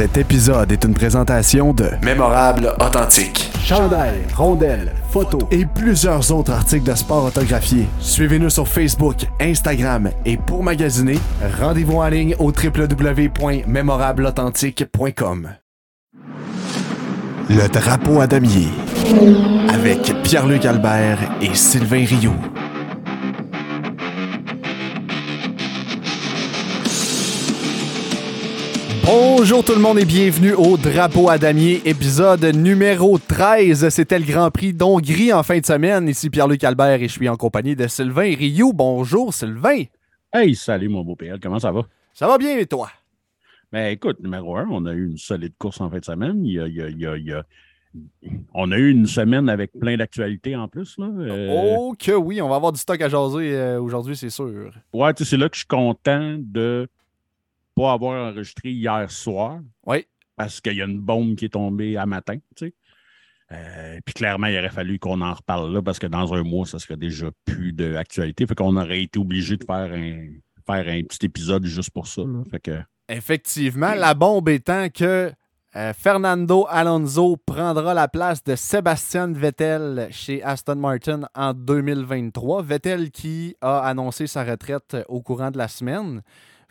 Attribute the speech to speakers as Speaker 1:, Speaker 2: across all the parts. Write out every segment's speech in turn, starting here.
Speaker 1: Cet épisode est une présentation de Mémorable Authentique. Chandail, rondelles, photos et plusieurs autres articles de sport autographiés. Suivez-nous sur Facebook, Instagram et pour magasiner, rendez-vous en ligne au www.mémorableauthentique.com. Le drapeau à damier avec Pierre-Luc Albert et Sylvain Rioux. Bonjour tout le monde et bienvenue au Drapeau à damier, épisode numéro 13. C'était le Grand Prix d'Hongrie en fin de semaine. Ici Pierre-Luc Albert et je suis en compagnie de Sylvain Rioux. Bonjour Sylvain.
Speaker 2: Hey, salut mon beau Pierre, comment ça va?
Speaker 1: Ça va bien et toi?
Speaker 2: Ben écoute, numéro un, on a eu une solide course en fin de semaine. Il y a, il y a, il y a. On a eu une semaine avec plein d'actualités en plus. Là. Euh,
Speaker 1: Oh que oui, on va avoir du stock à jaser euh, aujourd'hui, c'est sûr.
Speaker 2: Ouais, tu sais, c'est là que je suis content de pas avoir enregistré hier soir.
Speaker 1: Oui.
Speaker 2: Parce qu'il y a une bombe qui est tombée à matin, tu sais. Euh, puis clairement, il aurait fallu qu'on en reparle là parce que dans un mois, ça serait déjà plus d'actualité. Fait qu'on aurait été obligé de faire un, faire un petit épisode juste pour ça. Là. Fait que,
Speaker 1: Effectivement, la bombe étant que euh, Fernando Alonso prendra la place de Sébastien Vettel chez Aston Martin en 2023. Vettel qui a annoncé sa retraite au courant de la semaine.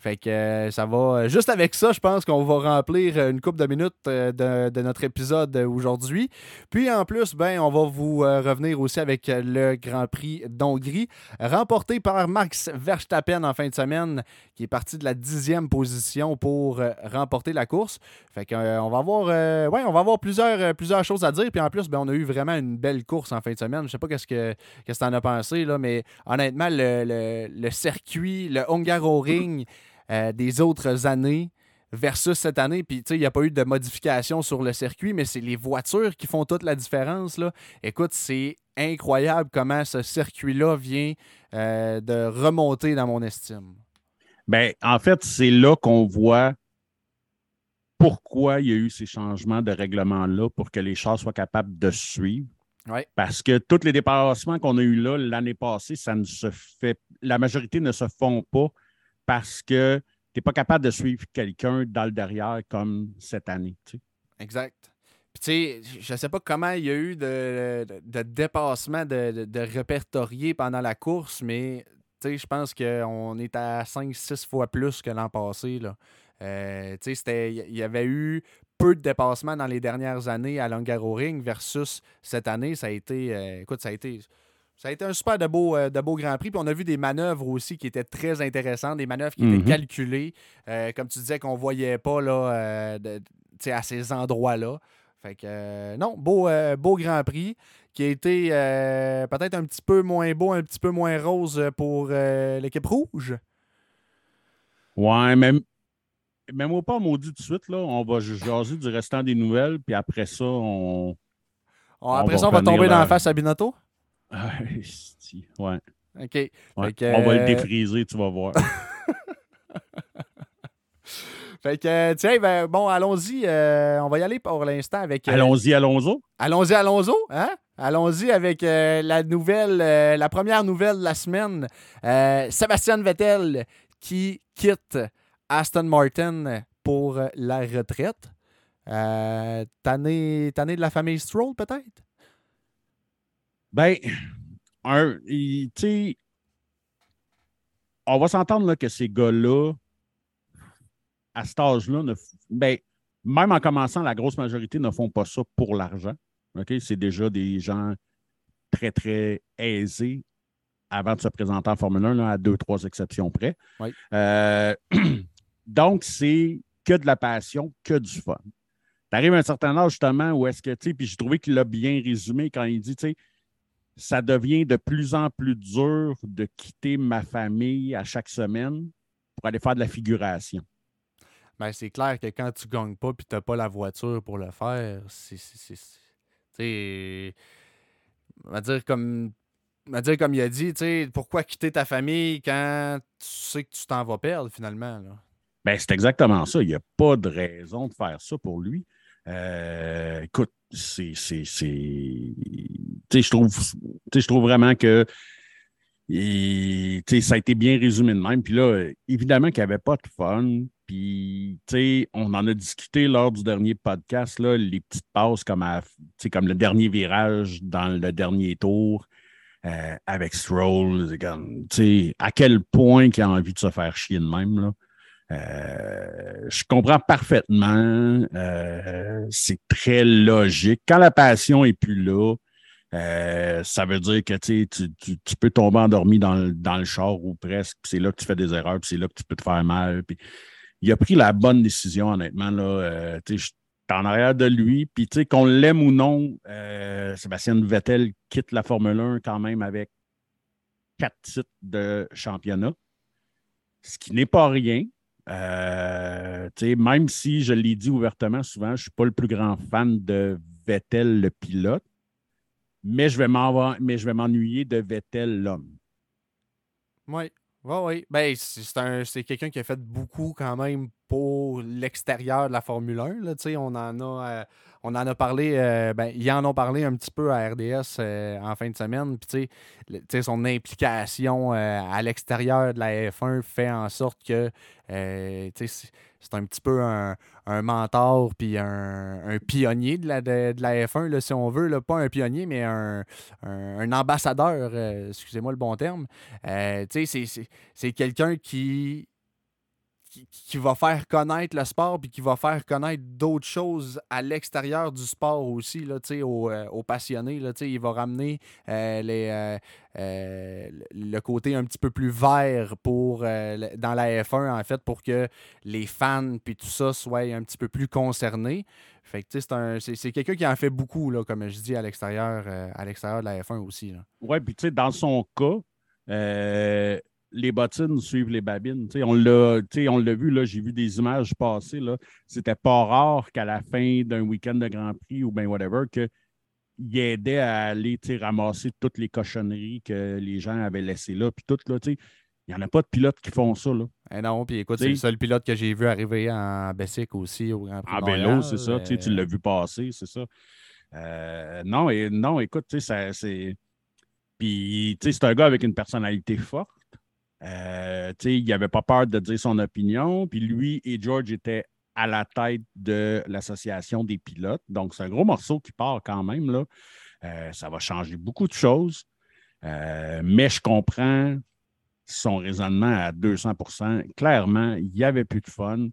Speaker 1: Fait que euh, ça va. Juste avec ça, je pense qu'on va remplir une couple de minutes euh, de, notre épisode aujourd'hui. Puis en plus, ben, on va vous euh, revenir aussi avec le Grand Prix d'Hongrie, remporté par Max Verstappen en fin de semaine, qui est parti de la dixième position pour euh, remporter la course. Fait que euh, on va avoir, euh, ouais, on va avoir plusieurs, euh, plusieurs choses à dire. Puis en plus, ben, on a eu vraiment une belle course en fin de semaine. Je sais pas qu'est-ce que qu'est-ce que t'en as pensé là, mais honnêtement, le, le- le circuit, le Hungaroring euh, des autres années versus cette année. Puis, tu sais, il n'y a pas eu de modification sur le circuit, mais c'est les voitures qui font toute la différence. Là. Écoute, c'est incroyable comment ce circuit-là vient euh, de remonter dans mon estime.
Speaker 2: Ben, en fait, c'est là qu'on voit pourquoi il y a eu ces changements de règlement-là pour que les chars soient capables de suivre.
Speaker 1: Ouais.
Speaker 2: Parce que tous les dépassements qu'on a eus là l'année passée, ça ne se fait. La majorité ne se font pas parce que tu n'es pas capable de suivre quelqu'un dans le derrière comme cette année.
Speaker 1: Exact. Puis, tu sais, je sais pas comment il y a eu de, de, de dépassement de, de, répertoriés pendant la course, mais je pense qu'on est à 5-6 fois plus que l'an passé. Euh, tu sais, il y avait eu peu de dépassements dans les dernières années à Ring versus cette année, ça a été, euh, écoute, ça a été, ça a été un super de beau, euh, de beau Grand Prix. Puis on a vu des manœuvres aussi qui étaient très intéressantes, des manœuvres qui
Speaker 2: Mhm.
Speaker 1: étaient calculées, euh, comme tu disais, qu'on voyait pas là, euh, de- à ces endroits-là. Fait que, euh, non, beau, beau Grand Prix qui a été peut-être un petit peu moins beau, un petit peu moins rose pour l'équipe rouge.
Speaker 2: Ouais, même. Même au pas maudit tout de suite, là, on va jaser du restant des nouvelles, puis après ça, on.
Speaker 1: On- après ça, on va tomber dans la face à Binotto?
Speaker 2: Ah, ouais.
Speaker 1: OK.
Speaker 2: Ouais.
Speaker 1: Fait que,
Speaker 2: On va le défriser, tu vas voir.
Speaker 1: Fait que, tiens, ben, bon, allons-y. euh, on va y aller pour l'instant avec. euh,
Speaker 2: Allons-y, allons-y.
Speaker 1: Allons-y, Alonso, hein? Allons-y avec euh, la nouvelle, la première nouvelle de la semaine. Sébastien Vettel qui quitte Aston Martin pour la retraite. Tanné, tanné de la famille Stroll, peut-être?
Speaker 2: Ben, un, tu sais, on va s'entendre là, que ces gars-là, à cet âge-là, ben, même en commençant, la grosse majorité ne font pas ça pour l'argent. OK? C'est déjà des gens très, très aisés avant de se présenter en Formule 1, là, à deux, trois exceptions près.
Speaker 1: Oui.
Speaker 2: Euh, donc, c'est que de la passion, que du fun. Tu arrives à un certain âge, justement, où est-ce que, tu sais, puis j'ai trouvé qu'il l'a bien résumé quand il dit, tu sais, ça devient de plus en plus dur de quitter ma famille à chaque semaine pour aller faire de la figuration.
Speaker 1: Ben, c'est clair que quand tu gagnes pas et tu n'as pas la voiture pour le faire, c'est. On va dire comme. on va dire comme il a dit, pourquoi quitter ta famille quand tu sais que tu t'en vas perdre finalement? Là?
Speaker 2: Ben, c'est exactement ça. Il n'y a pas de raison de faire ça pour lui. Euh, écoute, c'est. je trouve, je trouve vraiment que Et, ça a été bien résumé de même. Puis là, évidemment qu'il n'y avait pas de fun. Puis, on en a discuté lors du dernier podcast, là, les petites passes comme, comme le dernier virage dans le dernier tour euh, avec Stroll. à quel point il a envie de se faire chier de même. Là. Euh, je comprends parfaitement. Euh, c'est très logique. Quand la passion n'est plus là, euh, ça veut dire que tu, tu, peux tomber endormi dans le, dans le char ou presque. C'est là que tu fais des erreurs, c'est là que tu peux te faire mal. Puis, il a pris la bonne décision, honnêtement. Là, je suis en arrière de lui. Puis qu'on l'aime ou non, Sébastien Vettel quitte la Formule 1 quand même avec quatre titres de championnat, ce qui n'est pas rien. Euh, même si je l'ai dit ouvertement souvent, je ne suis pas le plus grand fan de Vettel, le pilote, mais je vais m'ennuyer de Vettel, l'homme.
Speaker 1: Oui, oui, oui. Ben, c'est quelqu'un qui a fait beaucoup quand même pour l'extérieur de la Formule 1. Là, on, en a, euh, on en a parlé, euh, ben, ils en ont parlé un petit peu à RDS euh, en fin de semaine. Puis, son implication à l'extérieur de la F1 fait en sorte que c'est un petit peu un, mentor puis un, pionnier de la, de, la F1, là, si on veut. Là, pas un pionnier, mais un, ambassadeur, excusez-moi le bon terme. c'est quelqu'un qui qui, va faire connaître le sport puis qui va faire connaître d'autres choses à l'extérieur du sport aussi là, aux, euh, aux passionnés. Là, il va ramener euh, les, euh, le côté un petit peu plus vert pour, dans la F1 en fait pour que les fans puis tout ça soient un petit peu plus concernés. Fait que c'est quelqu'un qui en fait beaucoup, là, comme je dis, à l'extérieur à l'extérieur de la F1 aussi.
Speaker 2: Oui, puis tu sais, dans son cas, les bottines suivent les babines. on l'a vu, là, j'ai vu des images passer. C'était pas rare qu'à la fin d'un week-end de Grand Prix ou bien whatever, qu'il aidait à aller ramasser toutes les cochonneries que les gens avaient laissées là. Puis tout, là, il n'y en a pas de pilotes qui font ça. Là.
Speaker 1: Eh non, puis écoute, c'est le seul pilote que j'ai vu arriver en Bessic aussi au Grand Prix.
Speaker 2: En vélo, c'est ça. Tu l'as vu passer, c'est ça. Euh, non, et, non, écoute, c'est. Puis, c'est un gars avec une personnalité forte. Euh, il n'avait pas peur de dire son opinion. Puis lui et George étaient à la tête de l'association des pilotes. Donc, c'est un gros morceau qui part quand même. Là. Euh, ça va changer beaucoup de choses. Euh, mais je comprends son raisonnement à 200% Clairement, il n'y avait plus de fun.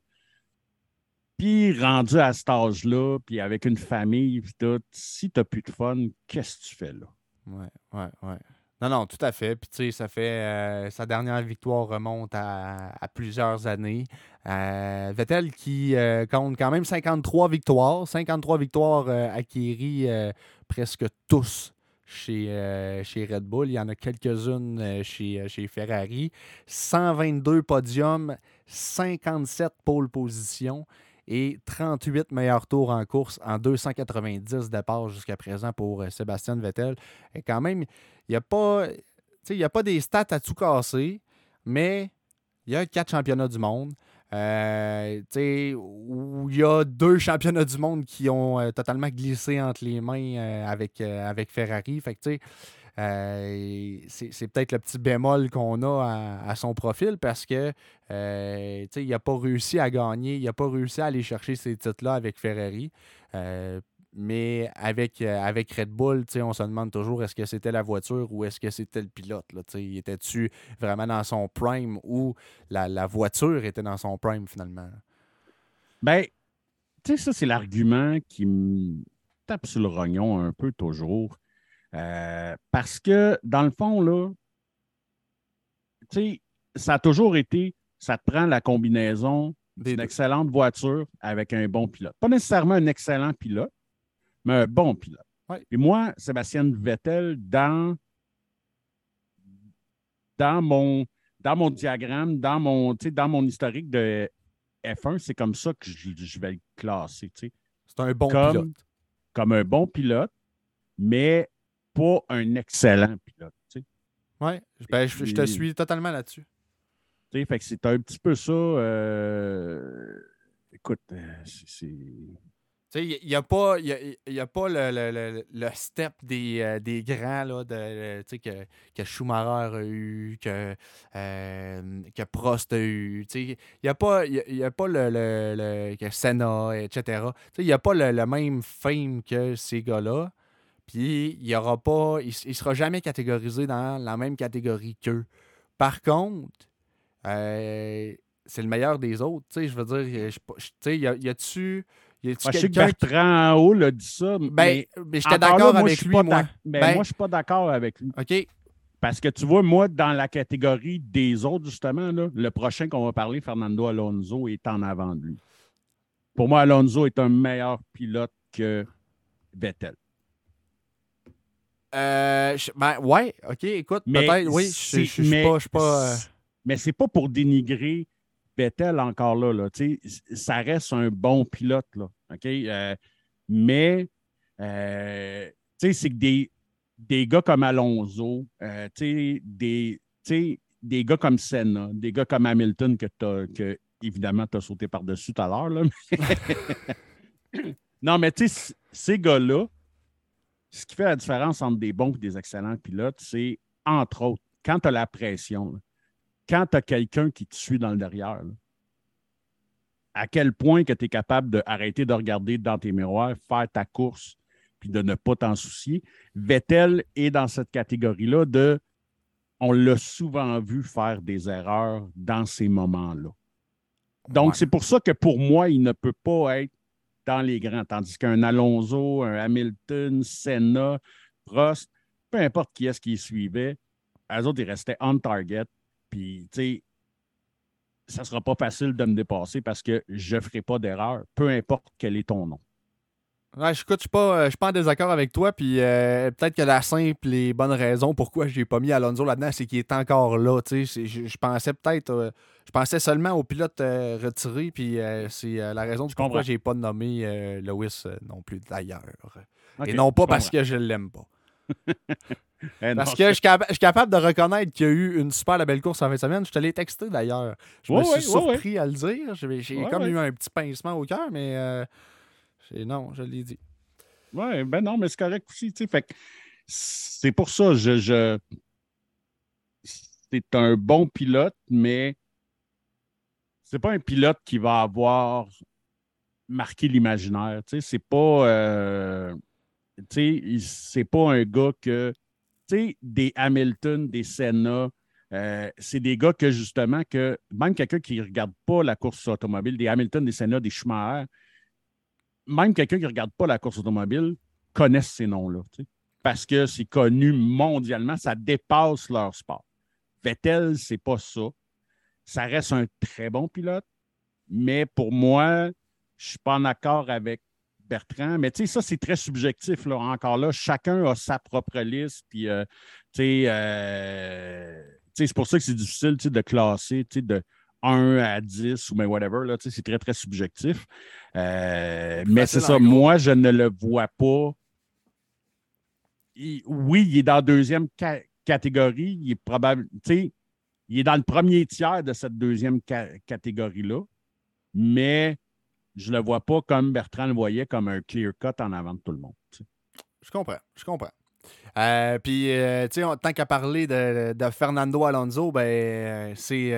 Speaker 2: Puis, rendu à cet âge-là, puis avec une famille, si tu n'as plus de fun, qu'est-ce que tu fais là?
Speaker 1: Ouais, ouais, ouais. Non, non, tout à fait. Puis, tu sais, ça fait. Euh, sa dernière victoire remonte à, plusieurs années. Euh, Vettel qui euh, compte quand même 53 victoires. 53 victoires acquéries presque tous chez, Red Bull. Il y en a quelques-unes chez, chez Ferrari. 122 podiums, 57 pole positions et 38 meilleurs tours en course en 290 départs jusqu'à présent pour Sébastien Vettel. Et quand même, il n'y a pas. A pas des stats à tout casser, mais il y a quatre championnats du monde. Euh, où il y a deux championnats du monde qui ont euh, totalement glissé entre les mains euh, avec, avec Ferrari. Fait que, c'est peut-être le petit bémol qu'on a à, son profil parce que il n'a pas réussi à gagner, il n'a pas réussi à aller chercher ces titres-là avec Ferrari. Mais avec, euh, avec Red Bull, on se demande toujours est-ce que c'était la voiture ou est-ce que c'était le pilote. Là, était-tu vraiment dans son prime ou la, voiture était dans son prime finalement?
Speaker 2: Ben, tu sais, ça, c'est l'argument qui me tape sur le rognon un peu toujours. Euh, parce que, dans le fond, là, ça a toujours été, ça te prend la combinaison d'une excellente voiture avec un bon pilote. Pas nécessairement un excellent pilote, mais un bon pilote. Et moi, Sébastien Vettel, dans, dans, mon, dans mon diagramme, dans mon, dans mon historique de F1, c'est comme ça que je, vais le classer. C'est
Speaker 1: un bon pilote.
Speaker 2: Comme un bon pilote, mais pas un excellent pilote.
Speaker 1: Oui, ben, je, te suis totalement là-dessus.
Speaker 2: Fait que c'est un petit peu ça. Euh, écoute, euh, c'est
Speaker 1: il n'y a pas, y y a pas le, le, le, step des, euh, des grands là, de, que, que Schumacher a eu, que, euh, que Prost a eu. Il n'y a pas, y a, pas le, le, que Senna, etc. Il n'y a pas le, même fame que ces gars-là. Puis il ne pas. Il, sera jamais catégorisé dans la même catégorie qu'eux. Par contre, euh, c'est le meilleur des autres. Je veux dire, il y a-tu.
Speaker 2: Je sais que Bertrand en haut l'a dit ça.
Speaker 1: Ben, mais, j'étais d'accord avec lui, moi.
Speaker 2: Ben, ben, moi, je suis pas d'accord avec lui.
Speaker 1: OK.
Speaker 2: Parce que tu vois, moi, dans la catégorie des autres, justement, là, le prochain qu'on va parler, Fernando Alonso, est en avant de lui. Pour moi, Alonso est un meilleur pilote que Vettel.
Speaker 1: Euh, ben, ouais, OK, écoute, peut-être, oui, je suis pas. Euh,
Speaker 2: mais c'est pas pour dénigrer Vettel encore là, là ça reste un bon pilote. Là, OK? Euh, mais euh, c'est que des, des gars comme Alonso, euh, des, des gars comme Senna, des gars comme Hamilton que, as, que évidemment tu as sauté par-dessus tout à l'heure. non, mais tu sais, ces gars-là, ce qui fait la différence entre des bons et des excellents pilotes, c'est entre autres, quand tu as la pression, quand tu as quelqu'un qui te suit dans le derrière, à quel point que tu es capable d'arrêter de regarder dans tes miroirs, faire ta course, puis de ne pas t'en soucier. Vettel est dans cette catégorie-là de on l'a souvent vu faire des erreurs dans ces moments-là. Donc, c'est pour ça que pour moi, il ne peut pas être dans les grands, tandis qu'un Alonso, un Hamilton, Senna, Prost, peu importe qui est-ce qui suivait, eux autres, ils restaient on target, puis, tu sais, ça ne sera pas facile de me dépasser parce que je ne ferai pas d'erreur, peu importe quel est ton nom.
Speaker 1: Ouais, je ne suis, pas, en désaccord avec toi. Puis euh, peut-être que la simple et bonne raison pourquoi je n'ai pas mis Alonso là-dedans, c'est qu'il est encore là. Je, je, pensais peut-être. Euh, je pensais seulement au pilote euh, retiré. Puis c'est la raison pourquoi je n'ai pas nommé Lewis non plus d'ailleurs. et non pas parce que je ne l'aime pas. Eh Parce que je suis, capable de reconnaître qu'il y a eu une super belle course en fin de semaine. Je te l'ai texté d'ailleurs. Je me suis surpris à le dire. J'ai comme eu un petit pincement au cœur, mais euh, non, je l'ai dit.
Speaker 2: Oui, ben non, mais c'est correct aussi. Fait c'est pour ça, je, je... c'est un bon pilote, mais c'est pas un pilote qui va avoir marqué l'imaginaire. C'est pas. Euh, c'est pas un gars que sais, des Hamilton, des Senna, euh, c'est des gars que justement, que même quelqu'un qui ne regarde pas la course automobile, des Hamilton, des Senna, des Schumacher, même quelqu'un qui ne regarde pas la course automobile connaît ces noms-là. Parce que c'est connu mondialement, ça dépasse leur sport. Vettel, c'est pas ça. Ça reste un très bon pilote, mais pour moi, je ne suis pas en accord avec Bertrand. Mais tu sais, ça, c'est très subjectif. Là. Encore là, chacun a sa propre liste. Puis, euh, euh, c'est pour ça que c'est difficile de classer de 1 à 10 ou mais whatever. Là, c'est très, très subjectif. Euh, mais c'est ça, moi, je ne le vois pas. oui, il est dans la deuxième catégorie. Il est probable, il est dans le premier tiers de cette deuxième catégorie-là. Mais je ne le vois pas comme Bertrand le voyait, comme un clear cut en avant de tout le monde.
Speaker 1: Je comprends, je comprends. Euh, puis, euh, tu sais, tant qu'à parler de, Fernando Alonso, ben, euh,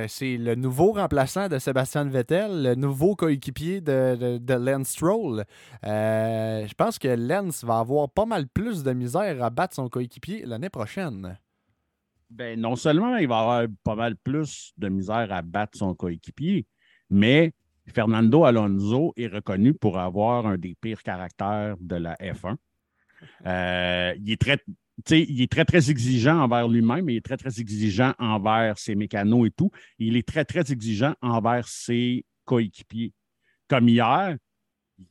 Speaker 1: c'est le nouveau remplaçant de Sébastien Vettel, le nouveau coéquipier de, de, Lance Stroll. je pense que Lance va avoir pas mal plus de misère à battre son coéquipier l'année prochaine.
Speaker 2: Ben, non seulement il va avoir pas mal plus de misère à battre son coéquipier, mais Fernando Alonso est reconnu pour avoir un des pires caractères de la F1. Euh, il, est très, il est très, très exigeant envers lui-même, il est très, très exigeant envers ses mécanos et tout. Il est très, très exigeant envers ses coéquipiers. Comme hier,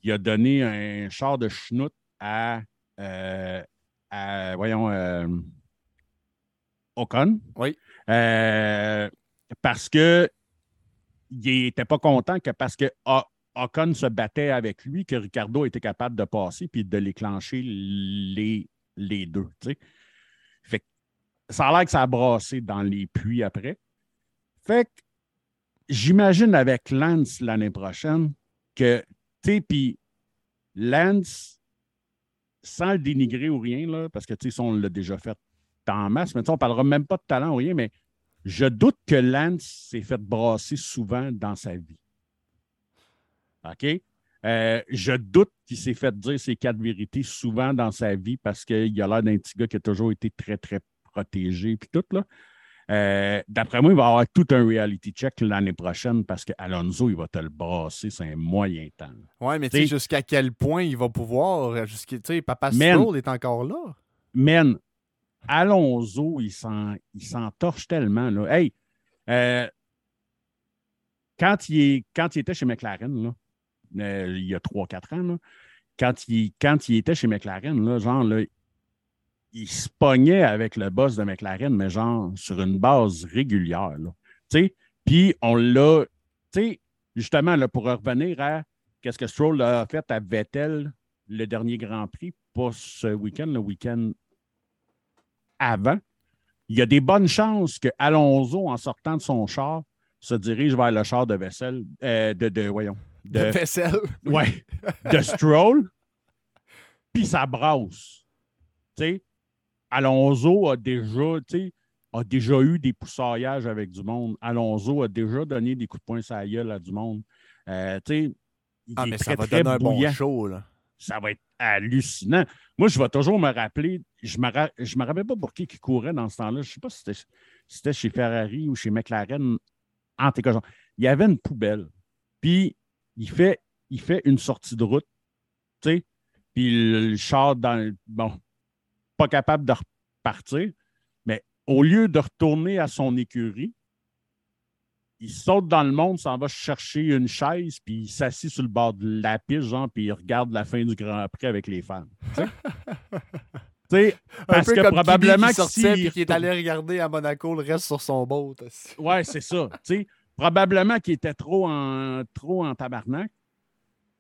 Speaker 2: il a donné un char de schnout à, euh, voyons, euh, Ocon.
Speaker 1: Oui.
Speaker 2: parce que il n'était pas content que parce que Ocon se battait avec lui, que Ricardo était capable de passer puis de déclencher les, les deux. Fait ça a l'air que ça a brassé dans les puits après. Fait que j'imagine avec Lance l'année prochaine que, puis Lance, sans le dénigrer ou rien, parce que tu on l'a déjà fait en masse, mais on ne parlera même pas de talent ou rien, mais je doute que Lance s'est fait brasser souvent dans sa vie. OK? Euh, je doute qu'il s'est fait dire ces quatre vérités souvent dans sa vie parce qu'il a l'air d'un petit gars qui a toujours été très, très protégé puis tout. Là. Euh, d'après moi, il va avoir tout un reality check l'année prochaine parce qu'Alonso, il va te le brasser, c'est un moyen temps.
Speaker 1: Oui, mais tu sais, jusqu'à quel point il va pouvoir. Euh, tu sais, Papa Stroll est encore là.
Speaker 2: Man, Alonso, il s'en torche tellement. Là. Hey, quand, il est, quand il était chez McLaren, là, il y a 3-4 ans, quand, il, quand il était chez McLaren, genre, il se pognait avec le boss de McLaren, mais genre sur une base régulière. Puis on l'a, justement, pour revenir à qu'est-ce que Stroll a fait à Vettel le dernier Grand Prix, pas ce week-end, le week-end avant. Il y a des bonnes chances que Alonso, en sortant de son char, se dirige vers le char de Vettel, euh, de, de, voyons,
Speaker 1: de, vaisselle.
Speaker 2: Ouais. De Stroll. Puis ça brasse. Tu sais, Alonso a déjà, a déjà eu des poussaillages avec du monde. Alonso a déjà donné des coups de poing sur la gueule à du monde. Euh, tu
Speaker 1: ah, mais ça va donner un bon show, là.
Speaker 2: Ça va être hallucinant. Moi, je vais toujours me rappeler, je me, me rappelle pas pour qui qui courait dans ce temps-là. Je ne sais pas si c'était chez Ferrari ou chez McLaren. En tout cas, il y avait une poubelle. Puis il fait, il fait une sortie de route, tu sais, puis le, char dans bon, pas capable de repartir, mais au lieu de retourner à son écurie, il saute dans le monde, s'en va chercher une chaise, puis il s'assit sur le bord de la piste, genre, puis il regarde la fin du Grand Prix avec les fans. sais, parce que probablement
Speaker 1: qui sortait qui est allé regarder à Monaco le reste sur son boat.
Speaker 2: ouais, c'est ça. sais probablement qu'il était trop en, trop en tabarnak.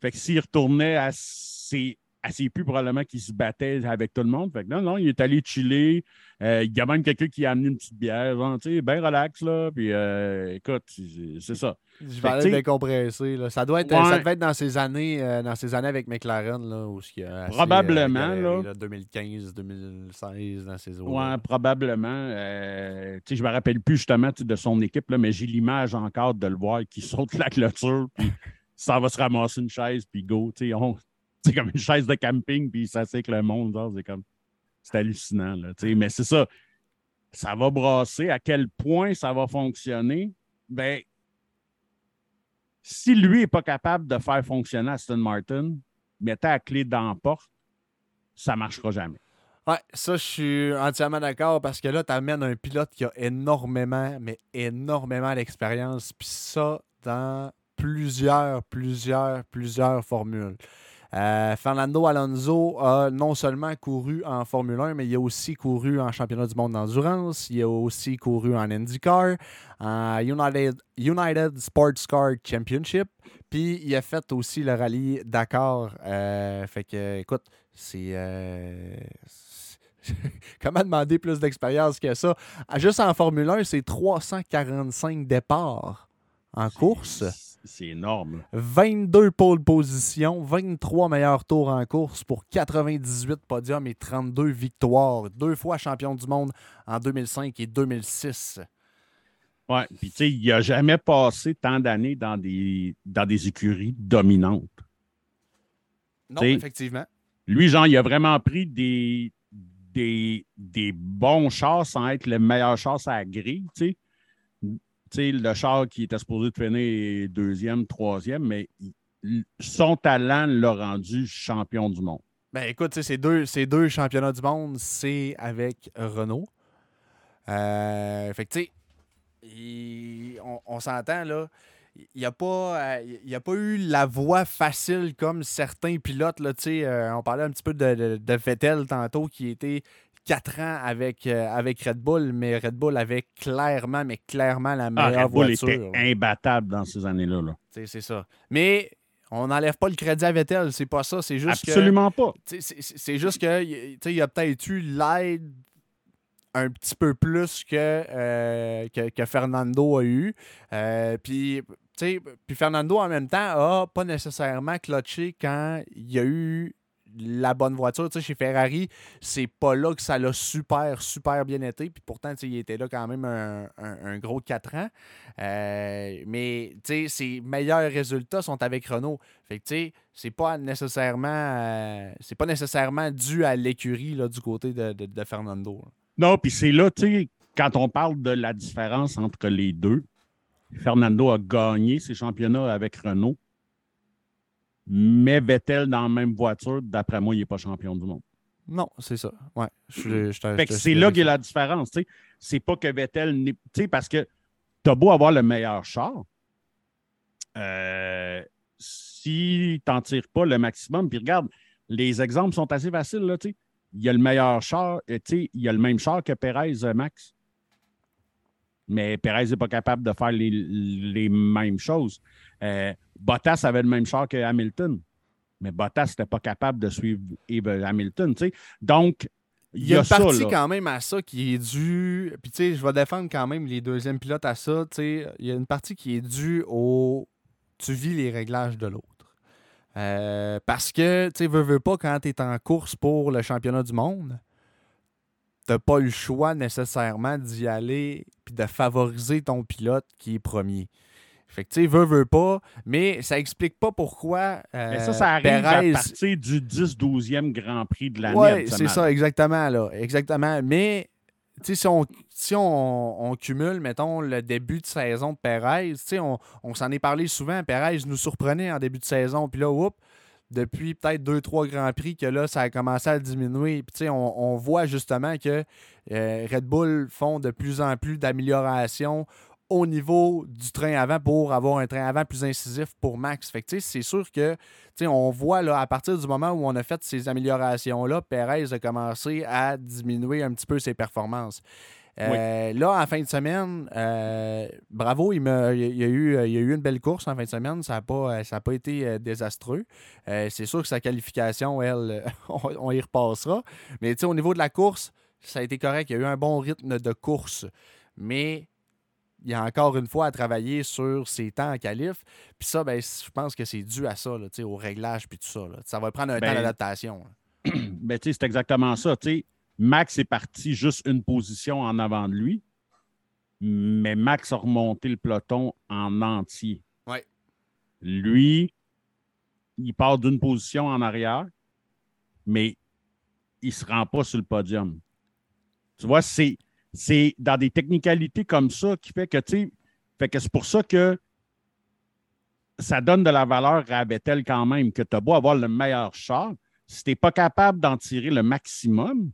Speaker 2: Fait que s'il retournait à ses, à ses plus, probablement qu'il se battait avec tout le monde. Fait que non, non, il est allé chiller. Euh, il y a même quelqu'un qui a amené une petite bière, genre, tu sais, bien relax, là. Puis euh, écoute, c'est ça.
Speaker 1: Je vais aller décompresser, là. Ça doit être, ça devait être dans ces années, euh, dans ces années avec McLaren, là, où il y a
Speaker 2: assez, Probablement, là.
Speaker 1: 2015, 2016, dans ces eaux.
Speaker 2: Ouais, probablement. tu sais, je me rappelle plus justement de son équipe, là, mais j'ai l'image encore de le voir qui saute la clôture, puis ça va se ramasser une chaise, puis go. Tu sais, c'est comme une chaise de camping, puis ça c'est que le monde, c'est comme. C'est hallucinant, là, mais c'est ça. Ça va brasser. À quel point ça va fonctionner? Ben, si lui n'est pas capable de faire fonctionner Aston Martin, mettez la clé dans la porte, ça ne marchera jamais.
Speaker 1: Ouais, ça, je suis entièrement d'accord parce que là, tu amènes un pilote qui a énormément, mais énormément d'expérience, puis ça dans plusieurs, plusieurs, plusieurs formules. Euh, Fernando Alonso a non seulement couru en Formule 1, mais il a aussi couru en championnat du monde d'endurance. Il a aussi couru en IndyCar, en United, United Sports Car Championship. Puis il a fait aussi le rallye Dakar. Euh, fait que, écoute, c'est. Euh, comment demander plus d'expérience que ça? Juste en Formule 1, c'est 345 départs en course.
Speaker 2: C'est énorme.
Speaker 1: 22 pôles positions, 23 meilleurs tours en course pour 98 podiums et 32 victoires. Deux fois champion du monde en 2005 et 2006.
Speaker 2: Oui, puis tu sais, il n'a jamais passé tant d'années dans des, dans des écuries dominantes.
Speaker 1: Non, effectivement.
Speaker 2: Lui, Jean, il a vraiment pris des, des, des bons chars sans être le meilleur char à la grille, tu sais le char qui était supposé finir deuxième, troisième, mais son talent l'a rendu champion du monde.
Speaker 1: Ben écoute, ces deux, ces deux championnats du monde, c'est avec Renault. Euh, fait que tu sais, on, s'entend là. Il n'y a, pas, euh, a pas eu la voie facile comme certains pilotes. Là, euh, on parlait un petit peu de, de Vettel tantôt qui était quatre ans avec, euh, avec Red Bull, mais Red Bull avait clairement, mais clairement la ah, meilleure Red Bull
Speaker 2: était imbattable dans ces années-là. -là.
Speaker 1: C'est ça. Mais on n'enlève pas le crédit à Vettel, c'est pas ça. C'est juste
Speaker 2: Absolument pas.
Speaker 1: C'est juste que il y a peut-être eu l'aide un petit peu plus que, euh, que, Fernando a eu. Euh, puis puis Fernando, en même temps, a pas nécessairement clutché quand il y a eu la bonne voiture. chez Ferrari, c'est pas là que ça l'a super, super bien été. Puis pourtant, il était là quand même un, gros 4 ans. Euh, mais ses meilleurs résultats sont avec Renault. Fait que c'est pas nécessairement euh, c'est pas nécessairement dû à l'écurie du côté de, Fernando.
Speaker 2: Non, puis c'est là, tu sais, quand on parle de la différence entre les deux, Fernando a gagné ses championnats avec Renault. Mais Vettel dans la même voiture, d'après moi, il n'est pas champion du monde.
Speaker 1: Non, c'est ça. Ouais.
Speaker 2: c'est là qu'il y a la différence. C'est pas que Vettel n'est. Parce que tu as beau avoir le meilleur char. Euh, si tu n'en tires pas le maximum, puis regarde, les exemples sont assez faciles. Là, il y a le meilleur char, euh, il y a le même char que Perez euh, Max. Mais Perez n'est pas capable de faire les, mêmes choses. Bottas avait le même char que Hamilton, mais Bottas n'était pas capable de suivre Hamilton. Donc,
Speaker 1: il y, a, une partie quand même à ça qui est due. Puis, tu sais, je vais défendre quand même les deuxièmes pilotes à ça. Tu sais, il y a une partie qui est due au. Tu vis les réglages de l'autre. Euh, parce que, tu sais, veux, veux pas, quand tu es en course pour le championnat du monde, tu n'as pas le choix nécessairement d'y aller puis de favoriser ton pilote qui est premier. Fait que, tu sais, veut, veut pas, mais ça explique pas pourquoi.
Speaker 2: Euh, mais ça, ça arrive à partir du 10-12e Grand Prix de l'année.
Speaker 1: Oui, c'est ça, exactement, là. Exactement. Mais, tu sais, si, on, si on, cumule, mettons, le début de saison de Perez, tu sais, on, on s'en est parlé souvent. Perez nous surprenait en début de saison. Puis là, oups, depuis peut-être deux, trois Grands Prix que là, ça a commencé à diminuer. Puis, on, on, voit justement que euh, Red Bull font de plus en plus d'améliorations au niveau du train avant pour avoir un train avant plus incisif pour Max. Fait c'est sûr que on voit là, à partir du moment où on a fait ces améliorations-là, Perez a commencé à diminuer un petit peu ses performances. Euh, là, en fin de semaine, euh, bravo, il, me, il, y a eu, il a eu une belle course en fin de semaine. Ça n'a pas, pas été euh, désastreux. c'est sûr que sa qualification, elle, on, on y repassera. Mais au niveau de la course, ça a été correct. Il y a eu un bon rythme de course. Mais il y a encore une fois à travailler sur ses temps en qualif. Puis ça, ben, je pense que c'est dû à ça, là, au réglage puis tout ça. Ça va prendre un temps ben, d'adaptation.
Speaker 2: Ben, c'est exactement ça. Max est parti juste une position en avant de lui, mais Max a remonté le peloton en entier.
Speaker 1: Ouais.
Speaker 2: Lui, il part d'une position en arrière, mais il ne se rend pas sur le podium. Tu vois, c'est c'est dans des technicalités comme ça qui fait que, tu fait que c'est pour ça que ça donne de la valeur à Vettel quand même, que tu as beau avoir le meilleur char, si tu n'es pas capable d'en tirer le maximum,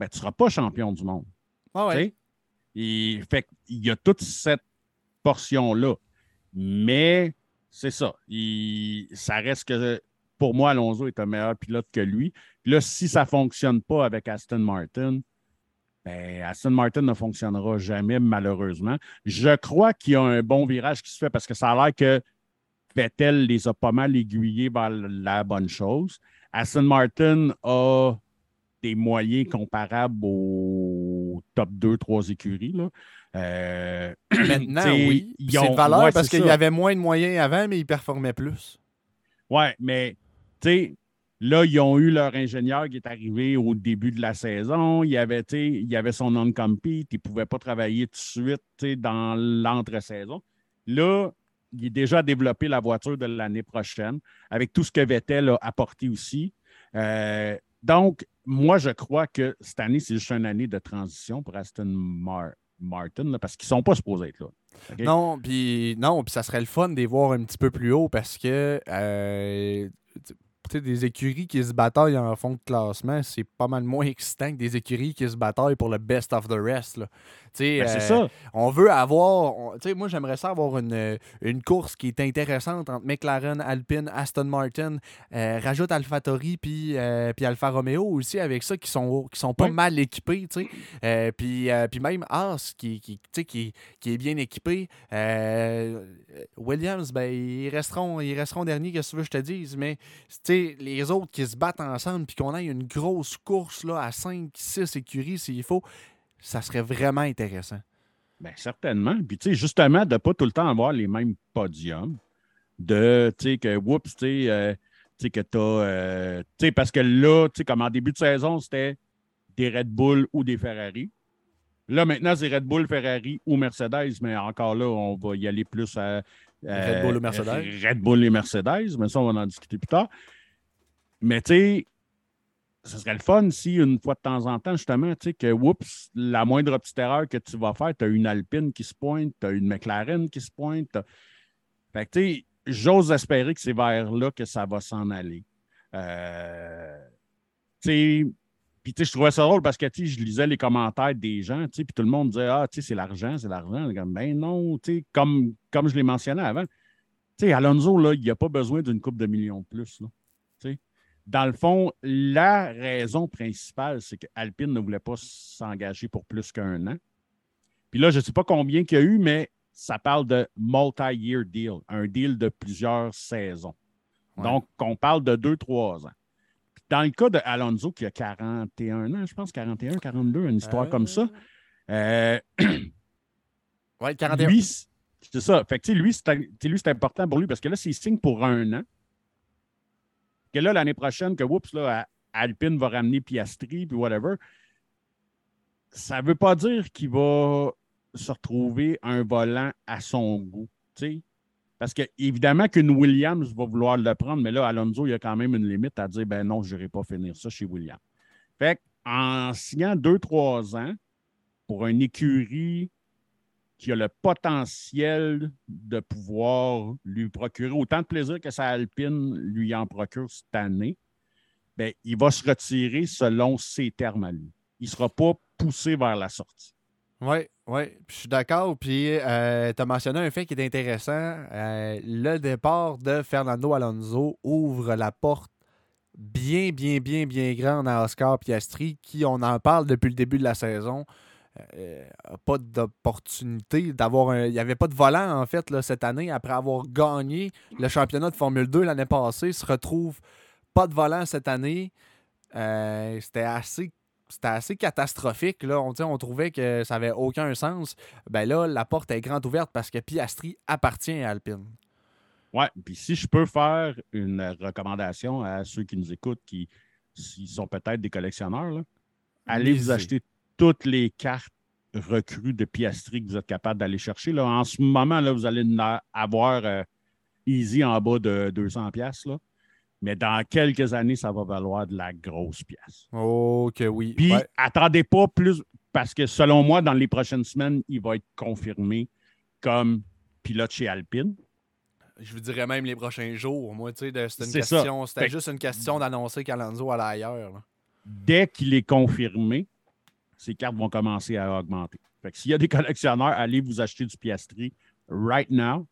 Speaker 2: ben, tu ne seras pas champion du monde.
Speaker 1: Ah ouais.
Speaker 2: Il, fait il y a toute cette portion-là. Mais c'est ça. ça reste que pour moi, Alonso est un meilleur pilote que lui. là, si ça ne fonctionne pas avec Aston Martin, ben, Aston Martin ne fonctionnera jamais, malheureusement. Je crois qu'il y a un bon virage qui se fait parce que ça a l'air que Vettel les a pas mal aiguillés vers la bonne chose. Aston Martin a des moyens comparables aux top 2, 3 écuries. Là.
Speaker 1: Euh, Maintenant, oui. C'est de valeur parce qu'il y avait moins de moyens avant, mais ils performaient plus.
Speaker 2: Oui, mais tu sais, Là, ils ont eu leur ingénieur qui est arrivé au début de la saison. Il avait, il avait son non-compete. Il ne pouvait pas travailler tout de suite dans l'entre-saison. Là, il est déjà développé la voiture de l'année prochaine avec tout ce que Vettel a apporté aussi. Euh, donc, moi, je crois que cette année, c'est juste une année de transition pour Aston Martin parce qu'ils ne sont pas supposés être là.
Speaker 1: Non, puis non, ça serait le fun de les voir un petit peu plus haut parce que euh, des écuries qui se bataillent en fond de classement, c'est pas mal moins excitant que des écuries qui se bataillent pour le best of the rest. Là.
Speaker 2: Ben, c'est ça. Euh,
Speaker 1: on veut avoir. moi, j'aimerais ça avoir une, une course qui est intéressante entre McLaren, Alpine, Aston Martin. Euh, rajoute AlphaTauri puis, euh, puis Alfa Romeo aussi avec ça qui sont, qui sont pas mal équipés. puis, puis même Haas qui, qui, qui, qui est bien équipé. Williams, ben, ils resteront, ils resteront derniers, que tu veux que je te dise? Mais les autres qui se battent ensemble puis qu'on ait une grosse course là, à 5, 6 écuries s'il faut ça serait vraiment intéressant.
Speaker 2: Bien, certainement. Puis, tu sais, justement, de ne pas tout le temps avoir les mêmes podiums. De, tu sais, que, oups, tu sais, euh, que tu as. Euh, tu sais, parce que là, tu sais, comme en début de saison, c'était des Red Bull ou des Ferrari. Là, maintenant, c'est Red Bull, Ferrari ou Mercedes, mais encore là, on va y aller plus à.
Speaker 1: Red Bull ou Mercedes.
Speaker 2: Red Bull et Mercedes, mais ça, on va en discuter plus tard. Mais tu sais, ce serait le fun si, une fois de temps en temps, justement, tu sais, que, oups, la moindre petite erreur que tu vas faire, tu as une Alpine qui se pointe, tu as une McLaren qui se pointe. Fait que, tu sais, j'ose espérer que c'est vers là que ça va s'en aller. Euh, puis, tu sais, je trouvais ça drôle parce que, tu sais, je lisais les commentaires des gens, tu sais, puis tout le monde disait, ah, tu sais, c'est l'argent, c'est l'argent. Comme, ben non, tu sais, comme, comme je l'ai mentionné avant, tu sais, Alonso, là, il n'y a pas besoin d'une coupe de millions de plus, là. Dans le fond, la raison principale, c'est qu'Alpine ne voulait pas s'engager pour plus qu'un an. Puis là, je ne sais pas combien qu'il y a eu, mais ça parle de multi-year deal, un deal de plusieurs saisons. Donc, on parle de deux, trois ans. dans le cas de Alonso, qui a 41 ans, je pense 41, 42, une histoire comme ça. Euh...
Speaker 1: oui, 41.
Speaker 2: Lui, c'est ça. Fait que, lui, c'est important pour lui parce que là, c'est signe pour un an que là, l'année prochaine, que oups, là, Alpine va ramener Piastri, puis whatever, ça ne veut pas dire qu'il va se retrouver un volant à son goût. Parce que, évidemment, qu'une Williams va vouloir le prendre, mais là, Alonso, il y a quand même une limite à dire ben non, je n'irai pas finir ça chez Williams. Fait en signant deux, trois ans pour une écurie qui a le potentiel de pouvoir lui procurer autant de plaisir que sa Alpine lui en procure cette année, bien, il va se retirer selon ses termes à lui. Il ne sera pas poussé vers la sortie.
Speaker 1: Oui, oui, je suis d'accord. Puis euh, tu as mentionné un fait qui est intéressant. Euh, le départ de Fernando Alonso ouvre la porte bien, bien, bien, bien grande à Oscar Piastri, qui on en parle depuis le début de la saison. Euh, pas d'opportunité d'avoir un. Il n'y avait pas de volant, en fait, là, cette année, après avoir gagné le championnat de Formule 2 l'année passée. Il se retrouve pas de volant cette année. Euh, c'était assez. C'était assez catastrophique. Là. On, on trouvait que ça n'avait aucun sens. Ben là, la porte est grande ouverte parce que Piastri appartient à Alpine.
Speaker 2: Oui, puis si je peux faire une recommandation à ceux qui nous écoutent, qui sont peut-être des collectionneurs, allez vous acheter toutes les cartes recrues de Piastri que vous êtes capable d'aller chercher. Là, en ce moment, là, vous allez avoir euh, easy en bas de 200 pièces mais dans quelques années, ça va valoir de la grosse pièce.
Speaker 1: OK, oui.
Speaker 2: Puis, attendez pas plus, parce que selon moi, dans les prochaines semaines, il va être confirmé comme pilote chez Alpine.
Speaker 1: Je vous dirais même les prochains jours. Moi, tu sais, c'était juste une question d'annoncer qu'Alonso allait ailleurs.
Speaker 2: Dès qu'il est confirmé, ces cartes vont commencer à augmenter. Fait que s'il y a des collectionneurs, allez vous acheter du Piastri right now,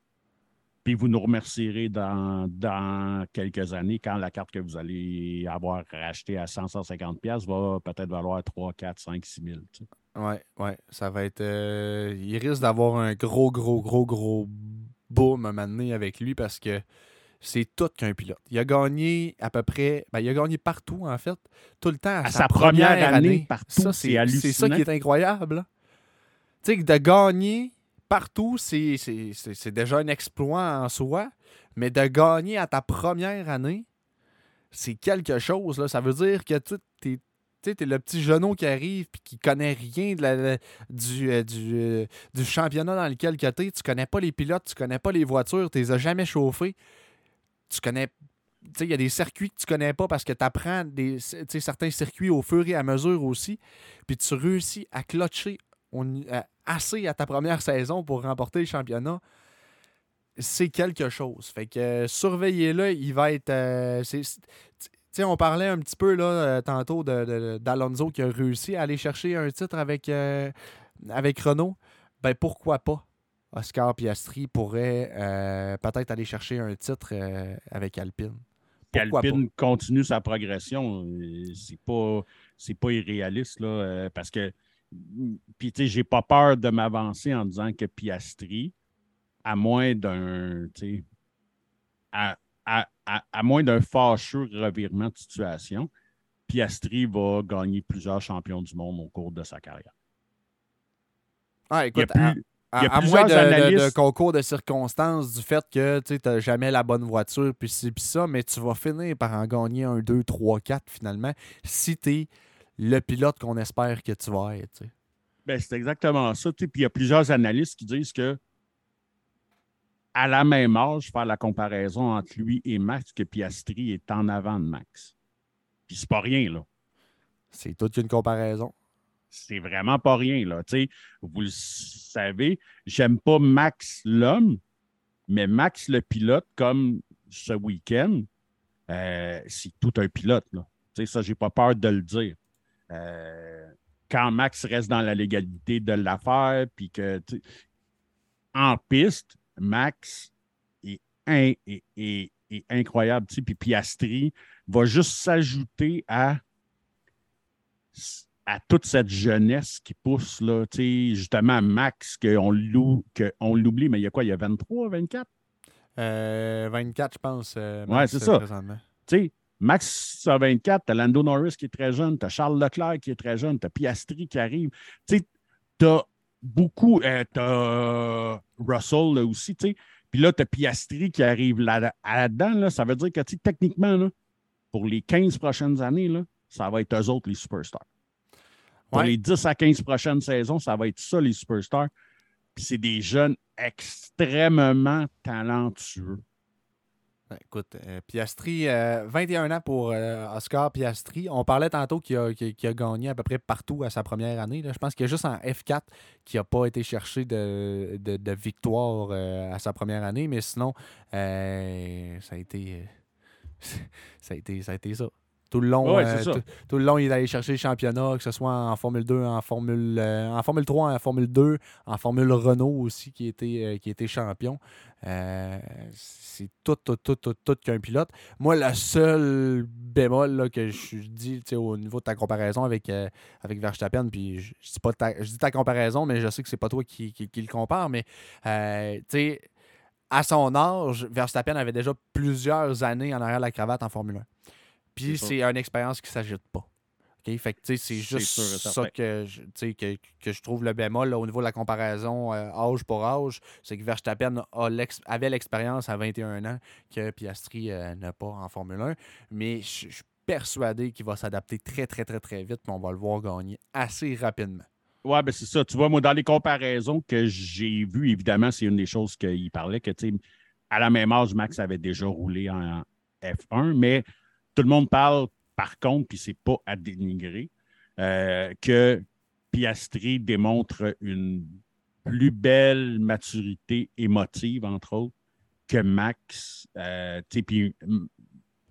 Speaker 2: puis vous nous remercierez dans, dans quelques années quand la carte que vous allez avoir rachetée à 100, 150 pièces va peut-être valoir 3, 4, 5, 6 000.
Speaker 1: Oui, ouais, ça va être... Euh, il risque d'avoir un gros, gros, gros, gros boom à un avec lui parce que c'est tout qu'un pilote. Il a gagné à peu près, ben, il a gagné partout en fait, tout le temps
Speaker 2: à, sa, première, année, partout.
Speaker 1: c'est ça qui est incroyable. Tu sais, de gagner partout, c'est déjà un exploit en soi, mais de gagner à ta première année, c'est quelque chose. Là. Ça veut dire que tu es, le petit genou qui arrive et qui connaît rien de la, du, euh, euh, du, championnat dans lequel tu es. Tu connais pas les pilotes, tu connais pas les voitures, tu les as jamais chauffés tu connais. il y a des circuits que tu connais pas parce que tu apprends certains circuits au fur et à mesure aussi. Puis tu réussis à clutcher assez à ta première saison pour remporter le championnat. C'est quelque chose. Fait que surveillez-le, il va être. Euh, on parlait un petit peu là, euh, tantôt d'Alonso qui a réussi à aller chercher un titre avec, euh, avec Renault. Ben pourquoi pas? Oscar Piastri pourrait euh, peut-être aller chercher un titre euh, avec Alpine.
Speaker 2: Alpine continue sa progression. C'est pas, pas irréaliste, là, euh, parce que puis tu sais, j'ai pas peur de m'avancer en disant que Piastri, à moins d'un à, à, à, moins d'un fâcheux revirement de situation, Piastri va gagner plusieurs champions du monde au cours de sa carrière.
Speaker 1: Ah, écoute,
Speaker 2: Il a
Speaker 1: à- à,
Speaker 2: il y a
Speaker 1: à
Speaker 2: plusieurs
Speaker 1: moins de, de- de
Speaker 2: analystes-
Speaker 1: concours de circonstances, du fait que tu n'as jamais la bonne voiture, puis ci, puis ça, mais tu vas finir par en gagner un, deux, trois, quatre finalement, si tu es le pilote qu'on espère que tu vas être.
Speaker 2: Ben, c'est exactement ça. Puis il y a plusieurs analystes qui disent que à la même âge, faire la comparaison entre lui et Max, que Piastri est en avant de Max. Puis c'est pas rien, là.
Speaker 1: C'est toute une comparaison.
Speaker 2: C'est vraiment pas rien, là. Vous le savez, j'aime pas Max l'homme, mais Max le pilote, comme ce week-end, euh, c'est tout un pilote, là. Ça, j'ai pas peur de le dire. Euh, quand Max reste dans la légalité de l'affaire, puis que, en piste, Max est, est- est- est incroyable, puis Piastri va juste s'ajouter à à toute cette jeunesse qui pousse, là, justement, Max, qu'on lou- qu'on l'oublie, mais il y a quoi, il y a 23, 24?
Speaker 1: Euh, 24, je pense. euh, Max,
Speaker 2: c'est ça.
Speaker 1: présentement.
Speaker 2: Tu sais, Max a 24, t'as Lando Norris qui est très jeune, t'as Charles Leclerc qui est très jeune, t'as Piastri qui arrive. Tu t'as beaucoup, euh, t'as Russell là, aussi, tu sais. Puis là, t'as Piastri qui arrive là- là-dedans, là, ça veut dire que, techniquement, là, pour les 15 prochaines années, là, ça va être eux autres les superstars. Pour
Speaker 1: Ouais.
Speaker 2: les 10 à 15 prochaines saisons, ça va être ça, les superstars. Puis c'est des jeunes extrêmement talentueux.
Speaker 1: Ben, Écoute, euh, Piastri, euh, 21 ans pour euh, Oscar Piastri. On parlait tantôt qu'il a, gagné à peu près partout à sa première année. là. Je pense qu'il y a juste en F4 qui n'a pas été cherché de, de- de victoire euh, à sa première année, mais sinon, euh, ça a été. euh, ça, a été ça a été ça. Tout le long,
Speaker 2: Ouais,
Speaker 1: euh, tout, tout le long, il est allé chercher le championnat, que ce soit en Formule 2, en Formule, euh, en Formule 3, en Formule 2, en Formule Renault aussi, qui était, euh, qui était champion. C'est tout, tout, tout, tout, tout qu'un pilote. Moi, le seul bémol là, que je dis tu sais, au niveau de ta comparaison avec, avec Verstappen, puis je, je dis pas ta, je dis ta comparaison, mais je sais que c'est pas toi qui, qui, qui le compare, mais tu sais, à son âge, Verstappen avait déjà plusieurs années en arrière de la cravate en Formule 1. Puis
Speaker 2: C'est
Speaker 1: une expérience qui ne s'ajoute pas. Fait que, c'est juste
Speaker 2: sûr
Speaker 1: ça
Speaker 2: certain.
Speaker 1: que je, que, que je trouve le bémol là, au niveau de la comparaison euh, âge pour âge. C'est que Verstappen a avait l'expérience à 21 ans que Piastri euh, n'a pas en Formule 1. Mais je suis persuadé qu'il va s'adapter très, très, très, très vite. Puis on va le voir gagner assez rapidement.
Speaker 2: Ouais, ben c'est ça. Tu vois, moi, dans les comparaisons que j'ai vues, évidemment, c'est une des choses qu'il parlait, que, à la même âge, Max avait déjà roulé en F1, mais tout le monde parle, par contre, puis c'est pas à dénigrer, euh, que Piastri démontre une plus belle maturité émotive, entre autres, que Max, euh, puis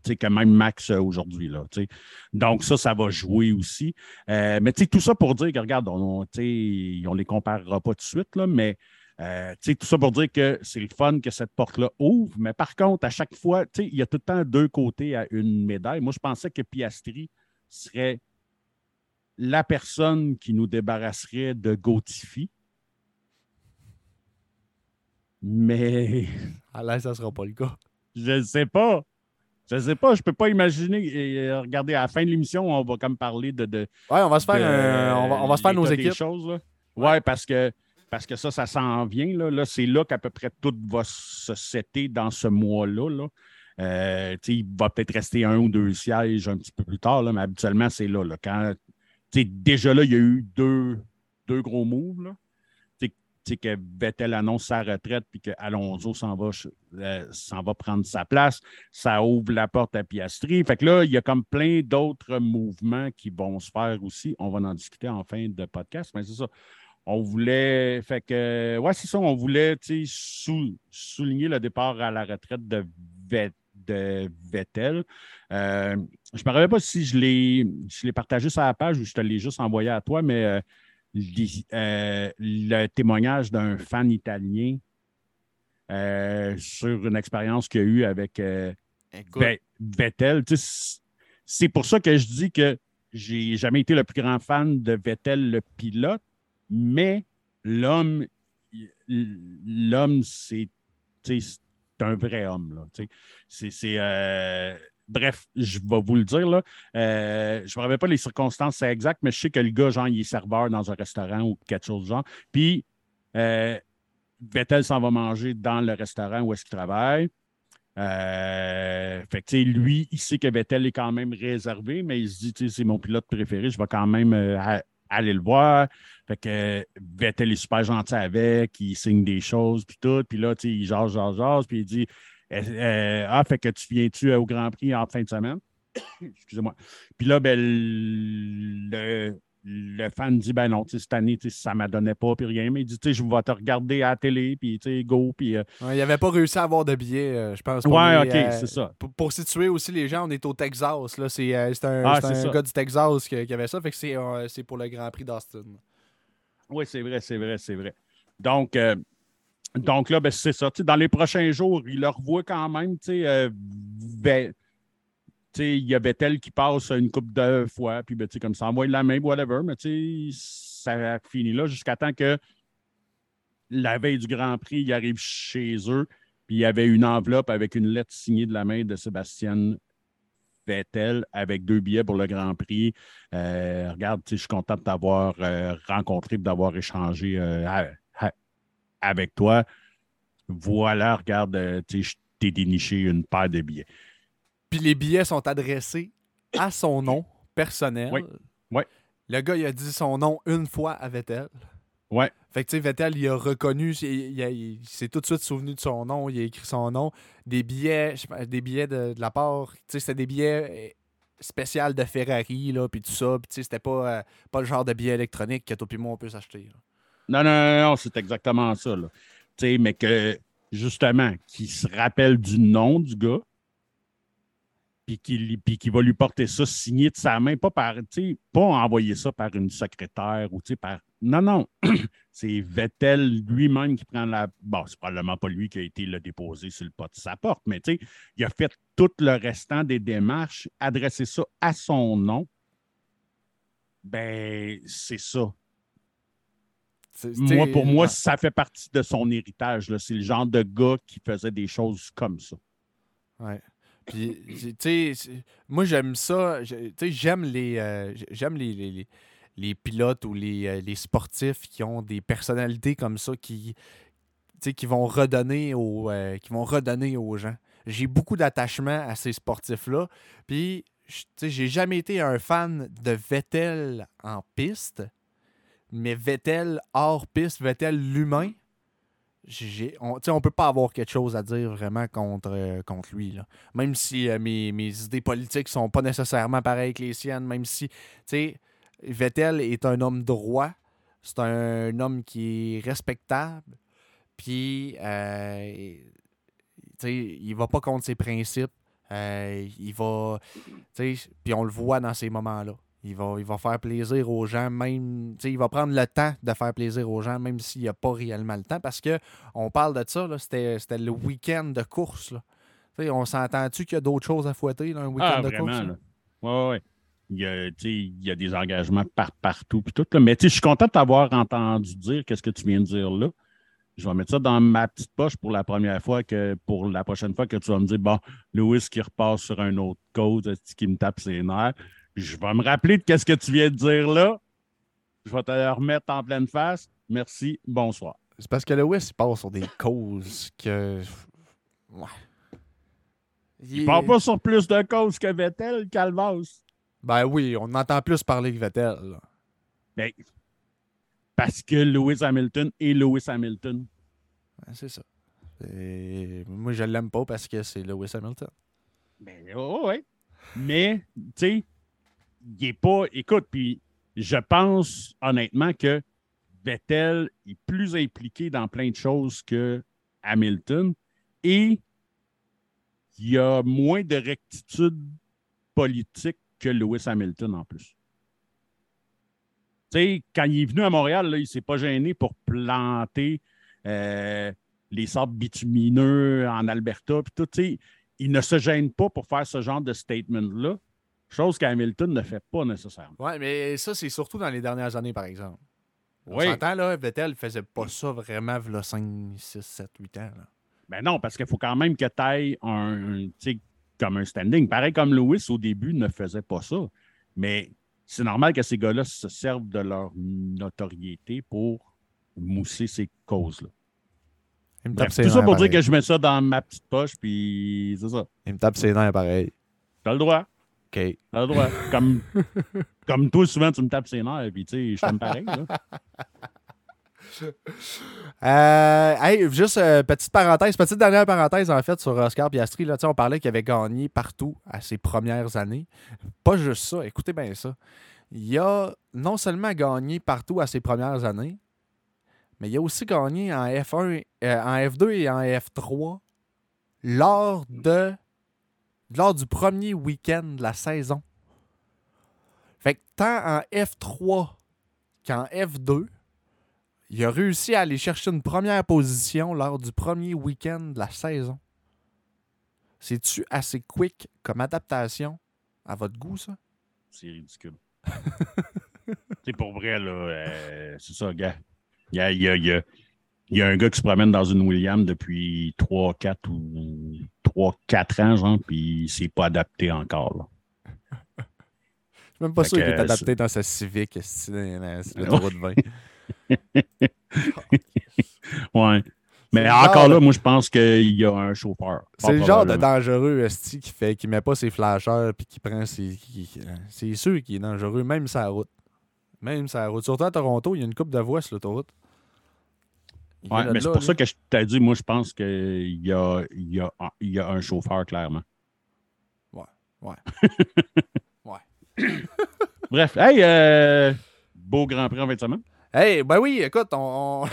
Speaker 2: que même Max euh, aujourd'hui. Donc, ça, ça va jouer aussi. Euh, mais tout ça pour dire que, regarde, on, on les comparera pas tout de suite, là, mais euh, tout ça pour dire que c'est le fun que cette porte-là ouvre. Mais par contre, à chaque fois, tu sais, il y a tout le temps deux côtés à une médaille. Moi, je pensais que Piastri serait la personne qui nous débarrasserait de Gautifi. Mais
Speaker 1: À l'aise, ça sera pas le cas.
Speaker 2: je ne sais pas. Je ne sais pas, je ne peux pas imaginer. Et, euh, regardez, à la fin de l'émission, on va comme parler de, de,
Speaker 1: Ouais, on va se faire,
Speaker 2: de
Speaker 1: un- on va, on va se faire nos équipes.
Speaker 2: là. Ouais, parce que, parce que ça, ça s'en vient. Là, Là, c'est là qu'à peu près tout va se setter dans ce mois-là. Là. Euh, il va peut-être rester un ou deux sièges un petit peu plus tard, là, mais habituellement, c'est là. là. Déjà là, il y a eu deux, deux gros moves. Là. Tu sais, tu sais, que Vettel annonce sa retraite puis que Alonso s'en va, euh, va prendre sa place. Ça ouvre la porte à Piastri. Fait que là, il y a comme plein d'autres mouvements qui vont se faire aussi. On va en discuter en fin de podcast, mais c'est ça. On voulait. Fait que, ouais, c'est ça. On voulait sou- souligner le départ à la retraite de, Vet- de Vettel. Euh, je ne me rappelle pas si je l'ai je l'ai partagé sur la page ou je te l'ai juste envoyé à toi, mais euh, les- euh, le témoignage d'un fan italien sur une expérience qu'il a eue avec Vettel. C'est pour ça que je dis que j'ai jamais été le plus grand fan de Vettel, le pilote, mais l'homme, l'homme, c'est un vrai homme. là. C'est, c'est, euh, bref, je vais vous le dire. Là. Euh, je ne me pas les circonstances exactes, mais je sais que le gars, genre, il est serveur dans un restaurant ou quelque chose du genre. Puis, euh, Vettel s'en va manger dans le restaurant où est-ce qu'il travaille. Fait que, lui, il sait que Vettel est quand même réservé, mais il se dit, c'est mon pilote préféré, je vais quand même euh, aller le voir. Fait que Vettel est super gentil avec, il signe des choses, puis tout. Puis là, il jase, jase, jase, puis il dit euh, Ah, fait que tu viens-tu au Grand Prix en fin de semaine? Excusez-moi. Puis là, ben, le, le fan dit ben non, cette année, ça ne m'a donné pas, puis rien. Mais il dit, je vais te regarder à la télé, puis go. Puis,
Speaker 1: euh, il n'avait pas réussi à avoir de billets, euh, je pense.
Speaker 2: Ouais, ok, euh, c'est ça.
Speaker 1: Pour, situer aussi les gens, on est au Texas. Là. C'est, un, ah, gars du Texas qui, avait ça, fait que c'est, pour le Grand Prix d'Austin.
Speaker 2: Oui, c'est vrai, c'est vrai, c'est vrai. Donc, donc là, ben, c'est ça. Dans les prochains jours, il le revoit quand même. tu sais il y avait tel qui passe une coupe de fois, puis ben, comme ça, envoie la main, whatever, mais ça finit là jusqu'à temps que la veille du Grand Prix, il arrive chez eux, puis il y avait une enveloppe avec une lettre signée de la main de Sébastien Vettel avec deux billets pour le Grand Prix. Euh, regarde, je suis content de t'avoir euh, rencontré, d'avoir échangé euh, avec toi. Voilà, regarde, je t'ai déniché une paire de billets.
Speaker 1: Puis les billets sont adressés à son nom personnel.
Speaker 2: Oui.
Speaker 1: Le gars, il a dit son nom une fois à Vettel.
Speaker 2: Ouais.
Speaker 1: Fait que, tu sais, Vettel, il a reconnu, il, s'est tout de suite souvenu de son nom, il a écrit son nom. Des billets, des billets de, la part, tu sais, c'était des billets eh, spéciaux de Ferrari, là, puis tout ça. Puis, tu sais, c'était pas, euh, pas le genre de billet électronique que toi et moi, on peut s'acheter.
Speaker 2: Non, non, non, non c'est exactement ça, là. Tu sais, mais que, justement, qu'il se rappelle du nom du gars, puis qui, va lui porter ça signé de sa main, pas par, pas envoyer ça par une secrétaire ou par. Non, non. c'est Vettel lui-même qui prend la. Bon, c'est probablement pas lui qui a été le déposé sur le pas de sa porte, mais il a fait tout le restant des démarches, adressé ça à son nom. Ben, c'est ça. Moi, pour moi, ça fait partie de son héritage. C'est le genre de gars qui faisait des choses comme ça.
Speaker 1: Ouais. Puis, tu sais, moi, j'aime ça. Tu sais, j'aime les, euh, j'aime les, les, pilotes ou les, euh, les, sportifs qui ont des personnalités comme ça qui, qui vont redonner aux, euh, qui vont redonner aux gens. J'ai beaucoup d'attachement à ces sportifs-là. Puis, j'ai jamais été un fan de Vettel en piste, mais Vettel hors piste, Vettel l'humain, on ne peut pas avoir quelque chose à dire vraiment contre, euh, contre lui. Là. Même si euh, mes, idées politiques sont pas nécessairement pareilles que les siennes, même si Vettel est un homme droit, c'est un, homme qui est respectable, puis euh, il va pas contre ses principes. Euh, il va. Puis on le voit dans ces moments-là. Il va, il va faire plaisir aux gens, même. Il va prendre le temps de faire plaisir aux gens, même s'il n'y a pas réellement le temps. Parce que on parle de ça, c'était le week-end de course. Là. On s'entend-tu qu'il y a d'autres choses à fouetter, un week-end ah, de course?
Speaker 2: Oui, oui. Il y, a, il y a des engagements par partout. Puis tout, Mais je suis content de t'avoir entendu dire qu'est-ce que tu viens de dire là. Je vais mettre ça dans ma petite poche pour la première fois que pour la prochaine fois que tu vas me dire bon, Louis qui repasse sur un autre code qui me tape ses nerfs? Je vais me rappeler de qu'est-ce que tu viens de dire là. Je vais te le remettre en pleine face. Merci. Bonsoir.
Speaker 1: C'est parce que le West, il part sur des causes que. Ouais.
Speaker 2: Il, part pas sur plus de causes que Vettel, Calvas.
Speaker 1: Ben oui, on entend plus parler que Vettel.
Speaker 2: Ben, parce que Lewis Hamilton est Lewis Hamilton.
Speaker 1: c'est ça. moi, je l'aime pas parce que c'est Lewis Hamilton.
Speaker 2: Ben, oh, ouais. Mais, tu sais, il est pas. Écoute, puis je pense honnêtement que Vettel est plus impliqué dans plein de choses que Hamilton et il y a moins de rectitude politique que Lewis Hamilton en plus. Tu sais, quand il est venu à Montréal, il ne s'est pas gêné pour planter euh, les sables bitumineux en Alberta. Tout, il ne se gêne pas pour faire ce genre de statement-là. Chose qu'Hamilton ne fait pas nécessairement.
Speaker 1: Oui, mais ça, c'est surtout dans les dernières années, par exemple. On oui. s'entend, là, Vettel faisait pas ça vraiment, il 5, 6, 7, 8 ans. Là.
Speaker 2: Ben non, parce qu'il faut quand même que tu ailles un, comme un standing. Pareil comme Lewis, au début, ne faisait pas ça. Mais c'est normal que ces gars-là se servent de leur notoriété pour mousser ces causes-là. Bref, tout ça pour dire que je mets ça dans ma petite poche, puis c'est ça.
Speaker 1: Il me tape ses nerfs pareil.
Speaker 2: T'as le droit.
Speaker 1: OK.
Speaker 2: T'as le droit. comme, comme toi, souvent, tu me tapes ses nerfs, puis tu sais, je t'aime pareil. Là.
Speaker 1: Euh, hey, juste euh, petite parenthèse, petite dernière parenthèse en fait sur Oscar Piastri. Là, on parlait qu'il avait gagné partout à ses premières années. Pas juste ça, écoutez bien ça. Il a non seulement gagné partout à ses premières années, mais il a aussi gagné en F1, euh, en F2 et en F3 lors de lors du premier week-end de la saison. Fait que tant en F3 qu'en F2, il a réussi à aller chercher une première position lors du premier week-end de la saison. C'est-tu assez quick comme adaptation à votre goût, ça?
Speaker 2: C'est ridicule. c'est pour vrai, là. Euh, c'est ça, gars. Il y a, un gars qui se promène dans une William depuis 3, 4 ou 3, 4 ans, genre, puis il s'est pas adapté encore, là.
Speaker 1: Je suis même pas sûr qu'il est adapté dans sa Civic, c'est l'autoroute 20.
Speaker 2: ouais. Mais encore là, moi, je pense qu'il y a un chauffeur.
Speaker 1: C'est le genre de dangereux esti qui fait qui met pas ses flasheurs puis qui prend ses. C'est sûr qu'il est dangereux, même sa route. Même sa route. Surtout à Toronto, il y a une coupe de voix sur l'autoroute.
Speaker 2: Ouais, mais c'est pour ça que je t'ai dit, moi, je pense qu'il y a, il y, a, y a un chauffeur, clairement.
Speaker 1: Ouais. Ouais.
Speaker 2: ouais. Bref, hey, euh, beau Grand Prix en 20 semaines.
Speaker 1: Hey, ben oui, écoute, on,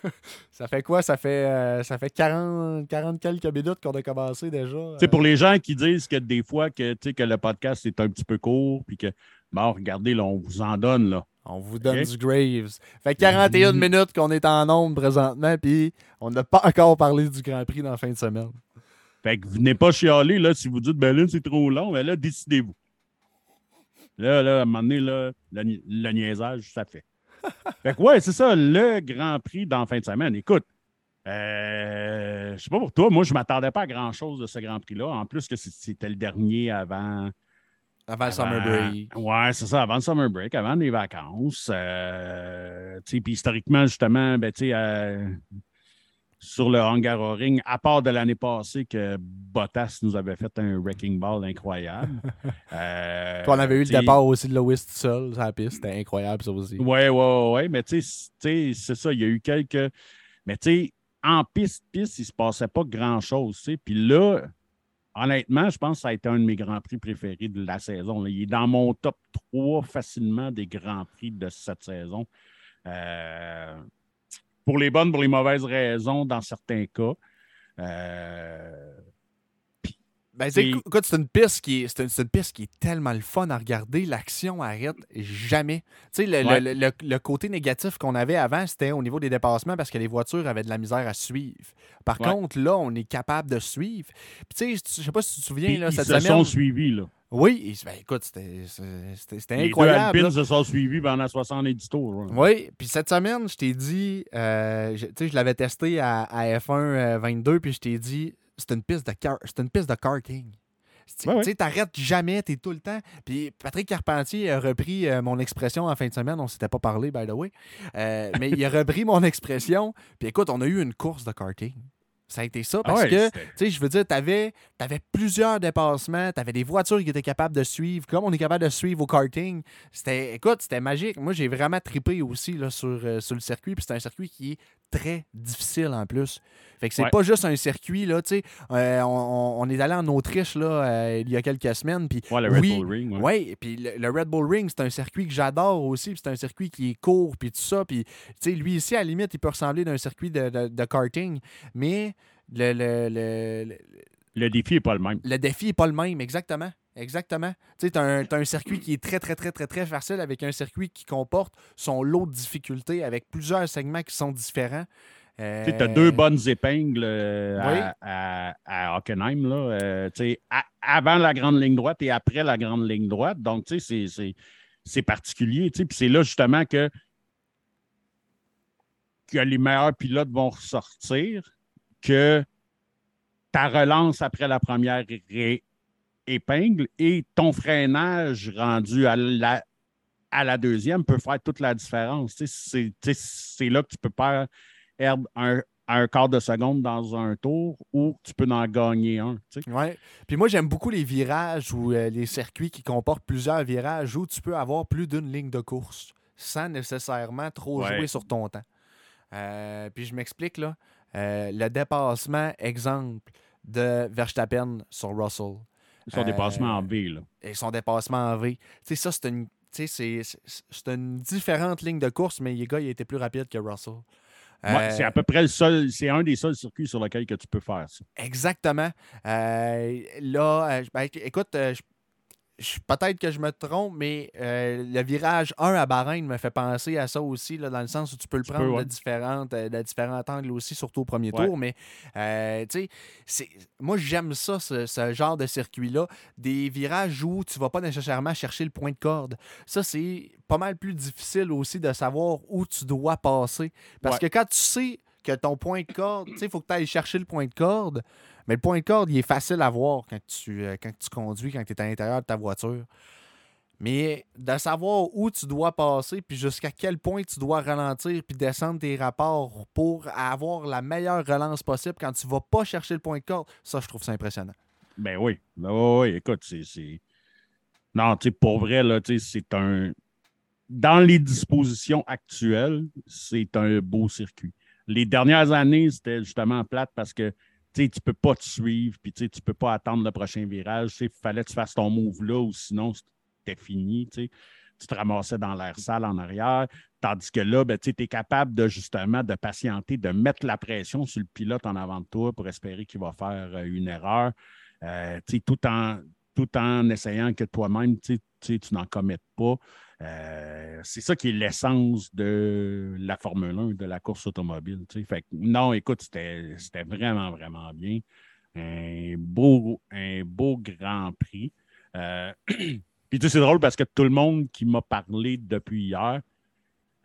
Speaker 1: ça fait quoi? Ça fait, euh, ça fait 40, 40 quelques minutes qu'on a commencé déjà.
Speaker 2: C'est pour les gens qui disent que des fois que, que le podcast est un petit peu court, puis que, bon, regardez, là, on vous en donne, là.
Speaker 1: On vous donne du Graves. Fait 41 minutes qu'on est en nombre présentement, puis on n'a pas encore parlé du Grand Prix dans la fin de semaine.
Speaker 2: Fait que venez pas chialer, là, si vous dites, ben là, c'est trop long, mais là, décidez-vous. Là, là, à un moment donné, là, le niaisage, ça fait fait que ouais, c'est ça, le Grand Prix dans la fin de semaine. Écoute, euh, je sais pas pour toi, moi, je ne m'attendais pas à grand-chose de ce Grand Prix-là. En plus que c'était le dernier avant.
Speaker 1: Avant, le Summer Break.
Speaker 2: Ouais, c'est ça, avant le Summer Break, avant les vacances. Euh, puis historiquement, justement, ben, tu sais, euh, sur le Hungaroring, à part de l'année passée que Bottas nous avait fait un wrecking ball incroyable.
Speaker 1: euh, on avait eu le départ aussi de Lewis tout seul sur la piste. C'était incroyable, ça aussi.
Speaker 2: Oui, oui, oui. Mais tu sais, c'est ça. Il y a eu quelques. Mais tu sais, en piste, piste, il ne se passait pas grand-chose. Puis là, honnêtement, je pense que ça a été un de mes grands prix préférés de la saison. Il est dans mon top 3 facilement des grands prix de cette saison. Euh, pour les bonnes, pour les mauvaises raisons dans certains cas. Euh,
Speaker 1: ben, écoute, c'est une piste qui est, c'est une, piste qui est tellement le fun à regarder. L'action arrête jamais. Tu sais, le, côté négatif qu'on avait avant, c'était au niveau des dépassements parce que les voitures avaient de la misère à suivre. Par contre, là, on est capable de suivre. tu sais, je sais pas si tu te souviens, là,
Speaker 2: cette ils se sont suivis, là.
Speaker 1: Oui, ben, écoute, c'était incroyable.
Speaker 2: Les deux se sont suivis pendant 70 tours.
Speaker 1: Oui, puis cette semaine, je t'ai dit, euh, je, je l'avais testé à, F1 22, euh, puis je t'ai dit, c'est une piste de car, c'est une piste de karting. Tu sais, t'arrêtes jamais, t'es tout le temps. Puis Patrick Carpentier a repris euh, mon expression en fin de semaine. On s'était pas parlé, by the way. mais il a repris mon expression. Puis écoute, on a eu une course de karting. Ça a été ça ah parce que, tu sais, je veux dire, tu avais, plusieurs dépassements, tu avais des voitures qui étaient capables de suivre, comme on est capable de suivre au karting. C'était, écoute, c'était magique. Moi, j'ai vraiment trippé aussi là, sur, euh, sur le circuit, puis c'est un circuit qui est très difficile en plus. Fait que c'est pas juste un circuit, là, tu sais. Euh, on, est allé en Autriche, là, euh, il y a quelques semaines. Puis,
Speaker 2: ouais, le Red Bull Ring.
Speaker 1: Oui, puis le, Red Bull Ring, c'est un circuit que j'adore aussi. Puis c'est un circuit qui est court, puis tout ça. Puis, tu sais, lui ici, à la limite, il peut ressembler d'un circuit de, de, karting. Mais le, le, le,
Speaker 2: le défi n'est pas le même.
Speaker 1: Le défi n'est pas le même, exactement. Exactement. Tu sais, tu as, un circuit qui est très, très, très, très, très facile avec un circuit qui comporte son lot de difficultés avec plusieurs segments qui sont différents.
Speaker 2: Tu as deux bonnes épingles euh, à, Hockenheim, là, euh, avant la grande ligne droite et après la grande ligne droite. Donc, c'est particulier. Puis c'est là justement que, que les meilleurs pilotes vont ressortir, que ta relance après la première épingle et ton freinage rendu à la, à la deuxième peut faire toute la différence. C'est là que tu peux perdre un, un quart de seconde dans un tour ou tu peux en gagner un.
Speaker 1: Oui. Puis moi, j'aime beaucoup les virages ou euh, les circuits qui comportent plusieurs virages où tu peux avoir plus d'une ligne de course sans nécessairement trop jouer sur ton temps. Euh, puis je m'explique là. Euh, le dépassement, exemple, de Verstappen sur Russell.
Speaker 2: Son dépassement en V. Là.
Speaker 1: Et son dépassement en V. Tu sais, ça, c'est une, c'est une différente ligne de course, mais le gars, il était plus rapide que Russell
Speaker 2: c'est à peu près le seul, c'est un des seuls circuits sur lesquels que tu peux faire ça.
Speaker 1: Exactement. Euh, là, euh, ben, écoute, euh, peut-être que je me trompe, mais le virage 1 à Bahreïn me fait penser à ça aussi, là, dans le sens où tu peux le prendre de, différentes, de différents angles aussi, surtout au premier tour. Mais, tu sais, moi, j'aime ça, ce, genre de circuit-là. Des virages où tu ne vas pas nécessairement chercher le point de corde. Ça, c'est pas mal plus difficile aussi de savoir où tu dois passer. Parce que quand tu sais que ton point de corde, tu sais, il faut que tu ailles chercher le point de corde, mais le point de corde, il est facile à voir quand tu, euh, quand tu conduis, quand tu es à l'intérieur de ta voiture. Mais de savoir où tu dois passer, puis jusqu'à quel point tu dois ralentir, puis descendre tes rapports pour avoir la meilleure relance possible quand tu vas pas chercher le point de corde, ça, je trouve ça impressionnant.
Speaker 2: Ben oui. Ben oui, écoute, c'est. Non, tu sais, pour vrai, là, c'est un dans les dispositions actuelles, c'est un beau circuit. Les dernières années, c'était justement plate parce que tu ne peux pas te suivre, puis tu ne peux pas attendre le prochain virage. Il fallait que tu fasses ton move là, ou sinon, c'était fini. Tu te ramassais dans l'air sale en arrière. Tandis que là, ben, tu es capable de justement de patienter, de mettre la pression sur le pilote en avant de toi pour espérer qu'il va faire euh, une erreur. Euh, tout, en, tout en essayant que toi-même, tu n'en commettes pas. Euh, c'est ça qui est l'essence de la Formule 1, de la course automobile. Fait non, écoute, c'était vraiment, vraiment bien. Un beau, un beau Grand Prix. Euh, puis c'est drôle parce que tout le monde qui m'a parlé depuis hier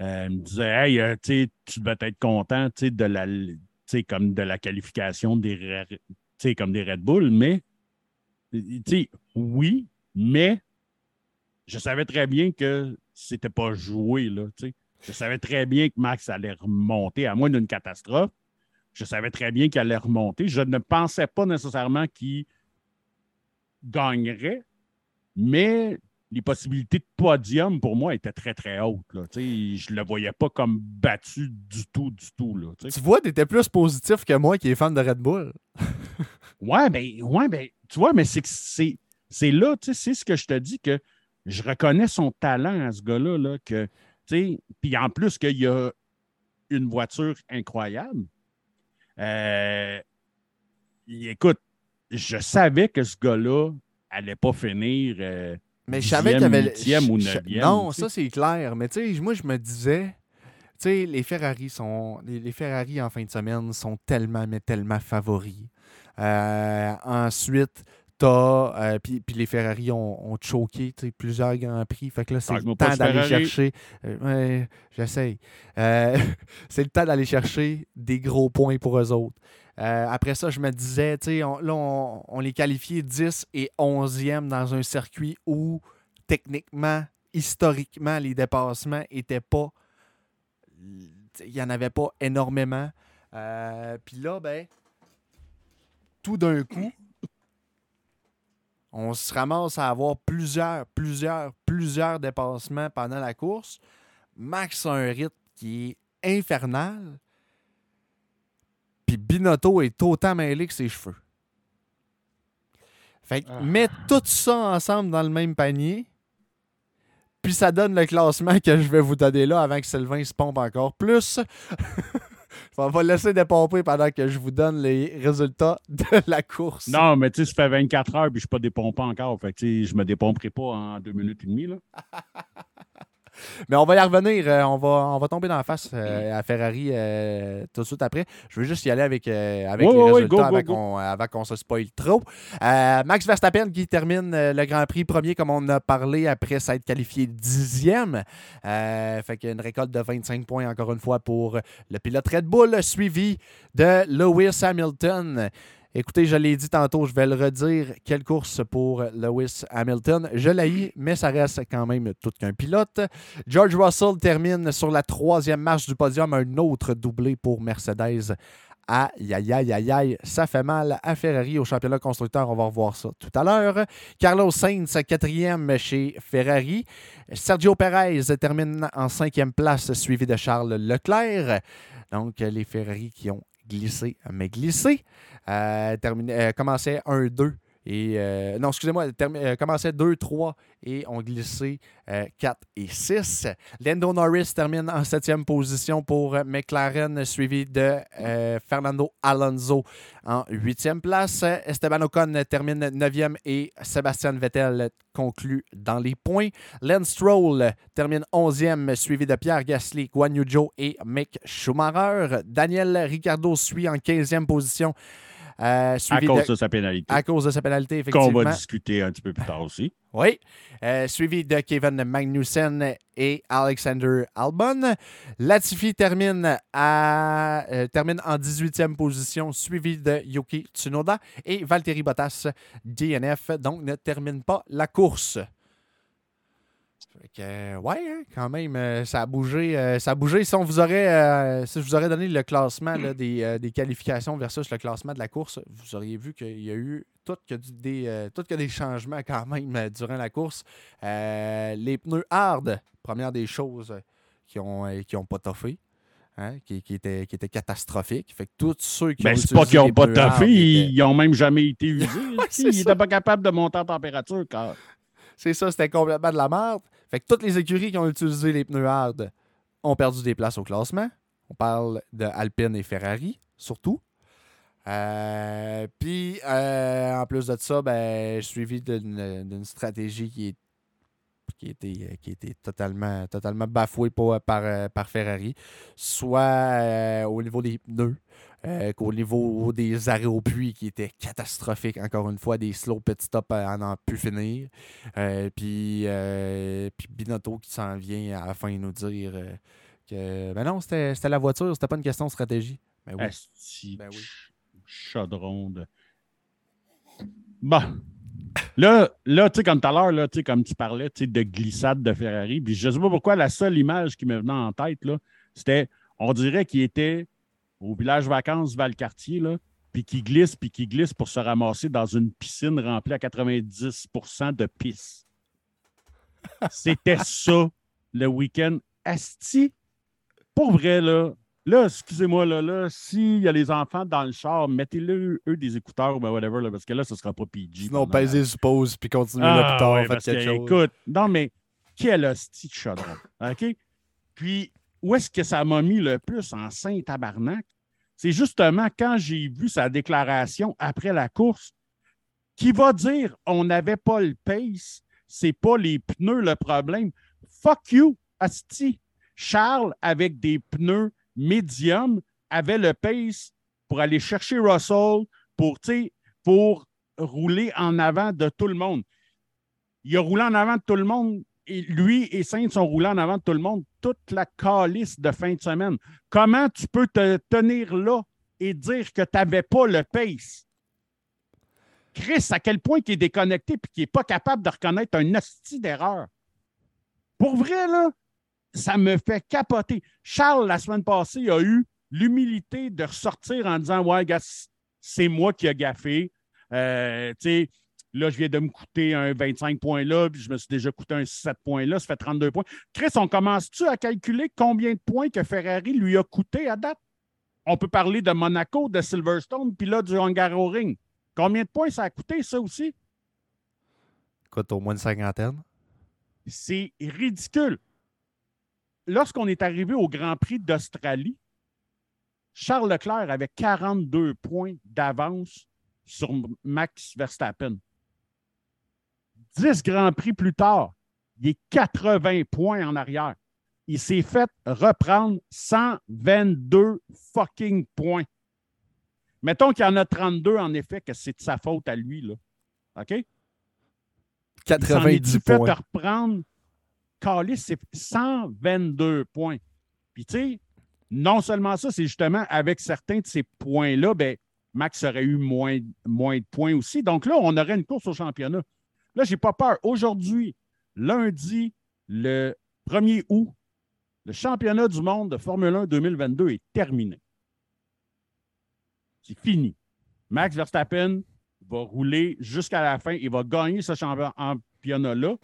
Speaker 2: euh, me disait Hey, tu devais être content de la, comme de la qualification des, comme des Red Bull, mais oui, mais je savais très bien que c'était pas joué. Là, je savais très bien que Max allait remonter, à moins d'une catastrophe. Je savais très bien qu'il allait remonter. Je ne pensais pas nécessairement qu'il gagnerait, mais les possibilités de podium pour moi étaient très, très hautes. Là. Je ne le voyais pas comme battu du tout, du tout. Là,
Speaker 1: tu vois, tu étais plus positif que moi qui est fan de Red Bull.
Speaker 2: ouais, ben, ouais, ben, tu vois, mais c'est c'est là, c'est ce que je te dis que je reconnais son talent à ce gars-là, là, que, puis en plus qu'il y a une voiture incroyable. Euh, écoute, je savais que ce gars-là allait pas finir. Euh, mais je savais qu'il avait. ou
Speaker 1: Non, ça c'est clair. Mais tu sais, moi je me disais, tu sais, les Ferrari sont. Les, Ferrari en fin de semaine sont tellement, mais tellement favoris. Euh, ensuite, euh, puis, les Ferrari ont, ont choqué plusieurs grands prix. Fait que là, c'est le temps d'aller chercher. Euh, j'essaye. Euh, c'est le temps d'aller chercher des gros points pour eux autres. après ça, je me disais, on, là, on, les qualifiait 10 et 11e dans un circuit où, techniquement, historiquement, les dépassements n'étaient pas. Il n'y en avait pas énormément. Puis là, ben, tout d'un coup, on se ramasse à avoir plusieurs, plusieurs, plusieurs dépassements pendant la course. Max a un rythme qui est infernal. Puis Binotto est autant mêlé que ses cheveux. Fait que, ah. mets tout ça ensemble dans le même panier. Puis ça donne le classement que je vais vous donner là avant que Sylvain se pompe encore plus. On va laisser dépomper pendant que je vous donne les résultats de la course.
Speaker 2: Non, mais tu sais, ça fait 24 heures et je ne suis pas dépompé encore. Fait que, je me dépomperai pas en deux minutes et demie. Là.
Speaker 1: Mais on va y revenir. Euh, on, va, on va tomber dans la face euh, à Ferrari euh, tout de suite après. Je veux juste y aller avec, avec les résultats avant qu'on se spoil trop. Max Verstappen qui termine le Grand Prix premier, comme on a parlé, après s'être qualifié dixième. fait qu'il y a une récolte de 25 points, encore une fois, pour le pilote Red Bull, suivi de Lewis Hamilton. Écoutez, je l'ai dit tantôt, je vais le redire. Quelle course pour Lewis Hamilton. Je l'ai, mais ça reste quand même tout qu'un pilote. George Russell termine sur la troisième marche du podium, un autre doublé pour Mercedes. Aïe, aïe, aïe, aïe, aïe, ça fait mal à Ferrari au championnat constructeur. On va revoir ça tout à l'heure. Carlos Sainz, quatrième chez Ferrari. Sergio Perez termine en cinquième place, suivi de Charles Leclerc. Donc, les Ferrari qui ont glissé, mais glissé. Euh, terminé, euh, commençait 1-2 et euh, non, excusez-moi, euh, commençait 2-3 et ont glissé 4 et 6. Lando Norris termine en septième position pour McLaren, suivi de Fernando Alonso en huitième place. Esteban Ocon termine neuvième et Sébastien Vettel conclut dans les points. Lance Stroll termine onzième, suivi de Pierre Gasly, Guan Yu et Mick Schumacher. Daniel Ricciardo suit en quinzième position
Speaker 2: euh, à cause de, sa pénalité.
Speaker 1: À cause de sa pénalité, effectivement.
Speaker 2: Qu'on va discuter un petit peu plus tard aussi.
Speaker 1: Oui. Euh, suivi de Kevin Magnussen et Alexander Albon. Latifi termine, à, euh, termine en 18e position, suivi de Yuki Tsunoda et Valtteri Bottas, DNF, donc ne termine pas la course. Euh, ouais, hein, quand même, euh, ça a bougé. Euh, ça a bougé. Si, on vous aurait, si je vous aurais donné le classement des, qualifications versus le classement de la course, vous auriez vu qu'il y a eu tout que, des, tout que des changements quand même durant la course. les pneus hard, première des choses qui n'ont qui ont pas toffé. Hein, qui, qui, était, qui était catastrophique. Fait que tous ceux qui
Speaker 2: ben, c'est pas qu'ils n'ont pas toffé, ils n'ont même jamais été usés. ils n'étaient pas capables de monter en température. Car...
Speaker 1: C'est ça, c'était complètement de la merde. Fait que toutes les écuries qui ont utilisé les pneus hard ont perdu des places au classement. On parle de Alpine et Ferrari, surtout. Euh, puis, euh, en plus de ça, ben, suivi d'une stratégie qui, est, qui, était, totalement, totalement bafouée par, par, Ferrari, soit euh, au niveau des pneus, qu'au niveau des arrêts au puits qui étaient catastrophiques, encore une fois, des slow pit stop à n'en plus finir. puis, puis Binotto qui s'en vient à la fin nous dire que ben non, c'était la voiture, c'était pas une question de stratégie.
Speaker 2: Ben oui. ben oui. Chaudron de. Bon. Là, là tu sais, comme tout à l'heure, là, comme tu parlais de glissade de Ferrari, puis je ne sais pas pourquoi la seule image qui me venait en tête, c'était, on dirait qu'il était au village vacances Valcartier, là, puis qui glisse, puis qui glisse pour se ramasser dans une piscine remplie à 90% de pisse. C'était ça, le week-end. Asti, pour vrai, là, là, excusez-moi, là, là s'il y a les enfants dans le char, mettez-le, eux, des écouteurs ou ben whatever, là, parce que là, ce ne sera pas PG.
Speaker 1: Sinon, pèsez sur pause, puis continuez ah, là plus tard,
Speaker 2: ouais, quelque chose. Écoute, non, mais quel hostie de chaudron, OK? Puis, où est-ce que ça m'a mis le plus en saint tabarnak? C'est justement quand j'ai vu sa déclaration après la course qui va dire on n'avait pas le pace, c'est pas les pneus le problème. Fuck you, Asti. Charles, avec des pneus médiums, avait le pace pour aller chercher Russell, pour, pour rouler en avant de tout le monde. Il a roulé en avant de tout le monde lui et Saints sont roulés en avant de tout le monde toute la calice de fin de semaine. Comment tu peux te tenir là et dire que tu n'avais pas le pace? Chris, à quel point il est déconnecté et qu'il n'est pas capable de reconnaître un hostie d'erreur? Pour vrai, là, ça me fait capoter. Charles, la semaine passée, a eu l'humilité de ressortir en disant Ouais, c'est moi qui ai gaffé. Euh, Là, je viens de me coûter un 25 points là, puis je me suis déjà coûté un 7 points là, ça fait 32 points. Chris, on commence-tu à calculer combien de points que Ferrari lui a coûté à date? On peut parler de Monaco, de Silverstone, puis là, du Hungaroring. Combien de points ça a coûté, ça aussi?
Speaker 1: Coûte au moins une cinquantaine.
Speaker 2: C'est ridicule. Lorsqu'on est arrivé au Grand Prix d'Australie, Charles Leclerc avait 42 points d'avance sur Max Verstappen. 10 Grands Prix plus tard, il est 80 points en arrière. Il s'est fait reprendre 122 fucking points. Mettons qu'il y en a 32, en effet, que c'est de sa faute à lui. Là. OK?
Speaker 1: 90 il points.
Speaker 2: fait reprendre. Calis, c'est 122 points. Puis, tu sais, non seulement ça, c'est justement avec certains de ces points-là, ben, Max aurait eu moins, moins de points aussi. Donc là, on aurait une course au championnat. Là, je n'ai pas peur. Aujourd'hui, lundi, le 1er août, le championnat du monde de Formule 1 2022 est terminé. C'est fini. Max Verstappen va rouler jusqu'à la fin. Il va gagner ce championnat-là,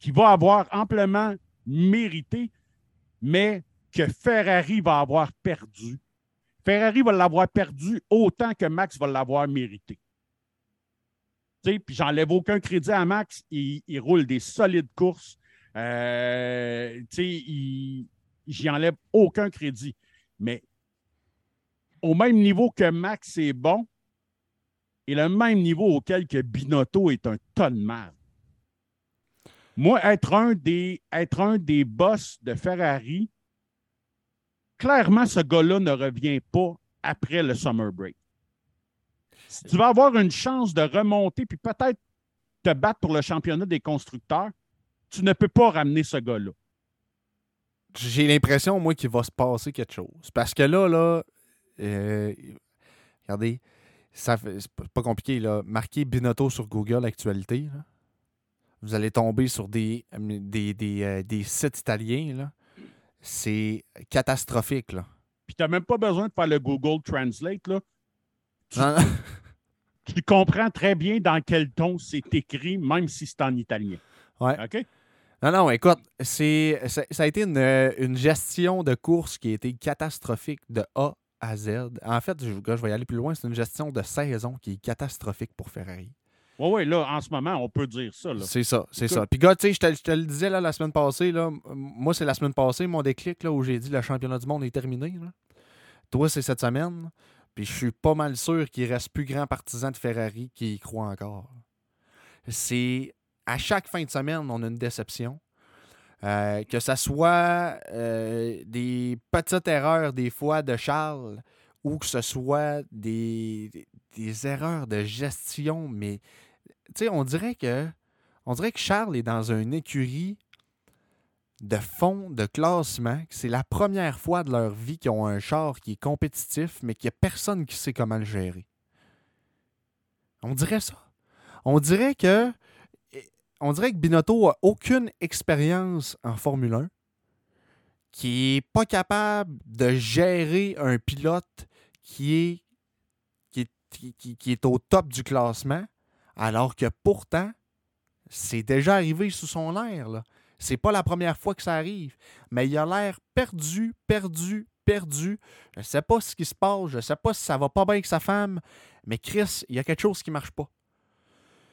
Speaker 2: qui va avoir amplement mérité, mais que Ferrari va avoir perdu. Ferrari va l'avoir perdu autant que Max va l'avoir mérité. Puis j'enlève aucun crédit à Max. Il, roule des solides courses. Euh, J'y enlève aucun crédit. Mais au même niveau que Max est bon, et le même niveau auquel que Binotto est un tonne mal. Moi, être un des, être un des boss de Ferrari, clairement, ce gars-là ne revient pas après le summer break. Si tu vas avoir une chance de remonter puis peut-être te battre pour le championnat des constructeurs, tu ne peux pas ramener ce gars-là.
Speaker 1: J'ai l'impression, moi, qu'il va se passer quelque chose. Parce que là, là, euh, regardez, c'est pas compliqué, là. Marquez Binotto sur Google Actualité. Vous allez tomber sur des, des, euh, sites italiens. C'est catastrophique. Là.
Speaker 2: Puis t'as même pas besoin de faire le Google Translate. Là. Tu, comprends très bien dans quel ton c'est écrit, même si c'est en italien.
Speaker 1: Ouais.
Speaker 2: OK?
Speaker 1: Non, non, écoute, c'est, ça a été une, une, gestion de course qui a été catastrophique de A à Z. En fait, je, je vais y aller plus loin. C'est une gestion de saison qui est catastrophique pour Ferrari.
Speaker 2: Oui, oui, là, en ce moment, on peut dire ça.
Speaker 1: C'est ça, c'est ça. Puis, gars, tu sais, je te, le disais là, la semaine passée, là, moi, c'est la semaine passée, mon déclic, là, où j'ai dit le championnat du monde est terminé. Toi, c'est cette semaine. Puis, je suis pas mal sûr qu'il reste plus grand partisan de Ferrari qui y croit encore. C'est à chaque fin de semaine, on a une déception. Euh, que ce soit euh, des petites erreurs des fois de Charles ou que ce soit des, des, erreurs de gestion, mais tu sais, on dirait que on dirait que Charles est dans une écurie de fond de classement. C'est la première fois de leur vie qu'ils ont un char qui est compétitif, mais qu'il n'y a personne qui sait comment le gérer. On dirait ça. On dirait que on dirait que Binotto a aucune expérience en Formule 1, qui n'est pas capable de gérer un pilote qui est, qui est, au top du classement, alors que pourtant, c'est déjà arrivé sous son air. C'est pas la première fois que ça arrive, mais il a l'air perdu, perdu, perdu. Je ne sais pas ce qui se passe, je ne sais pas si ça va pas bien avec sa femme, mais Chris, il y a quelque chose qui ne marche pas.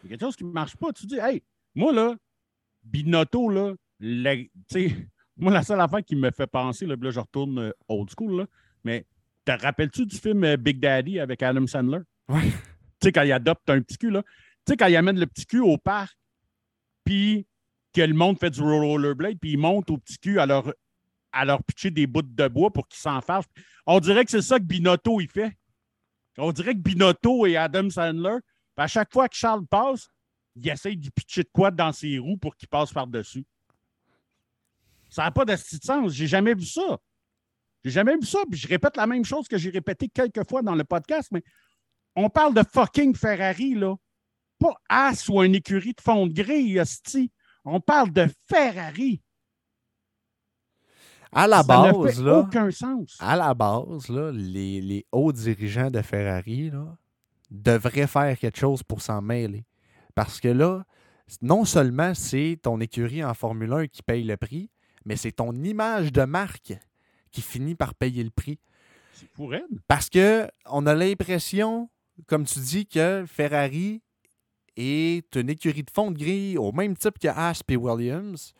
Speaker 2: Il y a quelque chose qui ne marche pas. Tu dis, hey, moi, là, Binotto, là, moi, la seule affaire qui me fait penser, là, là je retourne euh, old school, là, mais te rappelles-tu du film euh, Big Daddy avec Adam Sandler?
Speaker 1: Oui. Tu
Speaker 2: sais, quand il adopte un petit cul, là. Tu sais, quand il amène le petit cul au parc, puis que le monde fait du rollerblade, puis il monte au petit cul à leur, à leur pitcher des bouts de bois pour qu'ils s'en fassent. On dirait que c'est ça que Binotto, il fait. On dirait que Binotto et Adam Sandler, à chaque fois que Charles passe, il essaye d'y pitcher de quoi dans ses roues pour qu'il passe par-dessus. Ça n'a pas de sens. J'ai jamais vu ça. J'ai jamais vu ça. Je répète la même chose que j'ai répété quelques fois dans le podcast, mais on parle de fucking Ferrari, là. Pas As ou une écurie de fond de grille, hostie. On parle de Ferrari.
Speaker 1: À la
Speaker 2: ça
Speaker 1: base,
Speaker 2: aucun sens.
Speaker 1: À la base, là, les, les hauts dirigeants de Ferrari là, devraient faire quelque chose pour s'en mêler. Parce que là, non seulement c'est ton écurie en Formule 1 qui paye le prix, mais c'est ton image de marque qui finit par payer le prix.
Speaker 2: C'est pour elle.
Speaker 1: Parce que on a l'impression, comme tu dis, que Ferrari est une écurie de fond de grille au même type que Haas et Williams,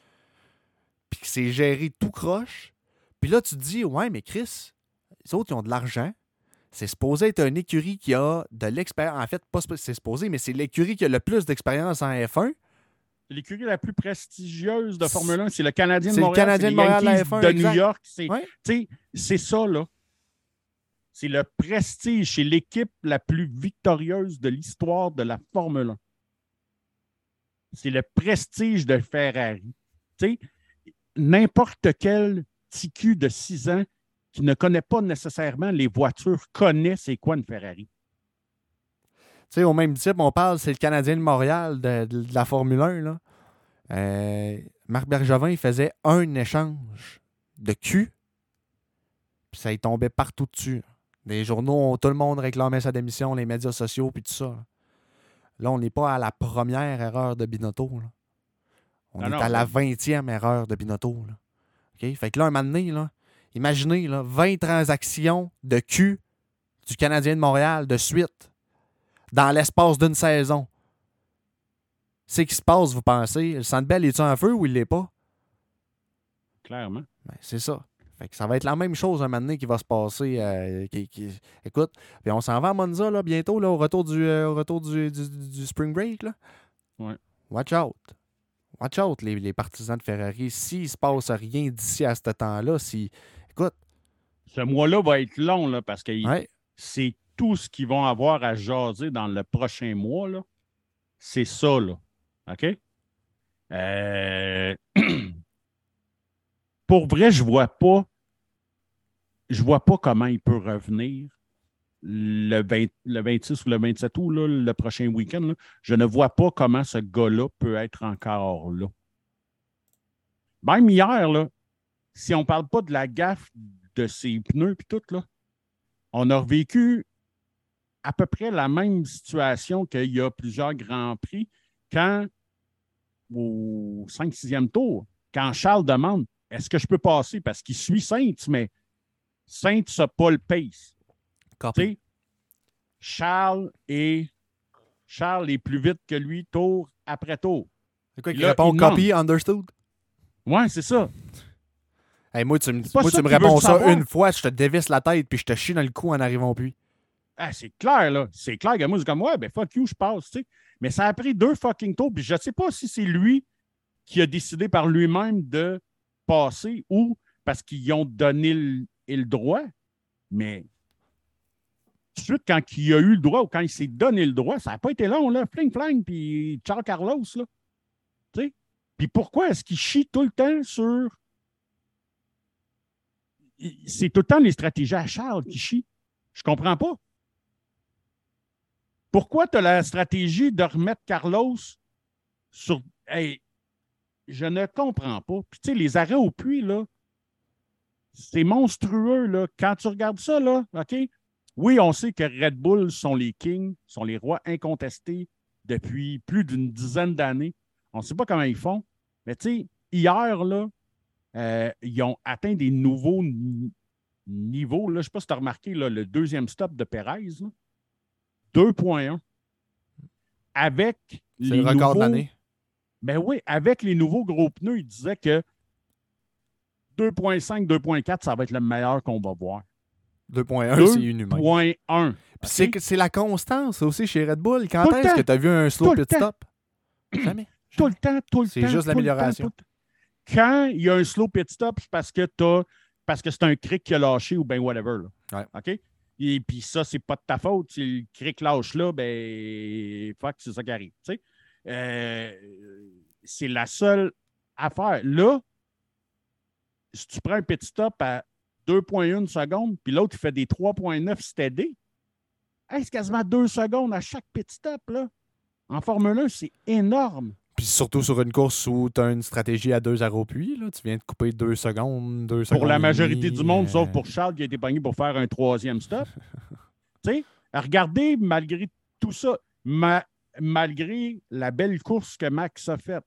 Speaker 1: puis que c'est géré tout croche. Puis là, tu te dis, ouais, mais Chris, les autres, ils ont de l'argent, c'est supposé être une écurie qui a de l'expérience. En fait, pas c'est supposé, mais c'est l'écurie qui a le plus d'expérience en F1.
Speaker 2: L'écurie la plus prestigieuse de Formule 1, c'est le Canadien de Montréal.
Speaker 1: C'est le Canadien de Montréal la F1.
Speaker 2: De New York. C'est ça, là. C'est le prestige. C'est l'équipe la plus victorieuse de l'histoire de la Formule 1. C'est le prestige de Ferrari. N'importe quel TQ de 6 ans qui ne connaît pas nécessairement les voitures connaît c'est quoi une Ferrari.
Speaker 1: au même type, on parle, c'est le Canadien de Montréal de, la Formule 1. Là. Euh, Marc Bergevin, il faisait un échange de cul, puis ça y tombait partout dessus. Les journaux, tout le monde réclamait sa démission, les médias sociaux, puis tout ça. Là, on n'est pas à la première erreur de Binotto. là. On
Speaker 2: Non,
Speaker 1: est
Speaker 2: non,
Speaker 1: à la vingtième erreur de Binotto. Là. Fait que là, un moment donné, là, imaginez là, 20 transactions de cul du Canadien de Montréal de suite dans l'espace d'une saison. C'est qui se passe, vous pensez? Le Sandbell est-tu en feu ou il l'est pas?
Speaker 2: Clairement.
Speaker 1: Ben, c'est ça. Fait que ça va être la même chose un moment donné qui va se passer. euh, qui- qui- Écoute, puis on s'en va à Monza là, bientôt, là, au retour du, euh, au retour du, du- du spring break. Là.
Speaker 2: Ouais.
Speaker 1: Watch out. Watch out, les, les partisans de Ferrari. S'il se passe rien d'ici à ce temps-là, si. Écoute,
Speaker 2: Ce mois-là va être long là, parce que
Speaker 1: ouais,
Speaker 2: c'est tout ce qu'ils vont avoir à jaser dans le prochain mois. là. C'est ça, là. OK? Euh, Pour vrai, je vois pas. Je vois pas comment il peut revenir le, 20 le 26 ou le 27 août, le prochain week-end. Je ne vois pas comment ce gars-là peut être encore là. Même hier, si on ne parle pas de la gaffe de ses pneus et tout, on a revécu à peu près la même situation qu'il y a plusieurs Grands Prix quand, au 5-6e tour, quand Charles demande est-ce que je peux passer? Parce qu'il suit Sainte, mais Pas le pace.
Speaker 1: copy.
Speaker 2: Tu sais, Charles est, Charles est plus vite que lui tour après tour.
Speaker 1: C'est quoi qui répond
Speaker 2: il
Speaker 1: copy, understood?
Speaker 2: Ouais, c'est ça.
Speaker 1: Hey, moi, tu me, moi,
Speaker 2: ça
Speaker 1: tu réponds ça
Speaker 2: savoir.
Speaker 1: une fois, je te dévisse la tête puis je te chie dans le cou en arrivant plus.
Speaker 2: Ah, c'est clair, là. C'est clair que moi, c'est comme, ouais, ben fuck you, je passe, tu sais. Mais ça a pris deux fucking tours, puis je ne sais pas si c'est lui qui a décidé par lui-même de passer ou parce qu'ils ont donné le, droit. Mais suite, quand il a eu le droit ou quand il s'est donné le droit, ça n'a pas été long, là. Fling, fling, puis ciao Carlos, là. Tu sais? Puis pourquoi est-ce qu'il chie tout le temps sur. C'est tout le temps les stratégies à Charles qui chient. Je comprends pas. Pourquoi tu as la stratégie de remettre Carlos sur. Hey, je ne comprends pas. Puis, tu sais, les arrêts au puits, là, c'est monstrueux, là. Quand tu regardes ça, là, OK? Oui, on sait que Red Bull sont les kings, sont les rois incontestés depuis plus d'une dizaine d'années. On ne sait pas comment ils font. Mais, tu sais, hier, là, euh, ils ont atteint des nouveaux ni- niveaux. Là. Je ne sais pas si tu as remarqué là, le deuxième stop de Perez. là. 2.1. Avec
Speaker 1: C'est
Speaker 2: les
Speaker 1: le record
Speaker 2: nouveaux-
Speaker 1: de l'année.
Speaker 2: ben oui, avec les nouveaux gros pneus, il disait que 2.5, 2.4, ça va être le meilleur qu'on va voir.
Speaker 1: 2.1,
Speaker 2: Deux
Speaker 1: c'est inhumain.
Speaker 2: 2.1.
Speaker 1: Puis c'est la constance aussi chez Red Bull. Quand est-ce que tu as vu un slow pit stop? Jamais.
Speaker 2: Tout le temps, tout le temps.
Speaker 1: C'est juste l'amélioration.
Speaker 2: Quand il y a un slow pit stop, c'est parce que t'as- parce que c'est un cric qui a lâché ou bien whatever. là.
Speaker 1: Ouais.
Speaker 2: OK? Et puis ça, c'est pas de ta faute. Si le cric lâche là, ben fuck, c'est ça qui arrive. Euh, c'est la seule affaire. Là, si tu prends un pit stop à 2.1 secondes, puis l'autre, il fait des 3.9 steady, hey, c'est quasiment 2 secondes à chaque pit stop. Là. En Formule 1, c'est énorme.
Speaker 1: Puis surtout sur une course où tu as une stratégie à 2 0 puis là, tu viens de couper 2 secondes, 2 secondes.
Speaker 2: Pour la majorité du monde,
Speaker 1: euh,
Speaker 2: sauf pour Charles qui a été pogné pour faire un troisième stop. tu sais, regardez, malgré tout ça, ma- malgré la belle course que Max a faite,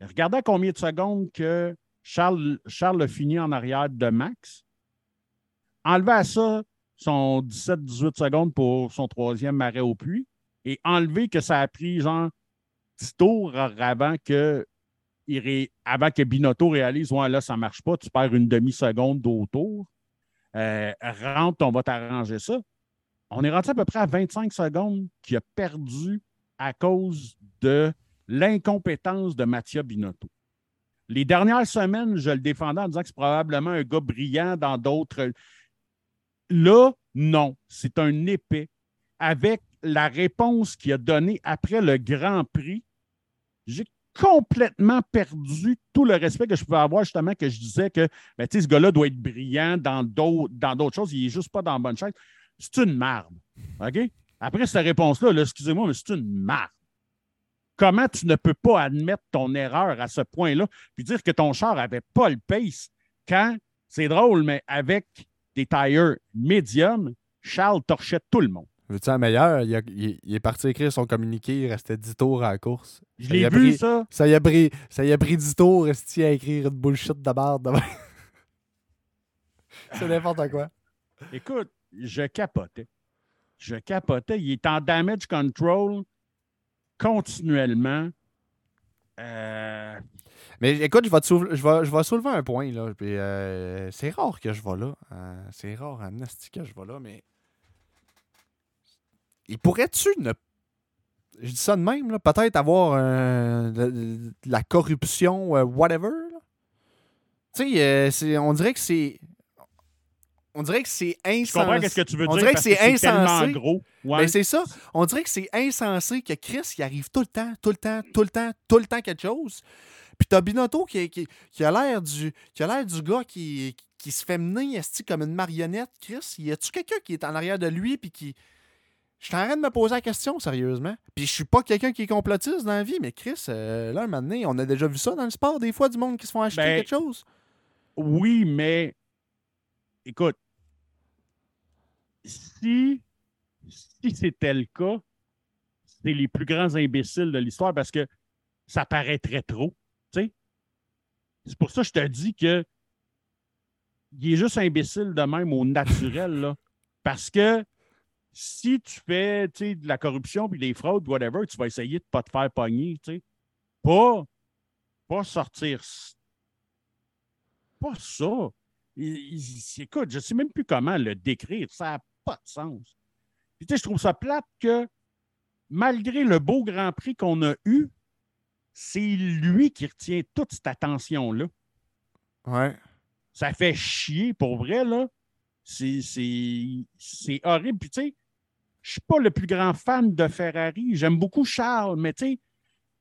Speaker 2: regardez à combien de secondes que Charles, Charles a fini en arrière de Max. Enlevez à ça son 17-18 secondes pour son troisième arrêt au puits et enlever que ça a pris genre 10 tours avant que avant que Binotto réalise, ouais, là, ça ne marche pas, tu perds une demi-seconde d'autour. Euh, rentre, on va t'arranger ça. On est rentré à peu près à 25 secondes qu'il a perdu à cause de l'incompétence de Mattia Binotto. Les dernières semaines, je le défendais en disant que c'est probablement un gars brillant dans d'autres. Là, non, c'est un épais. Avec la réponse qu'il a donnée après le Grand Prix, j'ai complètement perdu tout le respect que je pouvais avoir, justement, que je disais que ben, ce gars-là doit être brillant dans d'autres, choses. Il n'est juste pas dans la bonne chaise. C'est une marde. OK? Après cette réponse-là, là, excusez-moi, mais c'est une marque. Comment tu ne peux pas admettre ton erreur à ce point-là, puis dire que ton char n'avait pas le pace quand, c'est drôle, mais avec des tires médiums, Charles torchait tout le monde.
Speaker 1: Veux-tu un meilleur? Il, a- il- il est parti écrire son communiqué, il restait 10 tours à la course.
Speaker 2: Je l'ai vu,
Speaker 1: pris-
Speaker 2: ça.
Speaker 1: Ça y a pris, ça y a pris 10 tours, resti à écrire une bullshit de barre. de- C'est n'importe quoi.
Speaker 2: Écoute, je capotais. Je capotais. Il est en damage control continuellement. Euh,
Speaker 1: Mais écoute, je vais, soulever, un point. Là. Euh, c'est rare que je vais là. Euh, c'est rare, Amnesty, que je vais là, mais. Il pourrait-tu ne. Je dis ça de même, là, peut-être avoir la corruption, whatever. Tu sais, on dirait que c'est. On dirait que c'est
Speaker 2: je
Speaker 1: insensé.
Speaker 2: comprends ce que tu veux
Speaker 1: on
Speaker 2: dire.
Speaker 1: dirait que c'est
Speaker 2: tellement
Speaker 1: insensé.
Speaker 2: gros. Ouais.
Speaker 1: Ben, c'est ça. On dirait que c'est insensé que Chris, il arrive tout le temps, tout le temps, tout le temps, tout le temps quelque chose. Puis t'as Binotto qui, qui, qui a l'air du qui a l'air du gars qui, qui se fait mener comme une marionnette. Chris, y a-tu quelqu'un qui est en arrière de lui puis qui. Je suis en train de me poser la question, sérieusement. Puis je suis pas quelqu'un qui est complotiste dans la vie, mais Chris, euh, là, un moment donné, on a déjà vu ça dans le sport, des fois, du monde qui se font acheter
Speaker 2: Ben,
Speaker 1: quelque chose.
Speaker 2: Oui, mais écoute, si, si c'était le cas, c'est les plus grands imbéciles de l'histoire parce que ça paraîtrait trop. C'est pour ça que je te dis que il est juste imbécile de même au naturel. Là, parce que si tu fais de la corruption puis des fraudes, whatever, tu vas essayer de ne pas te faire pogner. Pas, pas sortir pas ça. Écoute, je ne sais même plus comment le décrire. Ça pas de sens. Puis, tu sais, je trouve ça plate que, malgré le beau Grand Prix qu'on a eu, c'est lui qui retient toute cette attention-là.
Speaker 1: Ouais.
Speaker 2: Ça fait chier, pour vrai, là. C'est- horrible. Puis, tu sais, je ne suis pas le plus grand fan de Ferrari. J'aime beaucoup Charles, mais, tu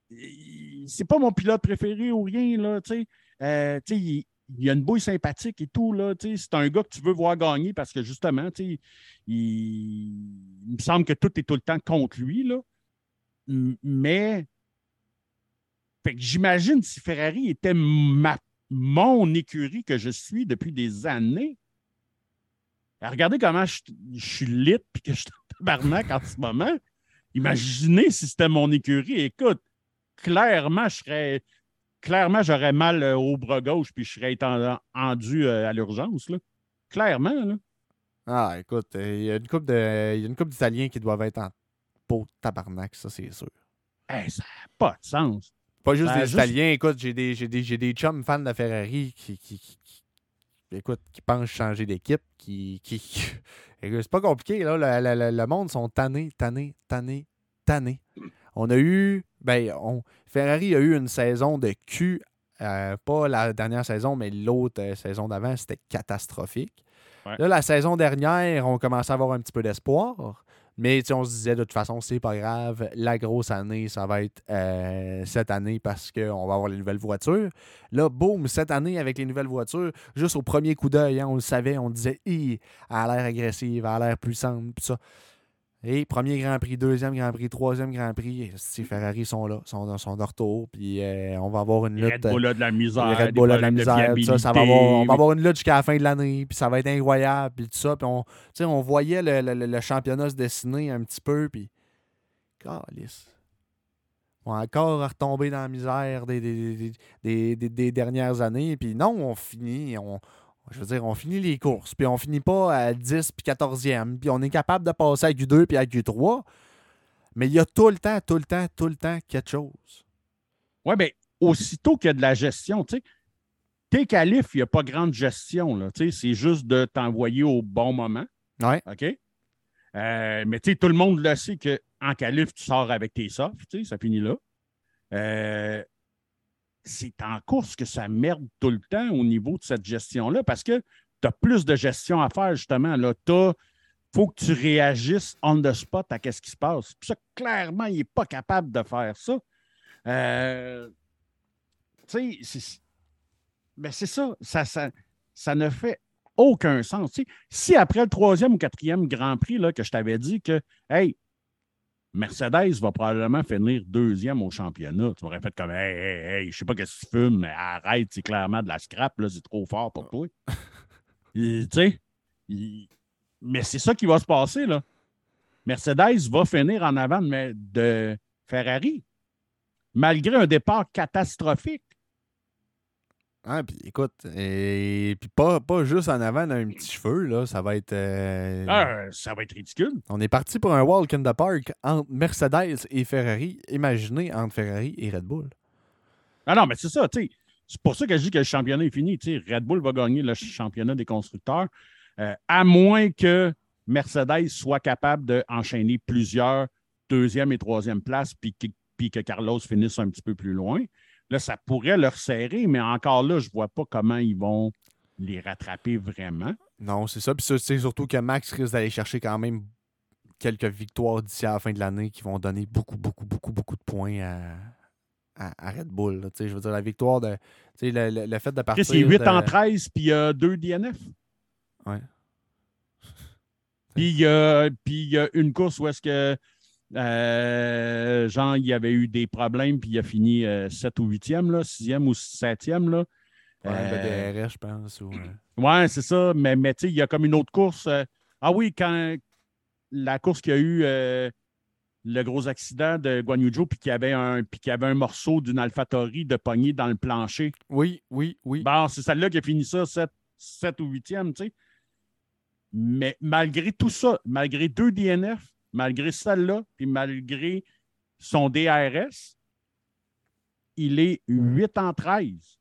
Speaker 2: sais, c'est pas mon pilote préféré ou rien, là, tu sais. Euh, il, il a une bouille sympathique et tout, là. C'est un gars que tu veux voir gagner parce que, justement, il, il me semble que tout est tout le temps contre lui, là. Mais, j'imagine si Ferrari était ma, mon écurie que je suis depuis des années. Alors, regardez comment je, suis lit puis que je suis en tabarnak en ce moment. Imaginez si c'était mon écurie. Écoute, clairement, je serais. Clairement, j'aurais mal euh, au bras gauche puis je serais rendu euh, à l'urgence. là. Clairement, là.
Speaker 1: Ah, écoute, il y a une de. Il y a une couple d'Italiens qui doivent être en peau de tabarnak, ça, c'est sûr.
Speaker 2: Hey, ça n'a pas de sens.
Speaker 1: Pas juste
Speaker 2: Ben,
Speaker 1: des
Speaker 2: juste-
Speaker 1: Italiens, écoute, j'ai des, j'ai des, j'ai des chums fans de Ferrari qui, qui, qui- qui- écoute, qui pensent changer d'équipe, qui, qui, c'est pas compliqué, là, le, le- le- le monde sont tannés, tannés, tannés, tannés. On a eu, ben, on, Ferrari a eu une saison de cul, euh, pas la dernière saison, mais l'autre euh, saison d'avant, c'était catastrophique.
Speaker 2: Ouais.
Speaker 1: Là, la saison dernière, on commençait à avoir un petit peu d'espoir. Mais on se disait de toute façon, c'est pas grave. La grosse année, ça va être euh, cette année parce qu'on va avoir les nouvelles voitures. Là, boum, cette année avec les nouvelles voitures, juste au premier coup d'œil, hein, on le savait, on disait, Hi, elle a l'air agressive, elle a l'air puissante, puis ça. Et premier Grand Prix, deuxième Grand Prix, troisième Grand Prix, si Ferrari sont là, sont, sont de retour, puis euh, on va avoir une
Speaker 2: Les
Speaker 1: lutte.
Speaker 2: Red Bull de la misère.
Speaker 1: Les Red Bull de la misère, ça, ça va avoir, on va avoir une lutte jusqu'à la fin de l'année, puis ça va être incroyable, puis tout ça. Puis on, on voyait le, le- le- championnat se dessiner un petit peu, puis. Calice. On va encore retomber dans la misère des- des- des- des dernières années, puis non, on finit. On, je veux dire, on finit les courses, puis on finit pas à 10 puis 14e, puis on est capable de passer à Q2 puis à Q3. Mais il y a tout le temps, tout le temps, tout le temps quelque chose.
Speaker 2: Oui, bien, aussitôt qu'il y a de la gestion, tu sais, tes qualifs, il n'y a pas grande gestion, là. Tu sais, c'est juste de t'envoyer au bon moment.
Speaker 1: Ouais.
Speaker 2: OK? Euh, mais tu sais, tout le monde le sait qu'en qualif, tu sors avec tes softs, tu sais, ça finit là. Euh, c'est en course que ça merde tout le temps au niveau de cette gestion-là parce que tu as plus de gestion à faire, justement. Il faut que tu réagisses on the spot à ce qui se passe. Clairement, il n'est pas capable de faire ça. Euh, tu sais, c'est- ben c'est ça. Ça, ça. ça ne fait aucun sens. Si après le troisième ou quatrième Grand Prix là, que je t'avais dit que, hey, Mercedes va probablement finir deuxième au championnat. Tu m'aurais fait comme Hey, hey, hey, je sais pas ce que tu fumes, mais arrête, c'est clairement de la scrap, là, c'est trop fort pour toi. tu sais, mais c'est ça qui va se passer, là. Mercedes va finir en avant de, de Ferrari, malgré un départ catastrophique.
Speaker 1: Ah, puis écoute, et puis pas, pas juste en avant d'un petit cheveu, là, ça va être. Euh,
Speaker 2: ah, ça va être ridicule.
Speaker 1: On est parti pour un walk in the park entre Mercedes et Ferrari. Imaginez entre Ferrari et Red Bull.
Speaker 2: Ah non, mais c'est ça, tu sais. C'est pour ça que je dis que le championnat est fini. Tu sais, Red Bull va gagner le championnat des constructeurs, euh, à moins que Mercedes soit capable d'enchaîner plusieurs deuxième et troisième places, puis puis que Carlos finisse un petit peu plus loin. Là, ça pourrait leur serrer, mais encore là, je ne vois pas comment ils vont les rattraper vraiment.
Speaker 1: Non, c'est ça. Puis c'est surtout que Max risque d'aller chercher quand même quelques victoires d'ici à la fin de l'année qui vont donner beaucoup, beaucoup, beaucoup, beaucoup de points à, à, Red Bull. Je veux dire, la victoire de. Le, le, fait de partir.
Speaker 2: C'est 8 en 13, puis il y a 2 DNF.
Speaker 1: Ouais.
Speaker 2: Puis il y, a une course où est-ce que euh, genre, il y avait eu des problèmes, puis il a fini 7 euh, ou 8e, 6e ou 7e. Là.
Speaker 1: Ouais, euh, DRS, je pense. Ou,
Speaker 2: ouais, c'est ça. Mais, mais tu sais, il y a comme une autre course. ah oui, quand la course qui a eu le gros accident de Guanyujo, puis qu'il y avait un, puis qu'il y avait un morceau d'une AlphaTauri de poignée dans le plancher.
Speaker 1: Oui, oui, oui.
Speaker 2: Bon, c'est celle-là qui a fini ça 7, 7 ou 8e, tu sais. Mais malgré tout ça, malgré deux DNF, malgré celle-là, puis malgré son DRS, il est 8 en 13.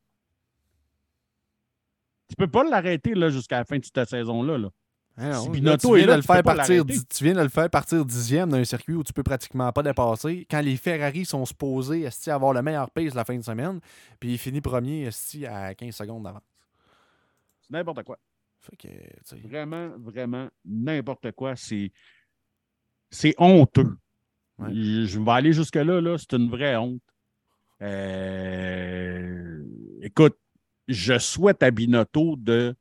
Speaker 2: Tu ne peux pas l'arrêter jusqu'à la fin de cette saison-là. Là.
Speaker 1: tu, viens de le faire partir, tu viens de le faire partir dixième d'un circuit où tu peux pratiquement pas dépasser. Quand les Ferrari sont supposés avoir le meilleur pace la fin de semaine, puis il finit premier à 15 secondes d'avance.
Speaker 2: C'est n'importe quoi. vraiment, vraiment n'importe quoi. C'est c'est honteux. Je, vais aller jusque-là, -là, c'est une vraie honte. Euh, écoute, je souhaite à Binotto de ne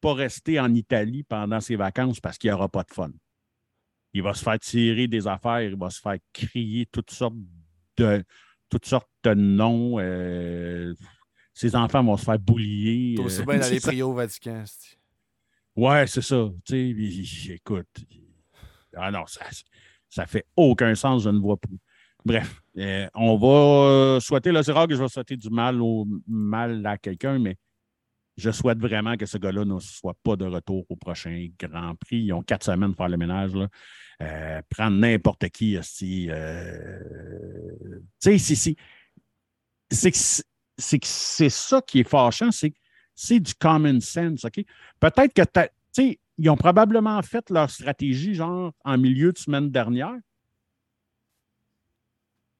Speaker 2: pas rester en Italie pendant ses vacances parce qu'il n'y aura pas de fun. Il va se faire tirer des affaires, il va se faire crier toutes sortes de, toutes sortes de noms. Euh, ses enfants vont se faire boulier.
Speaker 1: C'est euh, bien d'aller au Vatican.
Speaker 2: Ouais, c'est ça. écoute, ah non, ça, ça fait aucun sens, je ne vois plus. Bref, euh, on va souhaiter, là, c'est rare que je vais souhaiter du mal au mal à quelqu'un, mais je souhaite vraiment que ce gars-là ne soit pas de retour au prochain Grand Prix. Ils ont quatre semaines pour faire le ménage. Euh, prendre n'importe qui, si. Euh, tu sais, c'est que c'est ça qui est fâchant, c'est c'est du common sense, OK? Peut-être que sais, ils ont probablement fait leur stratégie, genre, en milieu de semaine dernière.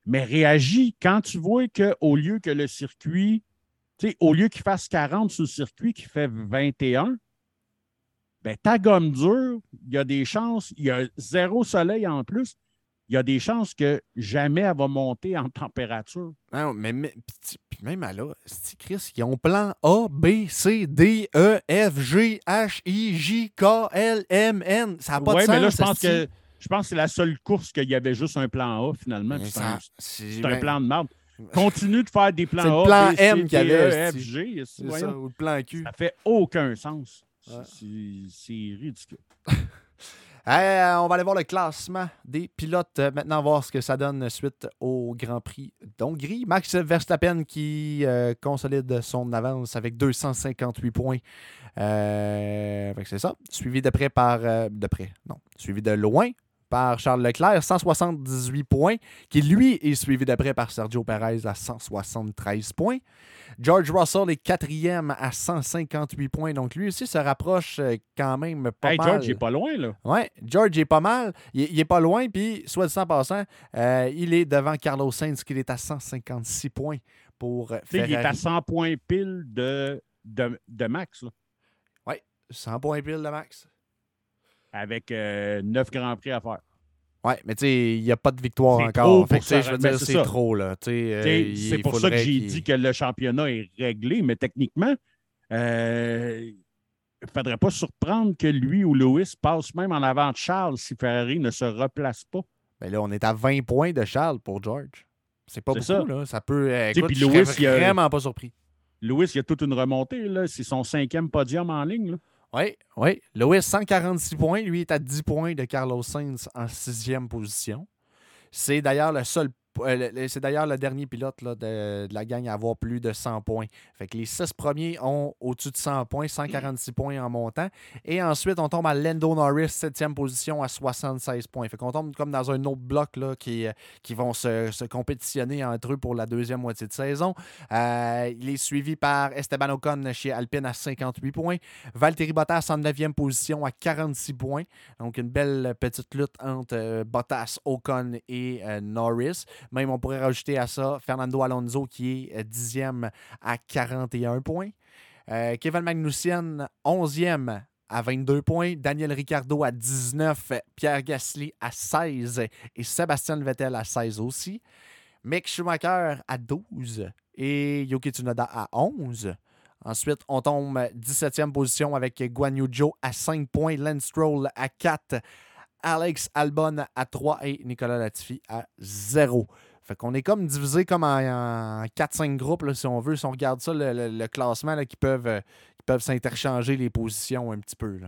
Speaker 2: Mais réagis quand tu vois qu'au lieu que le circuit, au lieu qu'il fasse 40 sur le circuit, qui fait 21, ben, ta gomme dure, il y a des chances, il y a zéro soleil en plus, il y a des chances que jamais elle va monter en température.
Speaker 1: Non, mais, même à là, Chris, ils ont plan A, B, C, D, E, F, G, H, I, J, K, L, M, N. Ça n'a pas de sens.
Speaker 2: mais là, je pense que je pense que c'est la seule course qu'il y avait juste un plan A, finalement. C'est un, plan de merde. Continue de faire des plans A.
Speaker 1: le plan M qu'il y avait.
Speaker 2: E, F, G.
Speaker 1: Ça, ou le plan Q.
Speaker 2: Ça fait aucun sens. C'est ridicule.
Speaker 1: Euh, on va aller voir le classement des pilotes. Euh, maintenant, voir ce que ça donne suite au Grand Prix d'Hongrie. Max Verstappen qui euh, consolide son avance avec 258 points. c'est ça. Suivi de près par. de près, non. Suivi de loin par Charles Leclerc, 178 points, qui lui est suivi de près par Sergio Perez à 173 points. George Russell est quatrième à 158 points. Donc, lui aussi se rapproche euh, quand même pas
Speaker 2: hey,
Speaker 1: mal.
Speaker 2: George est pas loin, là.
Speaker 1: Oui, George est pas mal. Il, est pas loin. Puis, soit dit en passant, euh, il est devant Carlos Sainz, qui est à 156 points pour Ferrari.
Speaker 2: Il est à 100 points pile de, de, Max.
Speaker 1: Oui, 100 points pile de Max.
Speaker 2: Avec 9 euh, Grands Prix à faire.
Speaker 1: Ouais, mais tu sais, il n'y a pas de victoire encore. Fait je veux dire, c'est trop, là. Euh,
Speaker 2: c'est pour ça que j'ai dit que le championnat est réglé, mais techniquement, euh, il ne faudrait pas surprendre que lui ou Lewis passe même en avant de Charles si Ferrari ne se replace pas.
Speaker 1: Ben là, on est à 20 points de Charles pour George. C'est pas beaucoup,
Speaker 2: ça.
Speaker 1: là. Ça peut. euh, écoute,
Speaker 2: puis
Speaker 1: je serais
Speaker 2: Lewis, il a-
Speaker 1: vraiment pas surpris.
Speaker 2: Lewis, il y a toute une remontée. là. C'est son cinquième podium en ligne. là.
Speaker 1: Oui, oui. Lewis, 146 points. Lui est à 10 points de Carlos Sainz en sixième position. C'est d'ailleurs le seul. Euh, c'est d'ailleurs le dernier pilote de, la gang à avoir plus de 100 points. Fait que les six premiers ont au-dessus de 100 points, 146 points en montant. Et ensuite, on tombe à Lando Norris, septième position à 76 points. Fait qu'on tombe comme dans un autre bloc là, qui, euh, qui vont se, compétitionner entre eux pour la deuxième moitié de saison. Euh, il est suivi par Esteban Ocon chez Alpine à 58 points. Valtteri Bottas en 9e position à 46 points. Donc, une belle petite lutte entre Bottas, Ocon et Norris. Même, on pourrait rajouter à ça Fernando Alonso qui est euh, 10e à 41 points. Euh, Kevin Magnussen, 11e à 22 points. Daniel Ricciardo à 19. Pierre Gasly à 16. Et Sébastien Vettel à 16 aussi. Mick Schumacher à 12. Et Yuki Tsunoda à 11. Ensuite, on tombe 17e position avec Guan Yu Zhou à 5 points, Lance Stroll à 4, Alex Albon à 3 et Nicolas Latifi à 0. Fait qu'on est comme divisé comme en, en 4-5 groupes, si on veut. Si on regarde ça, le, classement, là, qui peuvent, euh, peuvent s'interchanger les positions un petit peu.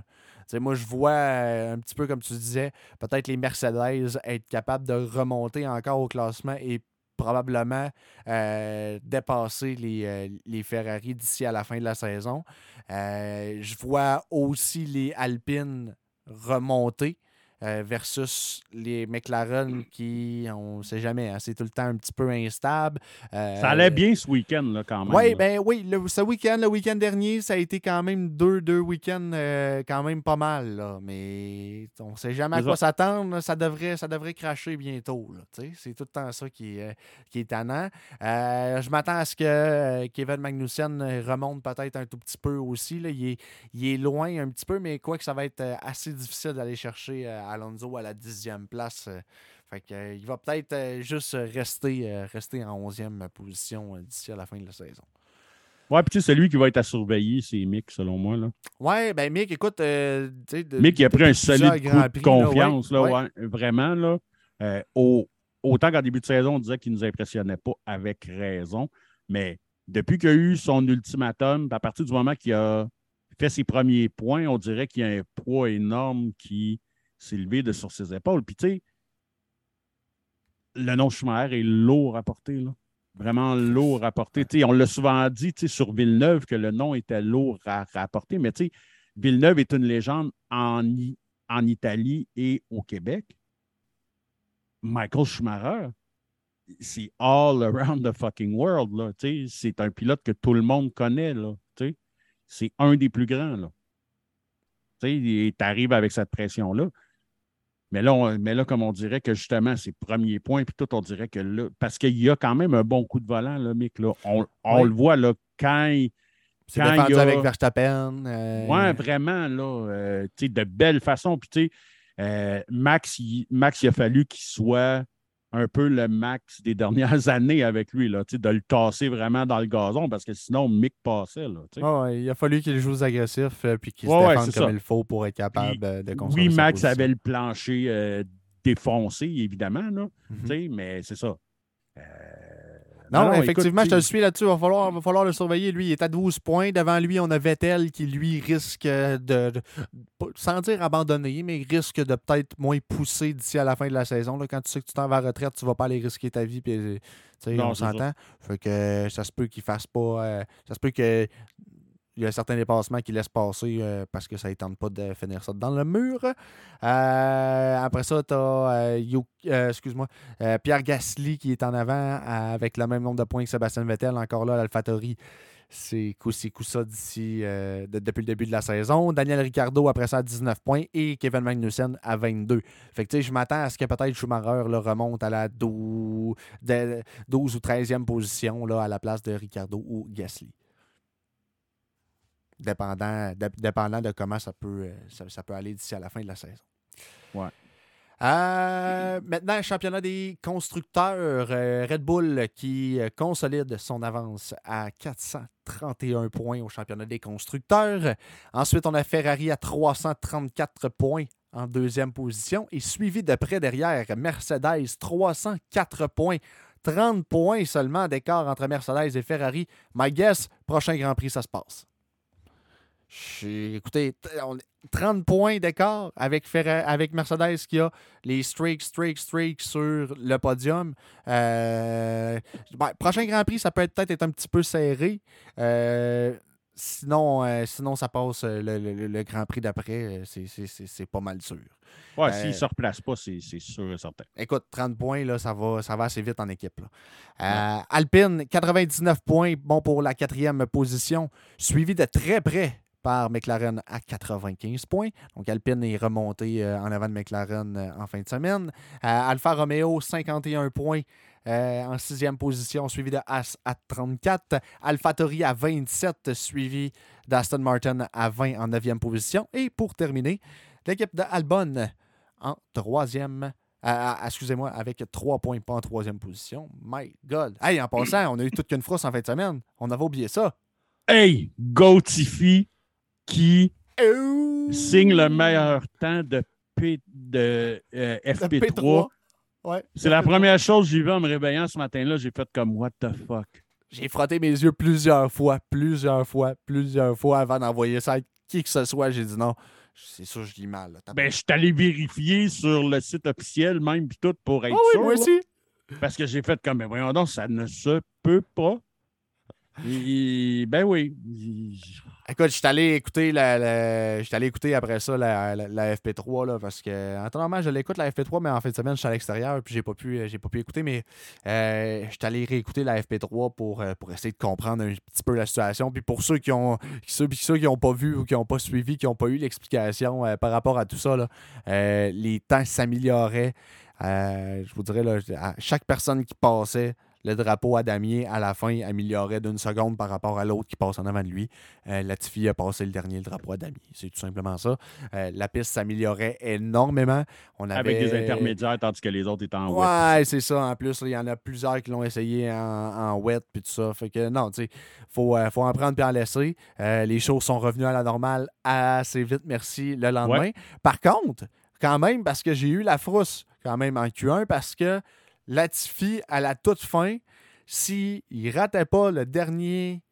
Speaker 1: moi, je vois euh, un petit peu, comme tu disais, peut-être les Mercedes être capables de remonter encore au classement et probablement euh, dépasser les, les Ferrari d'ici à la fin de la saison. Je vois aussi les Alpines remonter euh, versus les McLaren qui, on ne sait jamais, hein, c'est tout le temps un petit peu instable. Euh,
Speaker 2: Ça allait bien ce week-end, là, quand même.
Speaker 1: oui, ben oui, le- ce week-end, le week-end dernier, ça a été quand même deux, deux week-ends euh, quand même pas mal. Là. Mais on ne sait jamais à quoi s'attendre. Ça devrait, ça devrait cracher bientôt. C'est tout le temps ça qui, est, qui est tannant. Je m'attends à ce que Kevin Magnussen remonte peut-être un tout petit peu aussi. là. Il, est, il est loin un petit peu, mais quoi que ça va être assez difficile d'aller chercher Alonso à la dixième place. euh. Fait que, euh, il va peut-être euh, juste rester, rester en onzième position d'ici à la fin de la saison.
Speaker 2: Ouais, puis tu sais, celui qui va être à surveiller, c'est Mick, selon moi. Là.
Speaker 1: Ouais, ben Mick, écoute, euh, de-
Speaker 2: Mick, il a pris un solide coup de
Speaker 1: Prix, là, ouais,
Speaker 2: confiance, là,
Speaker 1: ouais.
Speaker 2: ouais, vraiment. Là, Euh, au- autant qu'en début de saison, on disait qu'il ne nous impressionnait pas avec raison, mais depuis qu'il a eu son ultimatum, à partir du moment qu'il a fait ses premiers points, on dirait qu'il y a un poids énorme qui levé de sur ses épaules. Puis tu sais, le nom Schumacher est lourd à porter, là. Vraiment lourd à porter. Tu sais, on l'a souvent dit sur Villeneuve que le nom était lourd à rapporter, mais Villeneuve est une légende en, Italie et au Québec. Michael Schumacher, c'est all around the fucking world. Là, c'est un pilote que tout le monde connaît. Là, c'est un des plus grands. Là. Tu arrives avec cette pression-là. Mais là, on- mais là, comme on dirait que justement, ses premiers points, puis tout, on dirait que là, parce qu'il y a quand même un bon coup de volant, là, Mick. Là. On, on
Speaker 1: Oui.
Speaker 2: le voit là, quand il,
Speaker 1: C'est défendu
Speaker 2: il y a-
Speaker 1: avec Verstappen. euh,
Speaker 2: Ouais, vraiment, là, euh, tu sais, de belle façon. Puis, tu sais, euh, Max, il, Max, il a fallu qu'il soit un peu le Max des dernières années avec lui, là, de le tasser vraiment dans le gazon parce que sinon, Mick passait, là,
Speaker 1: ouais, il a fallu qu'il joue agressif euh, puis qu'il se
Speaker 2: ouais,
Speaker 1: défende comme
Speaker 2: ça.
Speaker 1: il faut pour être capable
Speaker 2: Puis,
Speaker 1: euh, de conserver
Speaker 2: Oui, Max
Speaker 1: position.
Speaker 2: avait le plancher euh, défoncé, évidemment, là,
Speaker 1: Mhm.
Speaker 2: mais c'est ça. Euh,
Speaker 1: Non, effectivement, je te suis là-dessus. Il va falloir, va falloir le surveiller. Lui, il est à 12 points. Devant lui, on a Vettel qui, lui, risque de, sans dire abandonner, mais risque de peut-être moins pousser d'ici à la fin de la saison. Là, quand tu sais que tu t'en vas à la retraite, tu vas pas aller risquer ta vie. Puis,
Speaker 2: Non,
Speaker 1: on s'entend. Fait que ça se peut qu'il fasse pas. euh, ça se peut que. Il y a certains dépassements qui laissent passer euh, parce que ça ne tente pas de finir ça dans le mur. Euh, après ça, tu as euh, Pierre Gasly qui est en avant avec le même nombre de points que Sébastien Vettel. Encore là, l'Alphatori, c'est coup coup ça d'ici de- depuis le début de la saison. Daniel Ricciardo après ça à 19 points et Kevin Magnussen à 22. Fait je m'attends à ce que peut-être Schumacher là, remonte à la 12, de- 12 ou 13e position là, à la place de Ricciardo ou Gasly. Dépendant, dé- dépendant de comment ça peut, euh, ça, ça peut aller d'ici à la fin de la saison.
Speaker 2: Ouais.
Speaker 1: Euh, maintenant, championnat des constructeurs. euh, Red Bull qui consolide son avance à 431 points au championnat des constructeurs. Ensuite, on a Ferrari à 334 points en deuxième position et suivi de près derrière Mercedes, 304 points. 30 points seulement d'écart entre Mercedes et Ferrari. My guess, prochain Grand Prix, ça se passe. Écoutez, 30 points d'écart avec, avec Mercedes qui a les streaks, streaks, streaks sur le podium. Euh, ben, prochain Grand Prix, ça peut peut-être être un petit peu serré. Euh, sinon, euh, sinon, ça passe le, Grand Prix d'après. C'est pas mal sûr.
Speaker 2: Ouais, s'il ne se replace pas, c'est sûr et certain.
Speaker 1: Écoute, 30 points, là, ça, va, ça va assez vite en équipe. Alpine, 99 points, bon pour la quatrième position, suivi de très près par McLaren à 95 points. Donc Alpine est remonté euh, en avant de McLaren euh, en fin de semaine. Euh, Alfa Romeo, 51 points. en sixième position, suivi de As à 34. AlphaTauri à 27, suivi d'Aston Martin à 20 en neuvième position. Et pour terminer, l'équipe de Albon en troisième. excusez-moi, avec trois points, pas en troisième position. My God. Hey, en passant, on a eu toute qu'une frousse en fin de semaine. On avait oublié ça.
Speaker 2: Hey, go! Qui signe le meilleur temps de, de euh, FP3. C'est la première chose que j'ai vue en me réveillant ce matin-là. J'ai fait comme What the fuck?
Speaker 1: J'ai frotté mes yeux plusieurs fois, plusieurs fois, plusieurs fois avant d'envoyer ça à qui que ce soit. J'ai dit non. C'est sûr, je dis mal.
Speaker 2: Ben, je suis allé vérifier sur le site officiel, même, puis tout, pour être
Speaker 1: oh
Speaker 2: sûr.
Speaker 1: Moi aussi.
Speaker 2: Parce que j'ai fait comme, mais voyons donc, ça ne se peut pas ben oui.
Speaker 1: Écoute, je suis allé écouter la, allé écouter après ça la, FP3 là, parce que normalement je l'écoute la FP3, mais en fin de semaine, je suis à l'extérieur puis j'ai pas pu j'ai pas pu écouter, mais euh, je suis allé réécouter la FP3 pour, euh, pour essayer de comprendre un petit peu la situation. Puis pour ceux qui ont ceux, ceux qui n'ont pas vu ou qui n'ont pas suivi, qui n'ont pas eu l'explication euh, par rapport à tout ça, là, les temps s'amélioraient. je vous dirais, là, à chaque personne qui passait, le drapeau à Damier, à la fin, améliorait d'une seconde par rapport à l'autre qui passe en avant de lui. Euh, Latifi a passé le dernier, le drapeau à Damier. C'est tout simplement ça. Euh, la piste s'améliorait énormément. On
Speaker 2: Avec des intermédiaires, tandis que les autres étaient en
Speaker 1: wet. Ouais, c'est ça. En plus, il y en a plusieurs qui l'ont essayé en, wet puis tout ça. Fait que non, tu sais, faut, euh, faut en prendre puis en laisser. les choses sont revenues à la normale assez vite, merci, le lendemain. Par contre, quand même, parce que j'ai eu la frousse quand même en Q1, parce que Latifi, à la toute fin, s'il ne ratait pas le dernier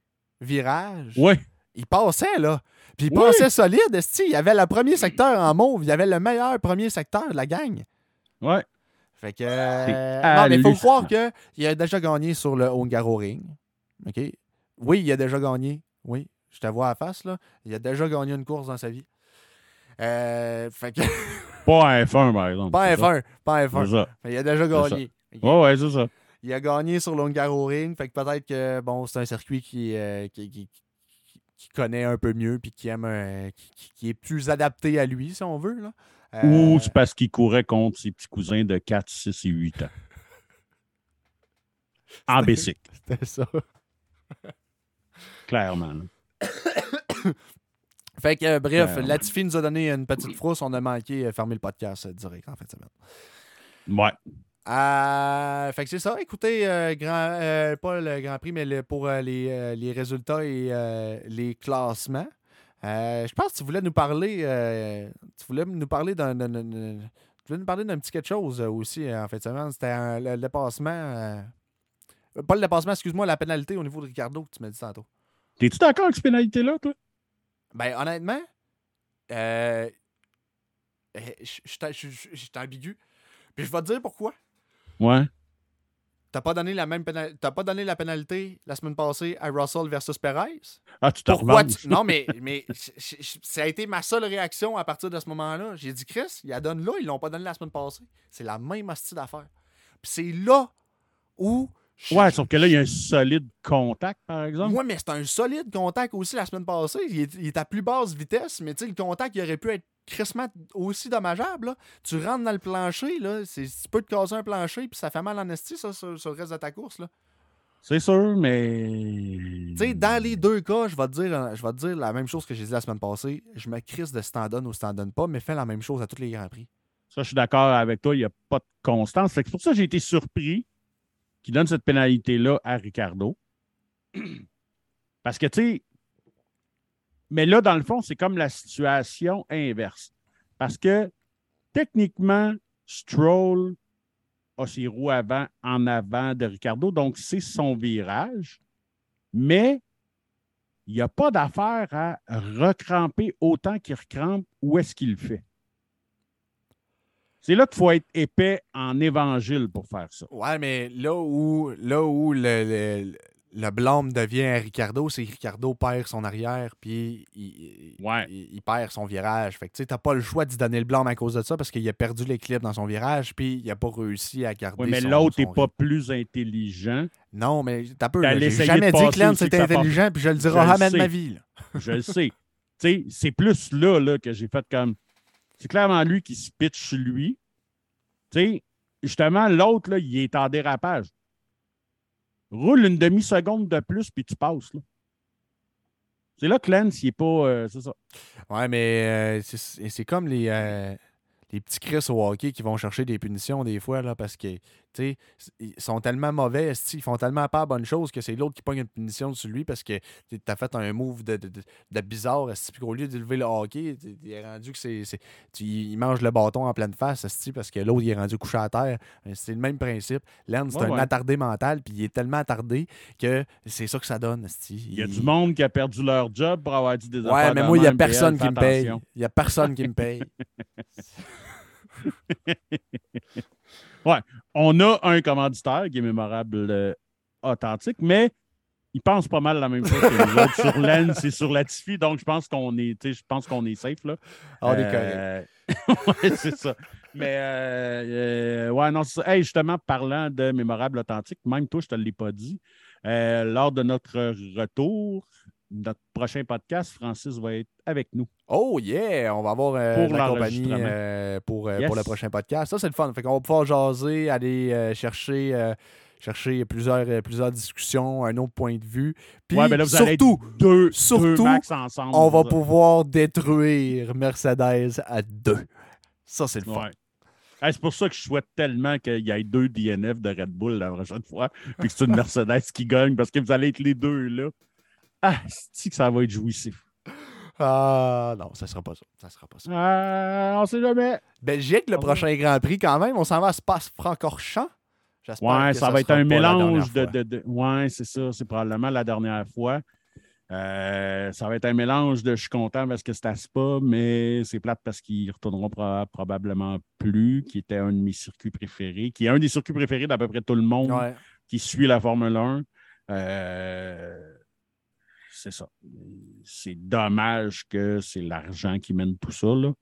Speaker 1: virage, il passait, là. Puis il passait solide. Il avait le premier secteur en mauve. Il avait le meilleur premier secteur de la gang.
Speaker 2: Ouais.
Speaker 1: Fait que. non, mais il faut croire qu'il a déjà gagné sur le Ring. OK? Oui, il a déjà gagné. Oui, je te vois à la face, là. Il a déjà gagné une course dans sa vie. Euh, fait que.
Speaker 2: pas un F1, par exemple.
Speaker 1: Pas un F1. Pas un F1. Il a déjà gagné.
Speaker 2: Ouais, ouais, c'est ça.
Speaker 1: Il a gagné sur Ring, fait que peut-être que bon, c'est un circuit qui, euh, qui, connaît un peu mieux puis qui aime qui, est plus adapté à lui, si on veut. Là.
Speaker 2: Ou euh, c'est parce qu'il courait contre ses petits cousins de 4, 6 et 8 ans. en basic.
Speaker 1: C'était ça.
Speaker 2: Clairement.
Speaker 1: fait que, bref, Latifi nous a donné une petite frousse. On a manqué fermer le podcast direct en fait semaine.
Speaker 2: Ouais.
Speaker 1: Euh, fait que c'est ça. Écoutez, euh, grand, euh, pas le Grand Prix, mais pour les, résultats et les classements. je pense que tu voulais nous parler. tu voulais nous parler d'un. Tu voulais nous parler d'un petit quelque chose aussi en fait. C'était le dépassement. pas le dépassement, excuse-moi, la pénalité au niveau de Ricardo que tu m'as dit tantôt.
Speaker 2: T'es-tu d'accord avec cette pénalité-là, toi?
Speaker 1: Ben, honnêtement, je suis ambigu. Puis je vais te dire pourquoi.
Speaker 2: Ouais.
Speaker 1: T'as pas donné la même T'as pas donné la pénalité la semaine passée à Russell versus Perez?
Speaker 2: Ah, tu t'en tu...
Speaker 1: Non, mais, mais ça a été ma seule réaction à partir de ce moment-là. J'ai dit, Chris, il a donné là, ils l'ont pas donné la semaine passée. C'est la même hostie d'affaire. Puis c'est là où.
Speaker 2: Ouais, sauf que là, il y a un solide contact, par exemple.
Speaker 1: Ouais, mais c'est un solide contact aussi la semaine passée. Il est, il est à plus basse vitesse, mais tu sais, le contact, il aurait pu être crissement aussi dommageable. Tu rentres dans le plancher, là, tu peux te casser un plancher, puis ça fait mal en esti, ça, sur, le reste de ta course. Là.
Speaker 2: C'est sûr, mais.
Speaker 1: Tu sais, dans les deux cas, je vais, te dire, je vais te dire la même chose que j'ai dit la semaine passée. Je me crisse de stand-on ou stand-on pas, mais fais la même chose à tous les Grands Prix.
Speaker 2: Ça, je suis d'accord avec toi, il n'y a pas de constance. C'est pour ça que j'ai été surpris qu'il donne cette pénalité-là à Ricardo. Parce que, tu sais, mais là, dans le fond, c'est comme la situation inverse. Parce que techniquement, Stroll a ses roues avant, en avant de Ricardo, donc c'est son virage. Mais il n'y a pas d'affaire à recramper autant qu'il recrampe où est-ce qu'il le fait. C'est là qu'il faut être épais en évangile pour faire ça.
Speaker 1: Ouais, mais là où, là où le, le, le blâme devient à Ricardo, c'est que Ricardo perd son arrière, puis il,
Speaker 2: Ouais.
Speaker 1: il- il perd son virage. Fait que tu sais, t'as pas le choix d'y donner le blâme à cause de ça parce qu'il a perdu l'équilibre dans son virage, puis il a pas réussi à garder
Speaker 2: Oui, mais l'autre n'est pas plus intelligent.
Speaker 1: Non, mais t'as peu. J'ai jamais dit que Lance
Speaker 2: aussi
Speaker 1: était
Speaker 2: que ça
Speaker 1: intelligent, puis je le dirai jamais de ma vie. là.
Speaker 2: Je le sais. Tu sais, c'est plus là, là que j'ai fait comme. C'est clairement lui qui se pitch sur lui. Tu sais, justement, l'autre, il est en dérapage. Roule une demi-seconde de plus, puis tu passes. là. C'est là que Lance, il est pas. euh, c'est ça.
Speaker 1: Ouais, mais euh, c'est c'est comme les, euh, les petits Chris au hockey qui vont chercher des punitions des fois, là, parce que, ils sont tellement mauvais, ils font tellement pas bonne chose que c'est l'autre qui pogne une punition sur lui parce que tu as fait un move de, de, de- de bizarre, qu'au lieu d'élever le hockey, il est rendu que c'est. Il mange le bâton en pleine face, parce que l'autre, il est rendu couché à terre. Euh, C'est le même principe. Lance, c'est
Speaker 2: Ouais,
Speaker 1: un
Speaker 2: ouais.
Speaker 1: attardé mental, puis il est tellement attardé que c'est ça que ça donne.
Speaker 2: Il y a du monde qui a perdu leur job pour avoir dit des
Speaker 1: Ouais,
Speaker 2: affaires
Speaker 1: mais moi, il n'y a personne qui me paye. Il n'y a personne qui me paye.
Speaker 2: On a un commanditaire qui est mémorable, euh, authentique, mais il pense pas mal la même chose que nous autres sur Lens et sur Latifi, donc je pense qu'on est, tu sais, je pense qu'on est safe là.
Speaker 1: On est correct.
Speaker 2: Euh, ouais, c'est ça. Mais euh, euh, ouais, non, c'est. Hey, justement, parlant de mémorable authentique, même toi, je te l'ai pas dit. euh, lors de notre retour, notre prochain podcast, Francis va être avec nous.
Speaker 1: Oh yeah! On va avoir euh,
Speaker 2: Pour
Speaker 1: la compagnie euh, pour, euh,
Speaker 2: Yes.
Speaker 1: pour le prochain podcast. Ça, c'est le fun. Fait qu'on va pouvoir jaser, aller euh, chercher, chercher plusieurs, plusieurs discussions, un autre point de vue. Puis
Speaker 2: Ouais, mais là, vous allez être
Speaker 1: surtout,
Speaker 2: deux,
Speaker 1: surtout,
Speaker 2: deux max ensemble.
Speaker 1: on va
Speaker 2: ça.
Speaker 1: pouvoir détruire Mercedes à deux. Ça, c'est le fun.
Speaker 2: Ouais. Hey, c'est pour ça que je souhaite tellement qu'il y ait deux DNF de Red Bull la prochaine fois, puis que c'est une Mercedes qui gagne, parce que vous allez être les deux là. Ah, c'est que ça va être jouissif?
Speaker 1: Ah non, ça sera pas ça. Ça sera pas ça.
Speaker 2: Ah, on sait jamais.
Speaker 1: Belgique, le prochain Grand Prix, quand même. On s'en va à Spa-Francorchamps. J'espère
Speaker 2: Ouais,
Speaker 1: que
Speaker 2: ça, va être un mélange de, de, de- Ouais, c'est ça. C'est probablement la dernière fois. Euh, ça va être un mélange de je suis content parce que c'est à Spa, mais c'est plate parce qu'ils retourneront pro- probablement plus, qui était un de mes circuits préférés, qui est un des circuits préférés d'à peu près tout le monde
Speaker 1: Ouais.
Speaker 2: qui suit la Formule 1. Euh, c'est ça. C'est dommage que c'est l'argent qui mène tout ça. Là.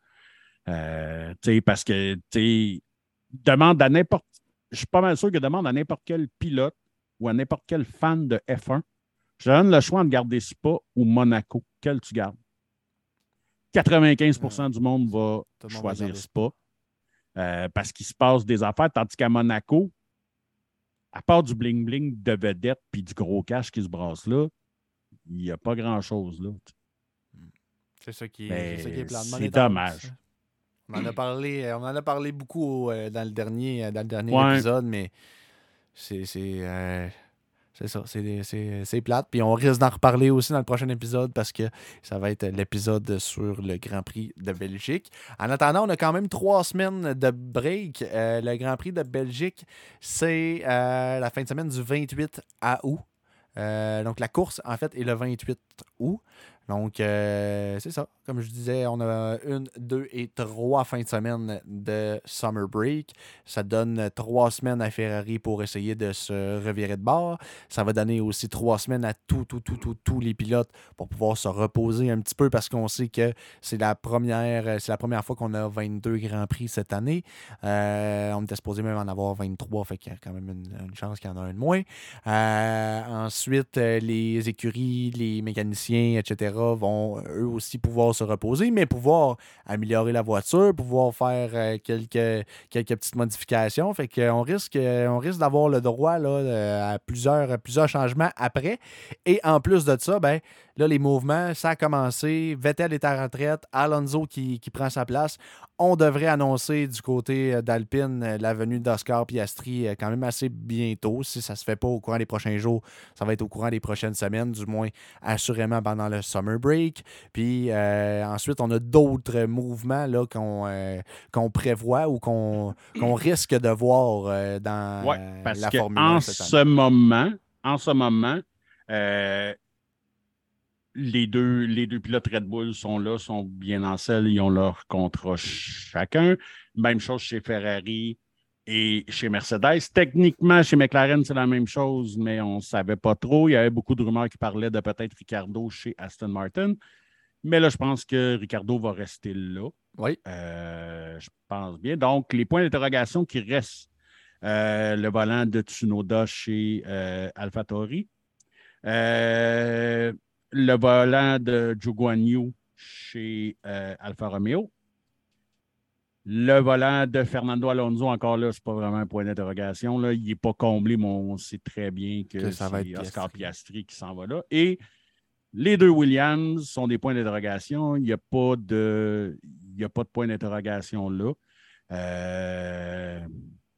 Speaker 2: Euh, parce que demande à n'importe. Je suis pas mal sûr que demande à n'importe quel pilote ou à n'importe quel fan de F1. Je donne le choix de garder Spa ou Monaco. Quel tu gardes? 95% du monde va
Speaker 1: Tout monde
Speaker 2: choisir Spa euh, parce qu'il se passe des affaires, tandis qu'à Monaco, à part du bling-bling de vedette puis du gros cash qui se brasse là, il n'y a pas grand-chose là.
Speaker 1: C'est ça qui est,
Speaker 2: Ben,
Speaker 1: ça qui est plate.
Speaker 2: c'est dommage.
Speaker 1: On en a parlé, euh, on en a parlé beaucoup euh, dans le dernier, euh, dans le dernier
Speaker 2: Ouais.
Speaker 1: épisode, mais c'est euh, ça, c'est plate. Puis on risque d'en reparler aussi dans le prochain épisode parce que ça va être l'épisode sur le Grand Prix de Belgique. En attendant, on a quand même trois semaines de break. Euh, le Grand Prix de Belgique, c'est euh, la fin de semaine du 28 à août. Euh, donc la course, en fait, est le 28 août. Donc, euh, c'est ça. Comme je disais, on a une, deux et trois fins de semaine de summer break. Ça donne trois semaines à Ferrari pour essayer de se revirer de bord. Ça va donner aussi trois semaines à tous, tous, tous, tous, tous les pilotes pour pouvoir se reposer un petit peu parce qu'on sait que c'est la première, c'est la première fois qu'on a 22 Grands Prix cette année. Euh, on était supposé même en avoir 23, fait qu'il y a quand même une, chance qu'il y en a un de moins. Euh, ensuite, les écuries, les mécaniciens, etc., vont euh, eux aussi pouvoir se reposer, mais pouvoir améliorer la voiture, pouvoir faire euh, quelques, quelques petites modifications. Fait qu'on risque, euh, on risque d'avoir le droit là, à plusieurs, à plusieurs changements après. Et en plus de ça, ben, Là, les mouvements, ça a commencé. Vettel est à retraite. Alonso qui, prend sa place. On devrait annoncer du côté euh, d'Alpine euh, la venue d'Oscar Piastri euh, quand même assez bientôt. Si ça ne se fait pas au courant des prochains jours, ça va être au courant des prochaines semaines, du moins assurément pendant le summer break. Puis ensuite, on a d'autres mouvements là, qu'on, prévoit ou qu'on, risque de voir dans la Formule
Speaker 2: 1 en ce moment, en ce moment, les deux, les deux pilotes Red Bull sont là, sont bien en selle, ils ont leur contrat chacun. Même chose chez Ferrari et chez Mercedes. Techniquement, chez McLaren, c'est la même chose, mais on ne savait pas trop. Il y avait beaucoup de rumeurs qui parlaient de peut-être Ricardo chez Aston Martin. Mais là, je pense que Ricardo va rester là.
Speaker 1: Oui.
Speaker 2: Euh, je pense bien. Donc, les points d'interrogation qui restent euh, le volant de Tsunoda chez euh, AlphaTauri. Le volant de Joe chez euh, Alfa Romeo. Le volant de Fernando Alonso, encore là, ce n'est pas vraiment un point d'interrogation. Il n'est pas comblé, mais on sait très bien que, c'est Oscar Piastri. qui s'en va là. Et les deux Williams sont des points d'interrogation. Il n'y a pas de, il a pas de point d'interrogation là. Euh,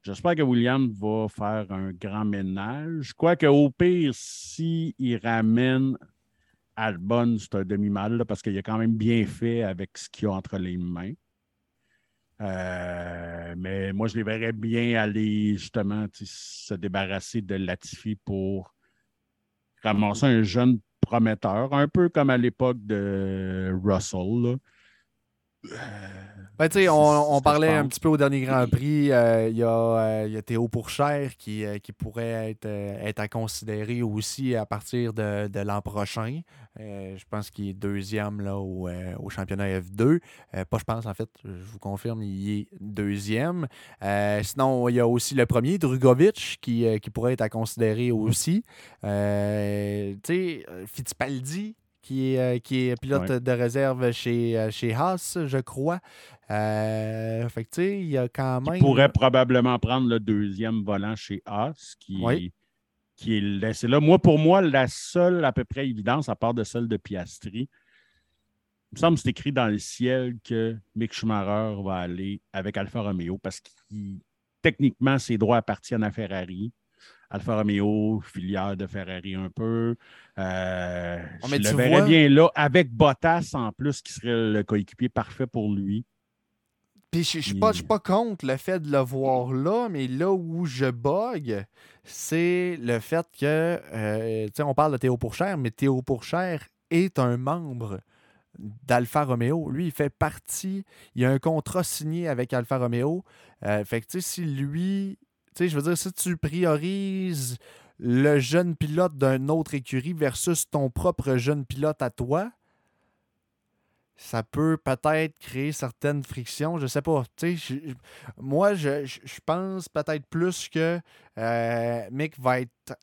Speaker 2: j'espère que Williams va faire un grand ménage. Quoique, au pire, s'il ramène Albon, c'est un demi-mal parce qu'il a quand même bien fait avec ce qu'il a entre les mains. Euh, mais moi, je les verrais bien aller justement se débarrasser de Latifi pour ramasser un jeune prometteur, un peu comme à l'époque de Russell.
Speaker 1: Ben, on, parlait un petit peu au dernier Grand Prix. Euh, il y, euh, y, a Théo Pourchère qui, euh, qui pourrait être, être à considérer aussi à partir de, l'an prochain. je pense qu'il est deuxième là, au, championnat F2. pas je pense, en fait, je vous confirme, il est deuxième. sinon, il y a aussi le premier, Drugovic, qui, qui pourrait être à considérer aussi. tu sais, Fittipaldi, qui est, euh, qui est pilote de réserve chez, euh, chez Haas, je crois. Euh, fait que, il y a quand même.
Speaker 2: Il pourrait probablement prendre le deuxième volant chez Haas, qui, qui est laissé là. Moi, pour moi, la seule à peu près évidence, à part de celle de Piastri, il me semble que c'est écrit dans le ciel que Mick Schumacher va aller avec Alfa Romeo parce que techniquement, ses droits appartiennent à Ferrari. Alfa Romeo, filière de Ferrari un peu. Euh, je le verrais bien là, avec Bottas en plus, qui serait le coéquipier parfait pour lui.
Speaker 1: Puis je ne suis pas, pas, contre le fait de le voir là, mais là où je bug, c'est le fait que, euh, tu sais, on parle de Théo Pourchère, mais Théo Pourchère est un membre d'Alfa Romeo. Lui, il fait partie, il a un contrat signé avec Alfa Romeo. Euh, fait que, tu sais, si lui, sais, je veux dire, si tu priorises le jeune pilote d'un autre écurie versus ton propre jeune pilote à toi, ça peut peut-être créer certaines frictions. Je sais pas. moi, je, pense peut-être plus que euh, Mick va être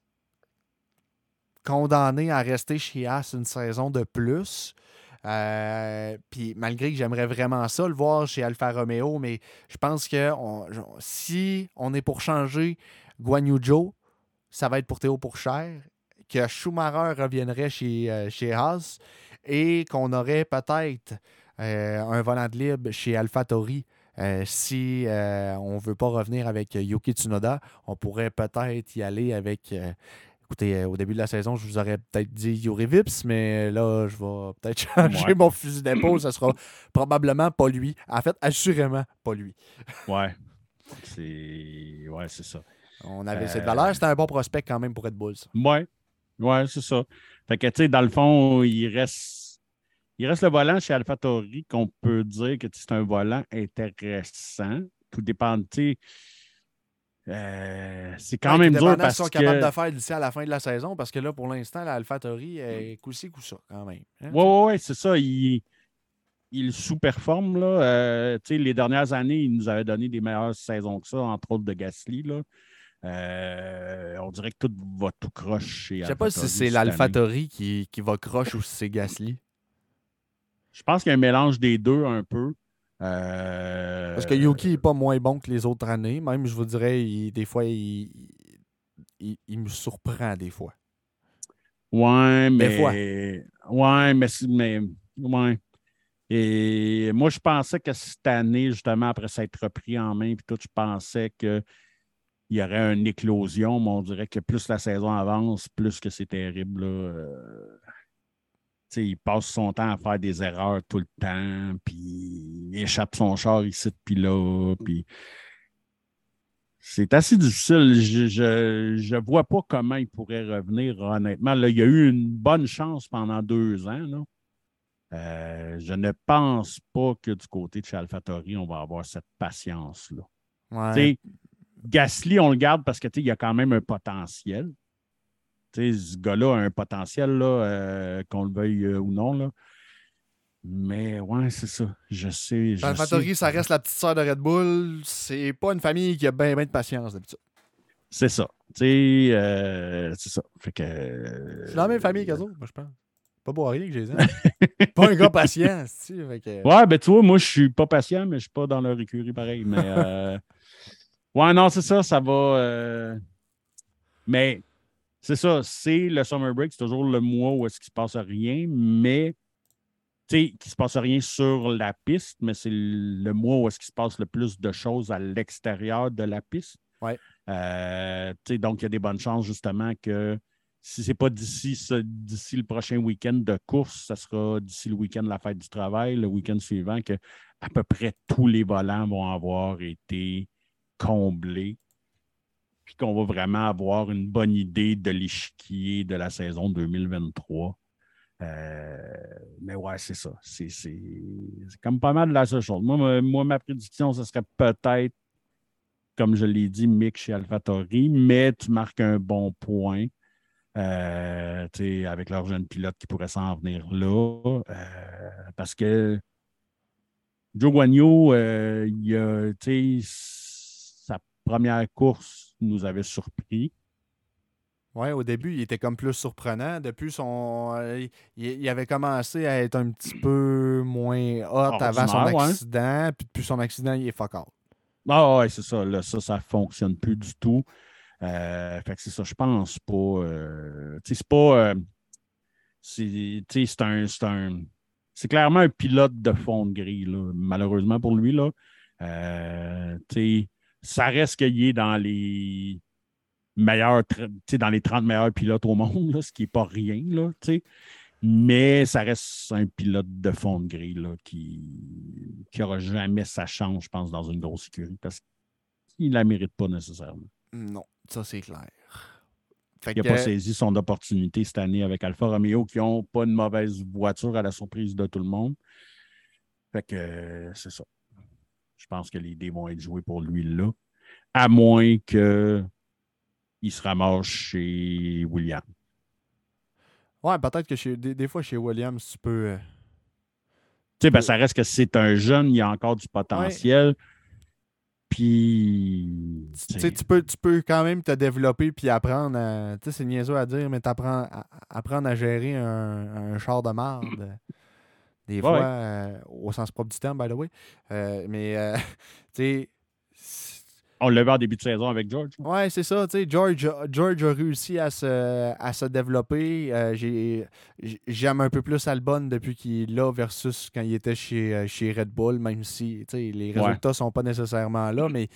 Speaker 1: condamné à rester chez As une saison de plus. Euh, puis malgré que j'aimerais vraiment ça, le voir chez Alfa Romeo, mais je pense que si on est pour changer Guan Joe, ça va être pour Théo Pourchère, que Schumacher reviendrait chez, euh, chez Haas et qu'on aurait peut-être euh, un volant de libre chez AlphaTauri. si on ne veut pas revenir avec Yuki Tsunoda, on pourrait peut-être y aller avec Écoutez, euh, au début de la saison, je vous aurais peut-être dit Yuri Vips, mais là, je vais peut-être changer mon fusil d'épaule. Ce sera probablement pas lui. En fait, assurément pas lui.
Speaker 2: ouais. C'est ouais, c'est ça.
Speaker 1: On avait cette valeur. C'était un bon prospect quand même pour Red Bulls.
Speaker 2: Ouais. Ouais, c'est ça. Fait que, tu sais, dans le fond, il reste. Il reste le volant chez AlphaTauri qu'on peut dire que c'est un volant intéressant. Tout dépend, tu sais euh, c'est quand même dur parce sont capables
Speaker 1: de faire d'ici à la fin de la saison parce que là, pour l'instant, l'AlphaTauri est coup-ci, coup-ça quand même.
Speaker 2: Oui, oui, oui, c'est ça. Il, il sous-performe. Là. Euh, les dernières années, il nous avait donné des meilleures saisons que ça, entre autres de Gasly. Là. Euh, on dirait que tout va tout croche
Speaker 1: Je ne sais pas si c'est l'AlphaTauri qui, qui va croche ou si c'est Gasly.
Speaker 2: Je pense qu'il y a un mélange des deux un peu. Euh,
Speaker 1: Parce que Yuki n'est pas moins bon que les autres années. Même, je vous dirais, des fois, il, me surprend des fois.
Speaker 2: Ouais, mais.
Speaker 1: Des fois.
Speaker 2: Ouais, mais, mais. Ouais. Et moi, je pensais que cette année, justement, après s'être repris en main, puis tout, je pensais qu'il y aurait une éclosion, mais on dirait que plus la saison avance, plus que c'est terrible. Là. Euh, sais, il passe son temps à faire des erreurs tout le temps, puis il échappe son char ici, puis là, puis c'est assez difficile. Je ne vois pas comment il pourrait revenir, honnêtement. Là, il y a eu une bonne chance pendant deux ans. Là. Euh, je ne pense pas que du côté de chez AlphaTauri, on va avoir cette patience-là.
Speaker 1: Ouais.
Speaker 2: Gasly, on le garde parce qu'il y a quand même un potentiel. Ce gars-là a un potentiel, là, euh, qu'on le veuille euh, ou non. Là. Mais ouais, c'est ça. Je sais. Je
Speaker 1: AlphaTauri, ça reste la petite sœur de Red Bull. C'est pas une famille qui a bien ben de patience d'habitude.
Speaker 2: C'est ça. Sais, c'est ça. Fait que.
Speaker 1: c'est la même famille qu'eux autres, moi, je pense. Pas pour rien que j'ai Pas un gars patient, tu sais.
Speaker 2: Ouais, ben tu vois, moi, je suis pas patient, mais je suis pas dans leur écurie pareil. Mais euh, ouais, non, c'est ça, ça va. Euh, mais c'est ça, c'est le summer break, c'est toujours le mois où est-ce qu'il se passe rien, mais tu sais, qu'il se passe rien sur la piste, mais c'est le mois où est-ce qu'il se passe le plus de choses à l'extérieur de la piste.
Speaker 1: Ouais.
Speaker 2: Euh, donc, il y a des bonnes chances justement que si ce n'est pas d'ici d'ici le prochain week-end de course, ça sera d'ici le week-end de la fête du travail, le week-end suivant, que à peu près tous les volants vont avoir été comblés. Puis qu'on va vraiment avoir une bonne idée de l'échiquier de la saison 2023. Euh, mais ouais, c'est ça. C'est comme pas mal de la seule chose. Moi, moi, ma prédiction, ce serait peut-être, comme je l'ai dit, Mick chez AlphaTauri, mais tu marques un bon point. Euh, avec leur jeune pilote qui pourrait s'en venir là. Euh, parce que Joe Guagno, euh, sa première course nous avait surpris.
Speaker 1: Oui, au début, il était comme plus surprenant. Depuis son. il, avait commencé à être un petit peu moins hot avant son accident. Puis depuis son accident, il est fuck out.
Speaker 2: Ah ouais, c'est ça. Là, ça, ça fonctionne plus du tout. Euh, fait que c'est ça, je pense pas. Euh, c'est pas. Euh, c'est un. C'est clairement un pilote de fond de grille, malheureusement pour lui. Là. Ça reste qu'il est dans les meilleurs, dans les 30 meilleurs pilotes au monde, ce qui n'est pas rien. Là, mais ça reste un pilote de fond de grille là, qui n'aura jamais sa chance, je pense, dans une grosse écurie parce qu'il ne la mérite pas nécessairement.
Speaker 1: Non, ça c'est clair.
Speaker 2: il n'a pas saisi son opportunité cette année avec Alfa Romeo qui n'ont pas une mauvaise voiture à la surprise de tout le monde. Fait que c'est ça. Je pense que les dés vont être joués pour lui là. À moins qu'il se ramasse chez William.
Speaker 1: Ouais, peut-être que chez, des, fois chez Williams, tu peux. Euh,
Speaker 2: tu sais, ben, ça reste que c'est un jeune, il y a encore du potentiel. Puis.
Speaker 1: Tu peux, tu peux quand même te développer puis apprendre à. Tu sais, c'est niaiseux à dire, mais t'apprends à, apprendre à gérer un, char de marde. Des fois, euh, au sens propre du terme, by the way. Euh, mais, euh, tu sais,
Speaker 2: on l'a vu en début de saison avec George.
Speaker 1: Oui, c'est ça. George, George a réussi à se, à se développer. J'aime un peu plus Albon depuis qu'il est là versus quand il était chez, chez Red Bull, même si les résultats ne sont pas nécessairement là, mais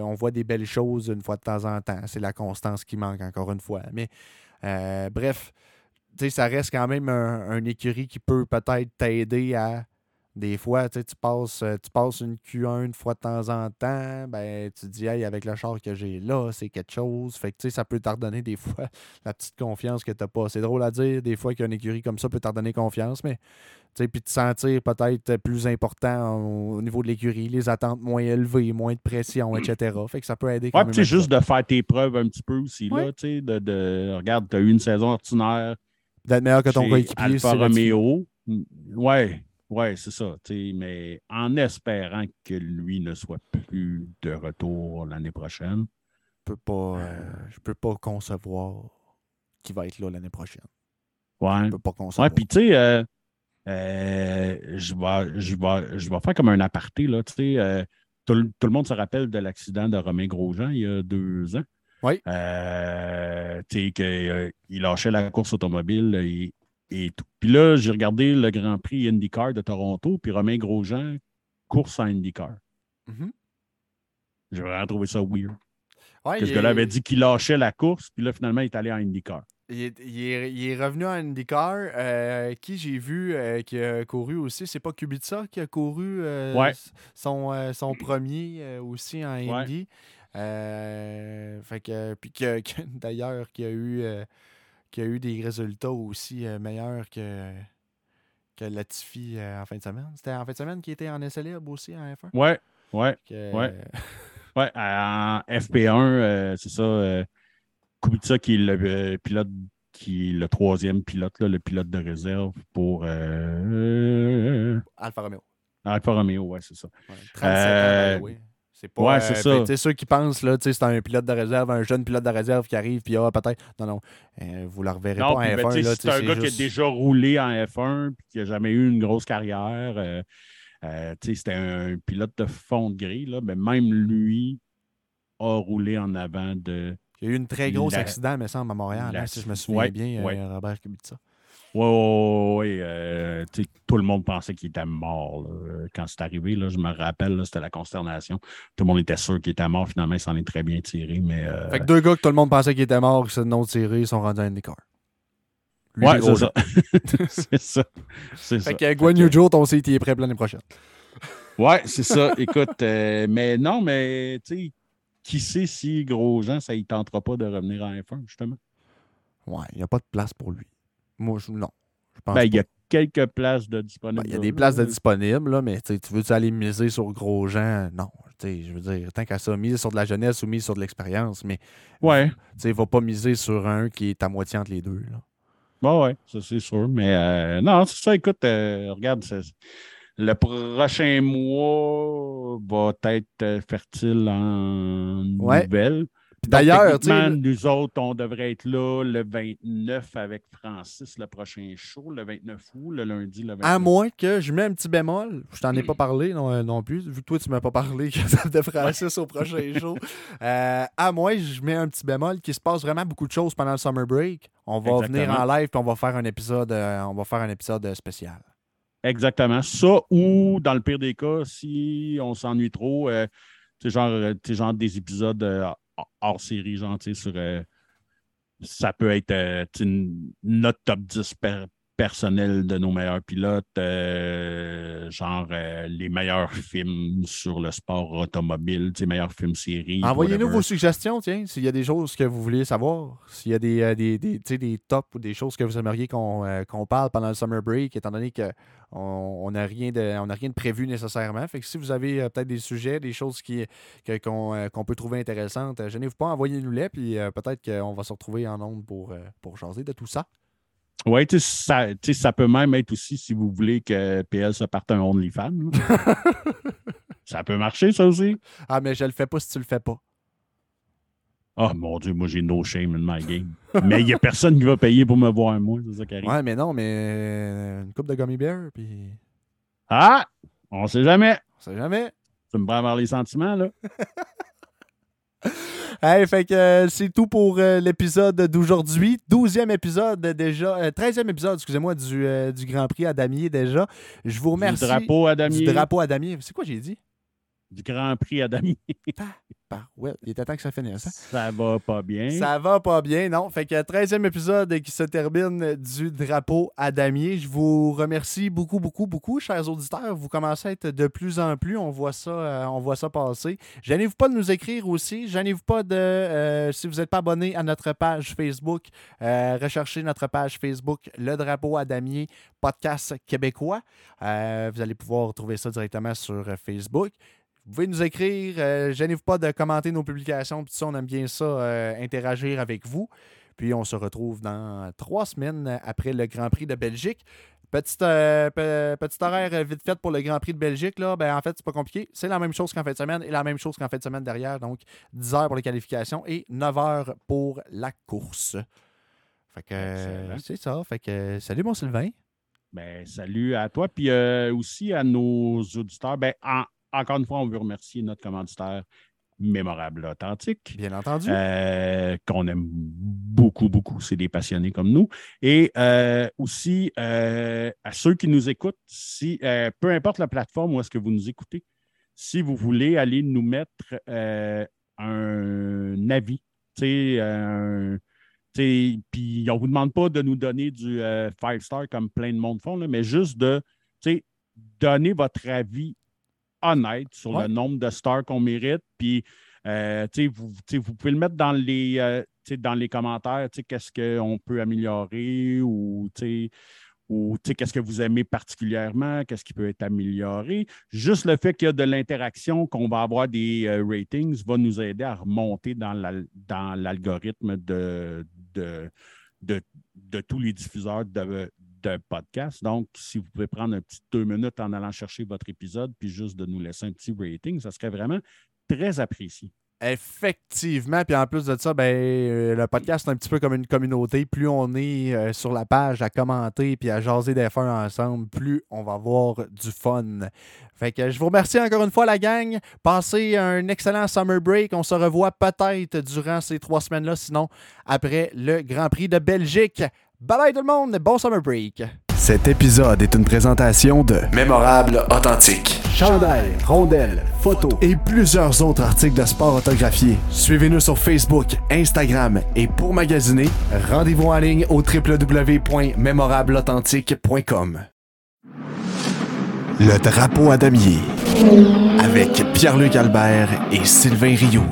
Speaker 1: on voit des belles choses une fois de temps en temps. C'est la constance qui manque encore une fois. Mais bref, ça reste quand même un, un écurie qui peut peut-être t'aider à des fois, tu passes, euh, tu passes une Q1 une fois de temps en temps, ben, tu te dis, hey, avec le char que j'ai là, c'est quelque chose. Fait que, ça peut t'ordonner des fois la petite confiance que tu n'as pas. C'est drôle à dire, des fois qu'une écurie comme ça peut t'ordonner confiance, mais, tu puis te sentir peut-être plus important au, niveau de l'écurie, les attentes moins élevées, moins de pression, etc. Fait que ça peut aider.
Speaker 2: Ouais, puis juste de faire tes preuves un petit peu aussi, là, tu sais, de, de, regarde, tu as eu une saison ordinaire.
Speaker 1: D'être meilleur que ton coéquipier.
Speaker 2: Alfa Romeo. Ouais. Oui, c'est ça. Mais en espérant que lui ne soit plus de retour l'année prochaine.
Speaker 1: Je peux pas, euh, je peux pas concevoir qu'il va être là l'année prochaine.
Speaker 2: Ouais.
Speaker 1: Je peux pas concevoir.
Speaker 2: Ouais, puis tu sais, euh, euh, je, vais, je, vais, je vais faire comme un aparté. Là, tout, tout, le monde se rappelle de l'accident de Romain Grosjean il y a deux ans.
Speaker 1: Oui.
Speaker 2: Euh, tu sais, qu'il lâchait la course automobile et, et tout. Puis là, j'ai regardé le Grand Prix IndyCar de Toronto, puis Romain Grosjean course en IndyCar.
Speaker 1: Mhm.
Speaker 2: J'ai vraiment trouvé ça weird.
Speaker 1: Ouais,
Speaker 2: Que ce
Speaker 1: il
Speaker 2: gars-là avait dit qu'il lâchait la course, puis là, finalement, il est allé en IndyCar.
Speaker 1: Il est, il est- il est revenu en IndyCar. euh, qui j'ai vu euh, qui a couru aussi, c'est pas Kubica qui a couru euh,
Speaker 2: Ouais.
Speaker 1: son, euh, son premier euh, aussi en Indy. Euh, fait que, puis que, que- d'ailleurs, qui a eu euh, qui a eu des résultats aussi euh, meilleurs que, que Latifi en fin de semaine. C'était en fin de semaine qui était en essai libre aussi en F1.
Speaker 2: Ouais, ouais,
Speaker 1: Que,
Speaker 2: Ouais. ouais. En FP1, euh, c'est ça. Kubica qui est le pilote, qui est le troisième pilote, là, le pilote de réserve pour euh,
Speaker 1: Alfa Romeo.
Speaker 2: Alfa Romeo, ouais, c'est ça.
Speaker 1: Ouais, 37 ans,
Speaker 2: Euh,
Speaker 1: by the way. C'est pas.
Speaker 2: ouais, c'est
Speaker 1: euh,
Speaker 2: ça.
Speaker 1: tu sais, ceux qui pensent, là, tu sais, c'est un pilote de réserve, un jeune pilote de réserve qui arrive, puis ah, peut-être. Non, non. euh, vous ne le reverrez
Speaker 2: Non,
Speaker 1: pas en
Speaker 2: puis, ben,
Speaker 1: F1.
Speaker 2: tu sais,
Speaker 1: là,
Speaker 2: c'est un
Speaker 1: c'est
Speaker 2: gars
Speaker 1: juste-
Speaker 2: qui a déjà roulé en F1 puis qui n'a jamais eu une grosse carrière. euh, euh, tu sais, c'était un pilote de fond de grille, là, mais même lui a roulé en avant de.
Speaker 1: Il y a eu une très grosse
Speaker 2: La-
Speaker 1: accident, me semble, à Montréal,
Speaker 2: la-
Speaker 1: hein, si je me souviens
Speaker 2: ouais,
Speaker 1: bien, euh,
Speaker 2: ouais.
Speaker 1: Robert Kubica.
Speaker 2: Ouais, ouais, ouais, euh, tout le monde pensait qu'il était mort là, quand c'est arrivé. Là, je me rappelle, c'était la consternation. Tout le monde était sûr qu'il était mort. Finalement, il s'en est très bien tiré. Mais, euh,
Speaker 1: Fait que deux gars que tout le monde pensait qu'ils étaient morts, qui se non tirés, sont rendus à IndyCar.
Speaker 2: Ouais, c'est ça. c'est ça.
Speaker 1: Fait que Gwen
Speaker 2: Fait que-
Speaker 1: Newjo, ton site, il est prêt l'année prochaine.
Speaker 2: Ouais, c'est ça. Écoute, euh, mais non, mais tu sais, qui sait si Grosjean, ça ne tentera pas de revenir en F1, justement?
Speaker 1: Ouais, il n'y a pas de place pour lui. Moi, je, non. Je pense
Speaker 2: Ben, il y a quelques places de disponibles.
Speaker 1: Ben, il y a des places de disponibles, là, mais tu sais, tu veux aller miser sur Grosjean? Non. Tu sais, Je veux dire, tant qu'à ça, mise sur de la jeunesse ou mise sur de l'expérience, mais
Speaker 2: Ouais,
Speaker 1: tu sais, va pas miser sur un qui est à moitié entre les deux. Là.
Speaker 2: ouais, ouais, ça c'est sûr. Mais euh, non, c'est ça, écoute, euh, regarde, le prochain mois va être euh, fertile en
Speaker 1: Ouais.
Speaker 2: nouvelles.
Speaker 1: D'ailleurs,
Speaker 2: nous autres, on devrait être là le 29 avec Francis, le prochain show, le 29 août, le lundi, le 29
Speaker 1: à moins que je mets un petit bémol, je t'en ai pas parlé non, euh, non plus, vu que toi tu m'as pas parlé que de Francis au prochain show. Euh, à moins je mets un petit bémol qu'il se passe vraiment beaucoup de choses pendant le summer break. On va venir en live puis on va faire un épisode, euh, on va faire un épisode spécial.
Speaker 2: Exactement. Ça, ou dans le pire des cas, si on s'ennuie trop, euh, tu sais, genre, genre des épisodes hors série, genre, sur. euh, ça peut être euh, notre top 10 per- personnel de nos meilleurs pilotes, euh, genre euh, les meilleurs films sur le sport automobile, sais, meilleurs films séries.
Speaker 1: Envoyez-nous vos suggestions, tiens, s'il y a des choses que vous voulez savoir, s'il y a des, euh, des, des, tops ou des choses que vous aimeriez qu'on parle pendant le summer break, étant donné qu'on on n'a rien, de- on n'a rien de prévu nécessairement. Fait que si vous avez peut-être des sujets, des choses que- qu'on peut trouver intéressantes, gênez-vous pas, envoyez-nous-les, puis peut-être qu'on va se retrouver en ondes pour, pour jaser de tout ça.
Speaker 2: Oui, tu sais, ça, ça peut même être aussi si vous voulez que PL se parte un OnlyFans. ça peut marcher, ça aussi.
Speaker 1: Ah, mais je le fais pas si tu le fais pas.
Speaker 2: Oh mon Dieu, moi j'ai no shame in my game. Mais il n'y a personne qui va payer pour me voir, moi, c'est ça qui arrive.
Speaker 1: Ouais, mais non, mais euh, une coupe de gummy bear, puis
Speaker 2: Ah! On sait jamais.
Speaker 1: on sait jamais.
Speaker 2: Tu me prends avoir les sentiments, là.
Speaker 1: Hey, fait que euh, c'est tout pour euh, l'épisode d'aujourd'hui. 12e épisode déjà. euh, 13e épisode, excusez-moi, du, euh, du Grand Prix à Damier déjà. Je vous remercie.
Speaker 2: Du drapeau à Damier.
Speaker 1: Du drapeau à Damier. C'est quoi j'ai dit?
Speaker 2: Du Grand Prix à Damier.
Speaker 1: Ouais, il était temps que ça finisse. hein?
Speaker 2: Ça va pas bien.
Speaker 1: Ça va pas bien, non? Fait que 13e épisode qui se termine du drapeau à damier. Je vous remercie beaucoup, beaucoup, beaucoup, chers auditeurs. Vous commencez à être de plus en plus. On voit ça, euh, on voit ça passer. Gênez-vous pas de nous écrire aussi. Gênez-vous pas de, euh, si vous n'êtes pas abonné à notre page Facebook, euh, recherchez notre page Facebook, Le Drapeau à damier, podcast québécois. Vous allez pouvoir trouver ça directement sur Facebook. Vous pouvez nous écrire. euh, Gênez-vous pas de commenter nos publications. Puis ça, on aime bien ça, euh, interagir avec vous. Puis on se retrouve dans trois semaines après le Grand Prix de Belgique. Petite, euh, pe- petit horaire vite fait pour le Grand Prix de Belgique. Là. Ben, en fait, c'est pas compliqué. C'est la même chose qu'en fin de semaine et la même chose qu'en fin de semaine derrière. Donc, 10 heures pour les qualifications et 9 heures pour la course. Fait que c'est ça. Fait que salut mon Sylvain.
Speaker 2: Ben, salut à toi, puis euh, aussi à nos auditeurs. Ben, en- encore une fois, on veut remercier notre commanditaire Mémorable Authentique.
Speaker 1: Bien entendu.
Speaker 2: Euh, qu'on aime beaucoup, beaucoup. C'est des passionnés comme nous. Et euh, aussi, euh, à ceux qui nous écoutent, si, peu importe la plateforme où est-ce que vous nous écoutez, si vous voulez aller nous mettre un avis, puis on ne vous demande pas de nous donner du five star comme plein de monde font, mais juste de donner votre avis honnête sur le nombre de stars qu'on mérite. Puis, euh, vous, vous, pouvez le mettre dans les, euh, dans les commentaires, qu'est-ce qu'on peut améliorer ou, ou qu'est-ce que vous aimez particulièrement, qu'est-ce qui peut être amélioré. Juste le fait qu'il y a de l'interaction, qu'on va avoir des euh, ratings, va nous aider à remonter dans l'algorithme de, de, de, tous les diffuseurs de, d'un podcast. Donc, si vous pouvez prendre un petit deux minutes en allant chercher votre épisode, puis juste de nous laisser un petit rating, ça serait vraiment très apprécié.
Speaker 1: Effectivement, puis en plus de ça, ben, euh, le podcast est un petit peu comme une communauté. Plus on est euh, sur la page à commenter puis à jaser des fins ensemble, plus on va avoir du fun. Fait que je vous remercie encore une fois, la gang. Passez un excellent summer break. On se revoit peut-être durant ces trois semaines-là, sinon après le Grand Prix de Belgique. Bye bye tout le monde, bon summer break.
Speaker 3: Cet épisode est une présentation de Mémorable Authentique. Chandail, rondelles, photos et plusieurs autres articles de sport autographiés. Suivez-nous sur Facebook, Instagram et pour magasiner, rendez-vous en ligne au www.mémorableauthentique.com. Le drapeau à damier avec Pierre-Luc Albert et Sylvain Rioux.